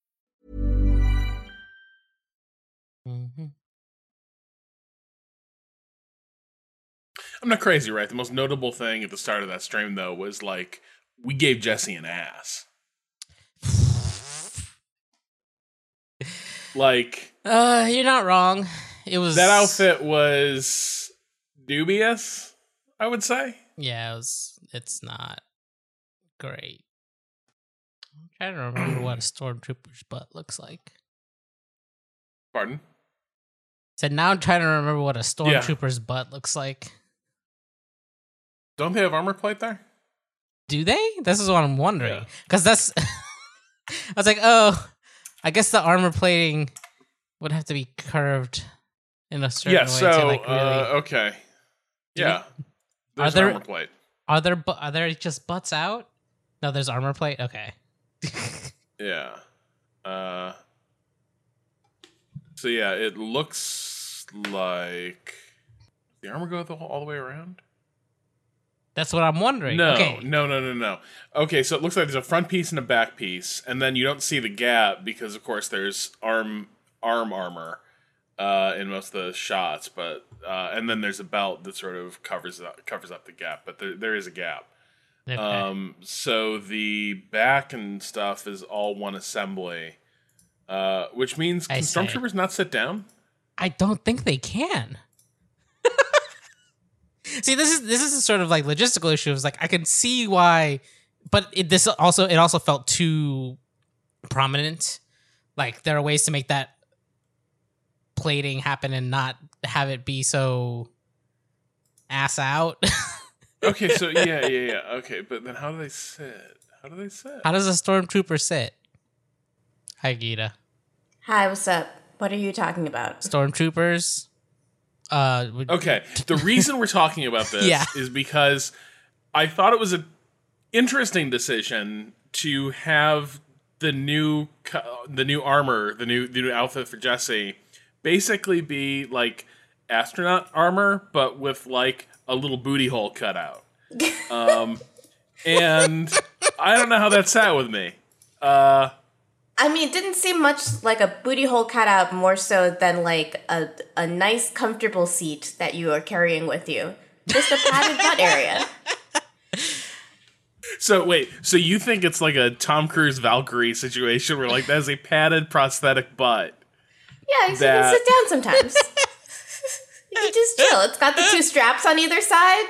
I'm not crazy, right? The most notable thing at the start of that stream, though, was like we gave Jesse an ass. like Uh, you're not wrong. It was that outfit was dubious. I would say. Yeah, it was. It's not great. I'm trying to remember what a stormtrooper's butt looks like. Pardon. Said now I'm trying to remember what a stormtrooper's butt looks like. Don't they have armor plate there? Do they? This is what I'm wondering. Yeah. Because that's. I was like, oh, I guess the armor plating would have to be curved in a certain yeah. way So to like really. uh, okay. Do Yeah. There's there- armor plate. are there are there just butts out? No, there's armor plate. Okay. Yeah. Uh. So yeah, it looks like the armor go the whole, all the way around. That's what I'm wondering. No, okay. no, no, no, no. Okay, so it looks like there's a front piece and a back piece, and then you don't see the gap because, of course, there's arm arm armor uh, in most of the shots, but uh, and then there's a belt that sort of covers up, covers up the gap, but there, there is a gap. Okay. Um, so the back and stuff is all one assembly, uh, which means I can stormtroopers not sit down? I don't think they can. See, this is this is a sort of like logistical issue. It's like I can see why, but it, this also it also felt too prominent. Like there are ways to make that plating happen and not have it be so ass out. Okay, so yeah, yeah, yeah. Okay, but then how do they sit? How do they sit? How does a stormtrooper sit? Hi, Gita. Hi, what's up? What are you talking about? Stormtroopers. Uh, Okay, the reason we're talking about this Yeah. is because I thought it was an interesting decision to have the new the new armor, the new the new outfit for Jesse, basically be like astronaut armor, but with like a little booty hole cut out. Um, and I don't know how that sat with me. Uh, I mean, it didn't seem much like a booty hole cutout, more so than like a, a nice, comfortable seat that you are carrying with you. Just a padded butt area. so wait, so you think it's like a Tom Cruise Valkyrie situation where like there's a padded prosthetic butt? Yeah, you That- can sit down sometimes. you can just chill. It's got the two straps on either side.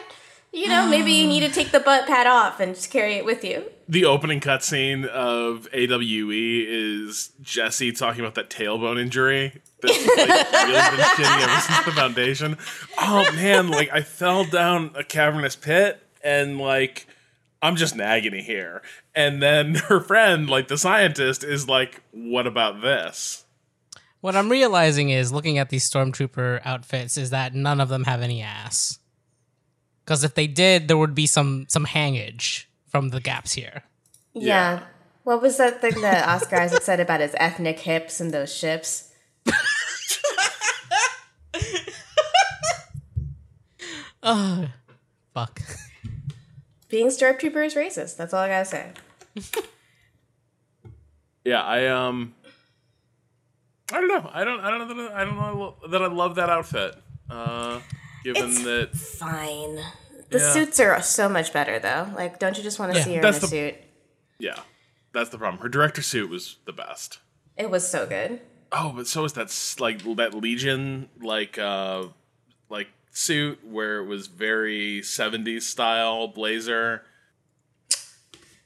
You know, maybe you need to take the butt pad off and just carry it with you. the opening cutscene of AWE is Jesse talking about that tailbone injury that's like really been shitty ever since the foundation. Oh man, like I fell down a cavernous pit and like I'm just in agony here. And then her friend, like the scientist, is like, "What about this?" What I'm realizing is looking at these stormtrooper outfits is that none of them have any ass. Because if they did, there would be some some hangage from the gaps here. Yeah. What was that thing that Oscar Isaac said about his ethnic hips and those ships? Oh, fuck. Being stormtrooper is racist. That's all I gotta say. Yeah, I um, I don't know. I don't. I don't know that I, I don't know that I love that outfit. Uh, given It's that fine. The Yeah. suits are so much better, though. Like, don't you just want to Yeah, see her in a the- suit? Yeah, that's the problem. Her director suit was the best. It was so good. Oh, but so is that like that Legion like uh like suit where it was very 70s style blazer.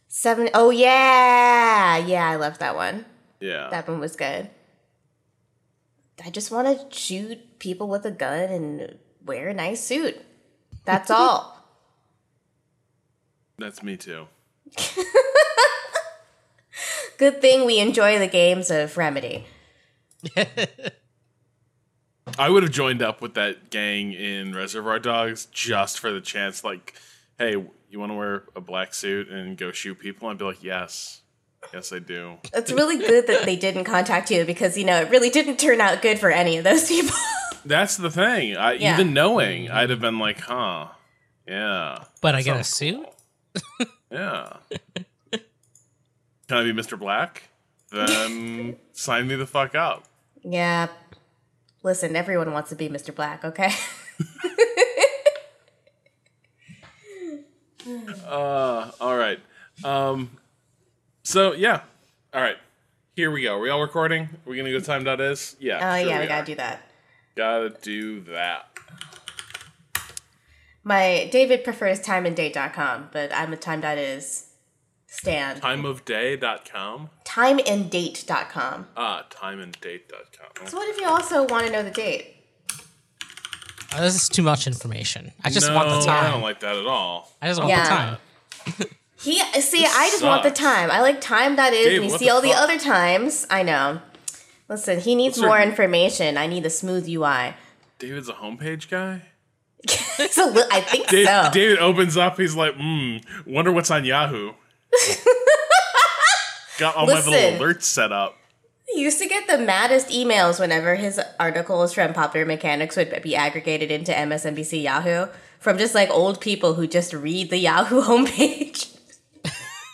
Seven oh yeah, yeah, I loved that one. Yeah. That one was good. I just want to shoot people with a gun and wear a nice suit. That's all. That's me too. Good thing we enjoy the games of Remedy. I would have joined up with that gang in Reservoir Dogs just for the chance like hey, you want to wear a black suit and go shoot people? I'd be like, "Yes. Yes, I do." It's really good that they didn't contact you because you know it really didn't turn out good for any of those people. That's the thing. I Yeah. even knowing, I'd have been like, "Huh. Yeah. But I get a suit? cool. Yeah. Can I be Mr. Black? Then sign me the fuck up. yeah. Listen, everyone wants to be Mr. Black, okay? Uh, all right. Um, so yeah. All right. Here we go. Are we all recording? Are we gonna go to time.is? Yeah. Oh sure yeah, we are. gotta do that. Gotta do that. My David prefers timeanddate.com, but I'm a time time.is stand. Timeofday.com. Timeanddate.com. Ah, timeanddate.com. So what if you also want to know the date? Uh, this is too much information. I just no, want the time. I don't like that at all. I just want Yeah. the time. He see, I just want the time. I like time that is. Dave, and you see the all the other times. I know. Listen, he needs What's more your- information. I need a smooth UI. David's a homepage guy? It's a li- I think Dave, so. David opens up. He's like, hmm, wonder what's on Yahoo. Got all my little alerts set up. He used to get the maddest emails whenever his articles from Popular Mechanics would be aggregated into MSNBC Yahoo from just like old people who just read the Yahoo homepage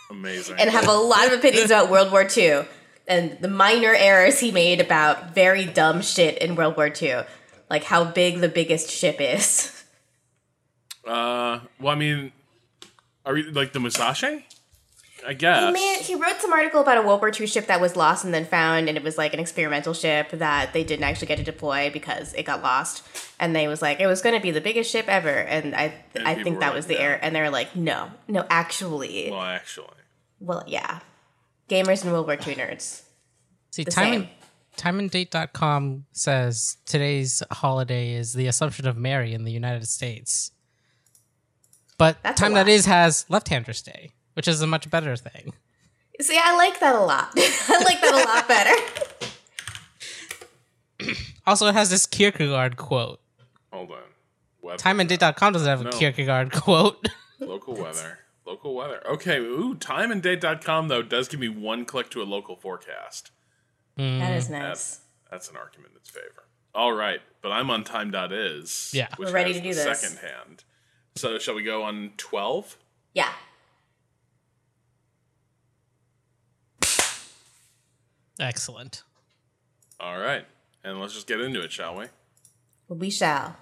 Amazing. and have a lot of opinions about World War II and the minor errors he made about very dumb shit in World War II, like how big the biggest ship is. uh, well, I mean, are we like the Musashi? I guess. He, made, he wrote some article about a World War II ship that was lost and then found, and it was like an experimental ship that they didn't actually get to deploy because it got lost. And they was like, it was going to be the biggest ship ever, and I And I think that like, was the no. error. And they were like, no, no, actually, well, actually, well, yeah, gamers and World War II nerds. See, The time and, same. timeanddate.com says today's holiday is the Assumption of Mary in the United States. But That's Time That Is has Left Handers Day, which is a much better thing. See, I like that a lot. I like that a lot better. Also, it has this Kierkegaard quote. hold on. Weather. Timeanddate.com doesn't have a Kierkegaard quote. Local weather. Local weather. Okay. Ooh, timeanddate.com though does give me one click to a local forecast. That is mm. That's, nice. that's an argument in its favor. All right, but I'm on time.is. Yeah. which We're ready to do the this. Second hand. So shall we go on 12? Yeah. Excellent. All right. And let's just get into it, shall we? We shall.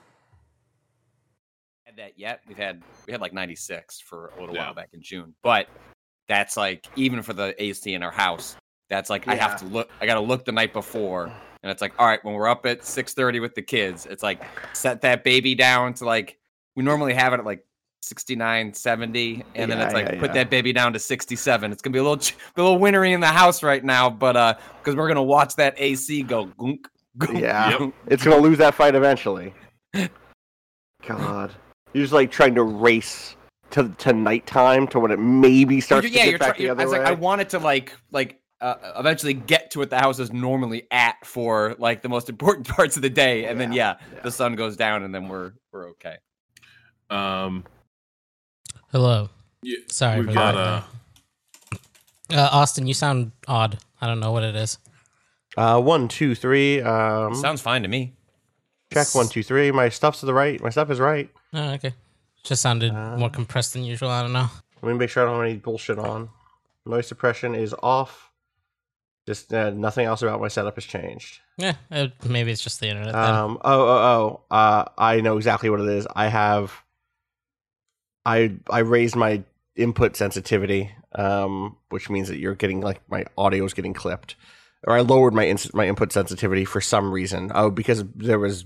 That yet. We've had we had like 96 for a little Yeah. while back in June, but that's like even for the AC in our house. That's like I have to look. I got to look the night before, and it's like all right when we're up at 6:30 with the kids. It's like set that baby down to like we normally have it at like 69, 70, and then it's like yeah, put yeah. that baby down to 67. It's gonna be a little a little wintry in the house right now, but uh because we're gonna watch that AC go gunk. gunk, Yeah, it's gonna lose that fight eventually. God, you're just like trying to race to to nighttime to when it maybe starts yeah, to get you're back try- the other I was way. like, I wanted to like like uh, eventually get to what the house is normally at for like the most important parts of the day, and then yeah, yeah. the sun goes down, and then we're we're okay. Um, Hello. yeah, Sorry we've for got that. uh, Uh, Austin, you sound odd. I don't know what it is. uh, one, two, three. Um, Sounds fine to me. check one, two, three. My stuff's to the right. My stuff is right. Oh, okay. Just sounded Uh, more compressed than usual. I don't know. Let me make sure I don't have any bullshit on. Noise suppression is off. Just uh, nothing else about my setup has changed. Yeah, it, maybe it's just the internet. Then. Um, oh, oh, oh. Uh, I know exactly what it is. I have. I I raised my input sensitivity, um, which means that you're getting like my audio is getting clipped, or I lowered my ins- my input sensitivity for some reason. Oh, because there was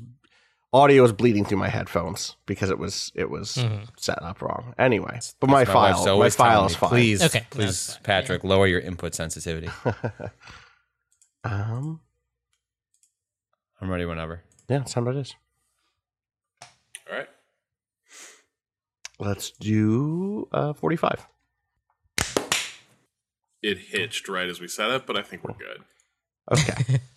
audio was bleeding through my headphones because it was it was Mhm. set up wrong. Anyway, but my That's wife's file my file is fine. Please, Okay, please, that's fine. Patrick, lower your input sensitivity. um, I'm ready whenever. yeah, that's how it is. all right. Let's do uh, forty five. It hitched right as we set it, but I think we're good. Okay.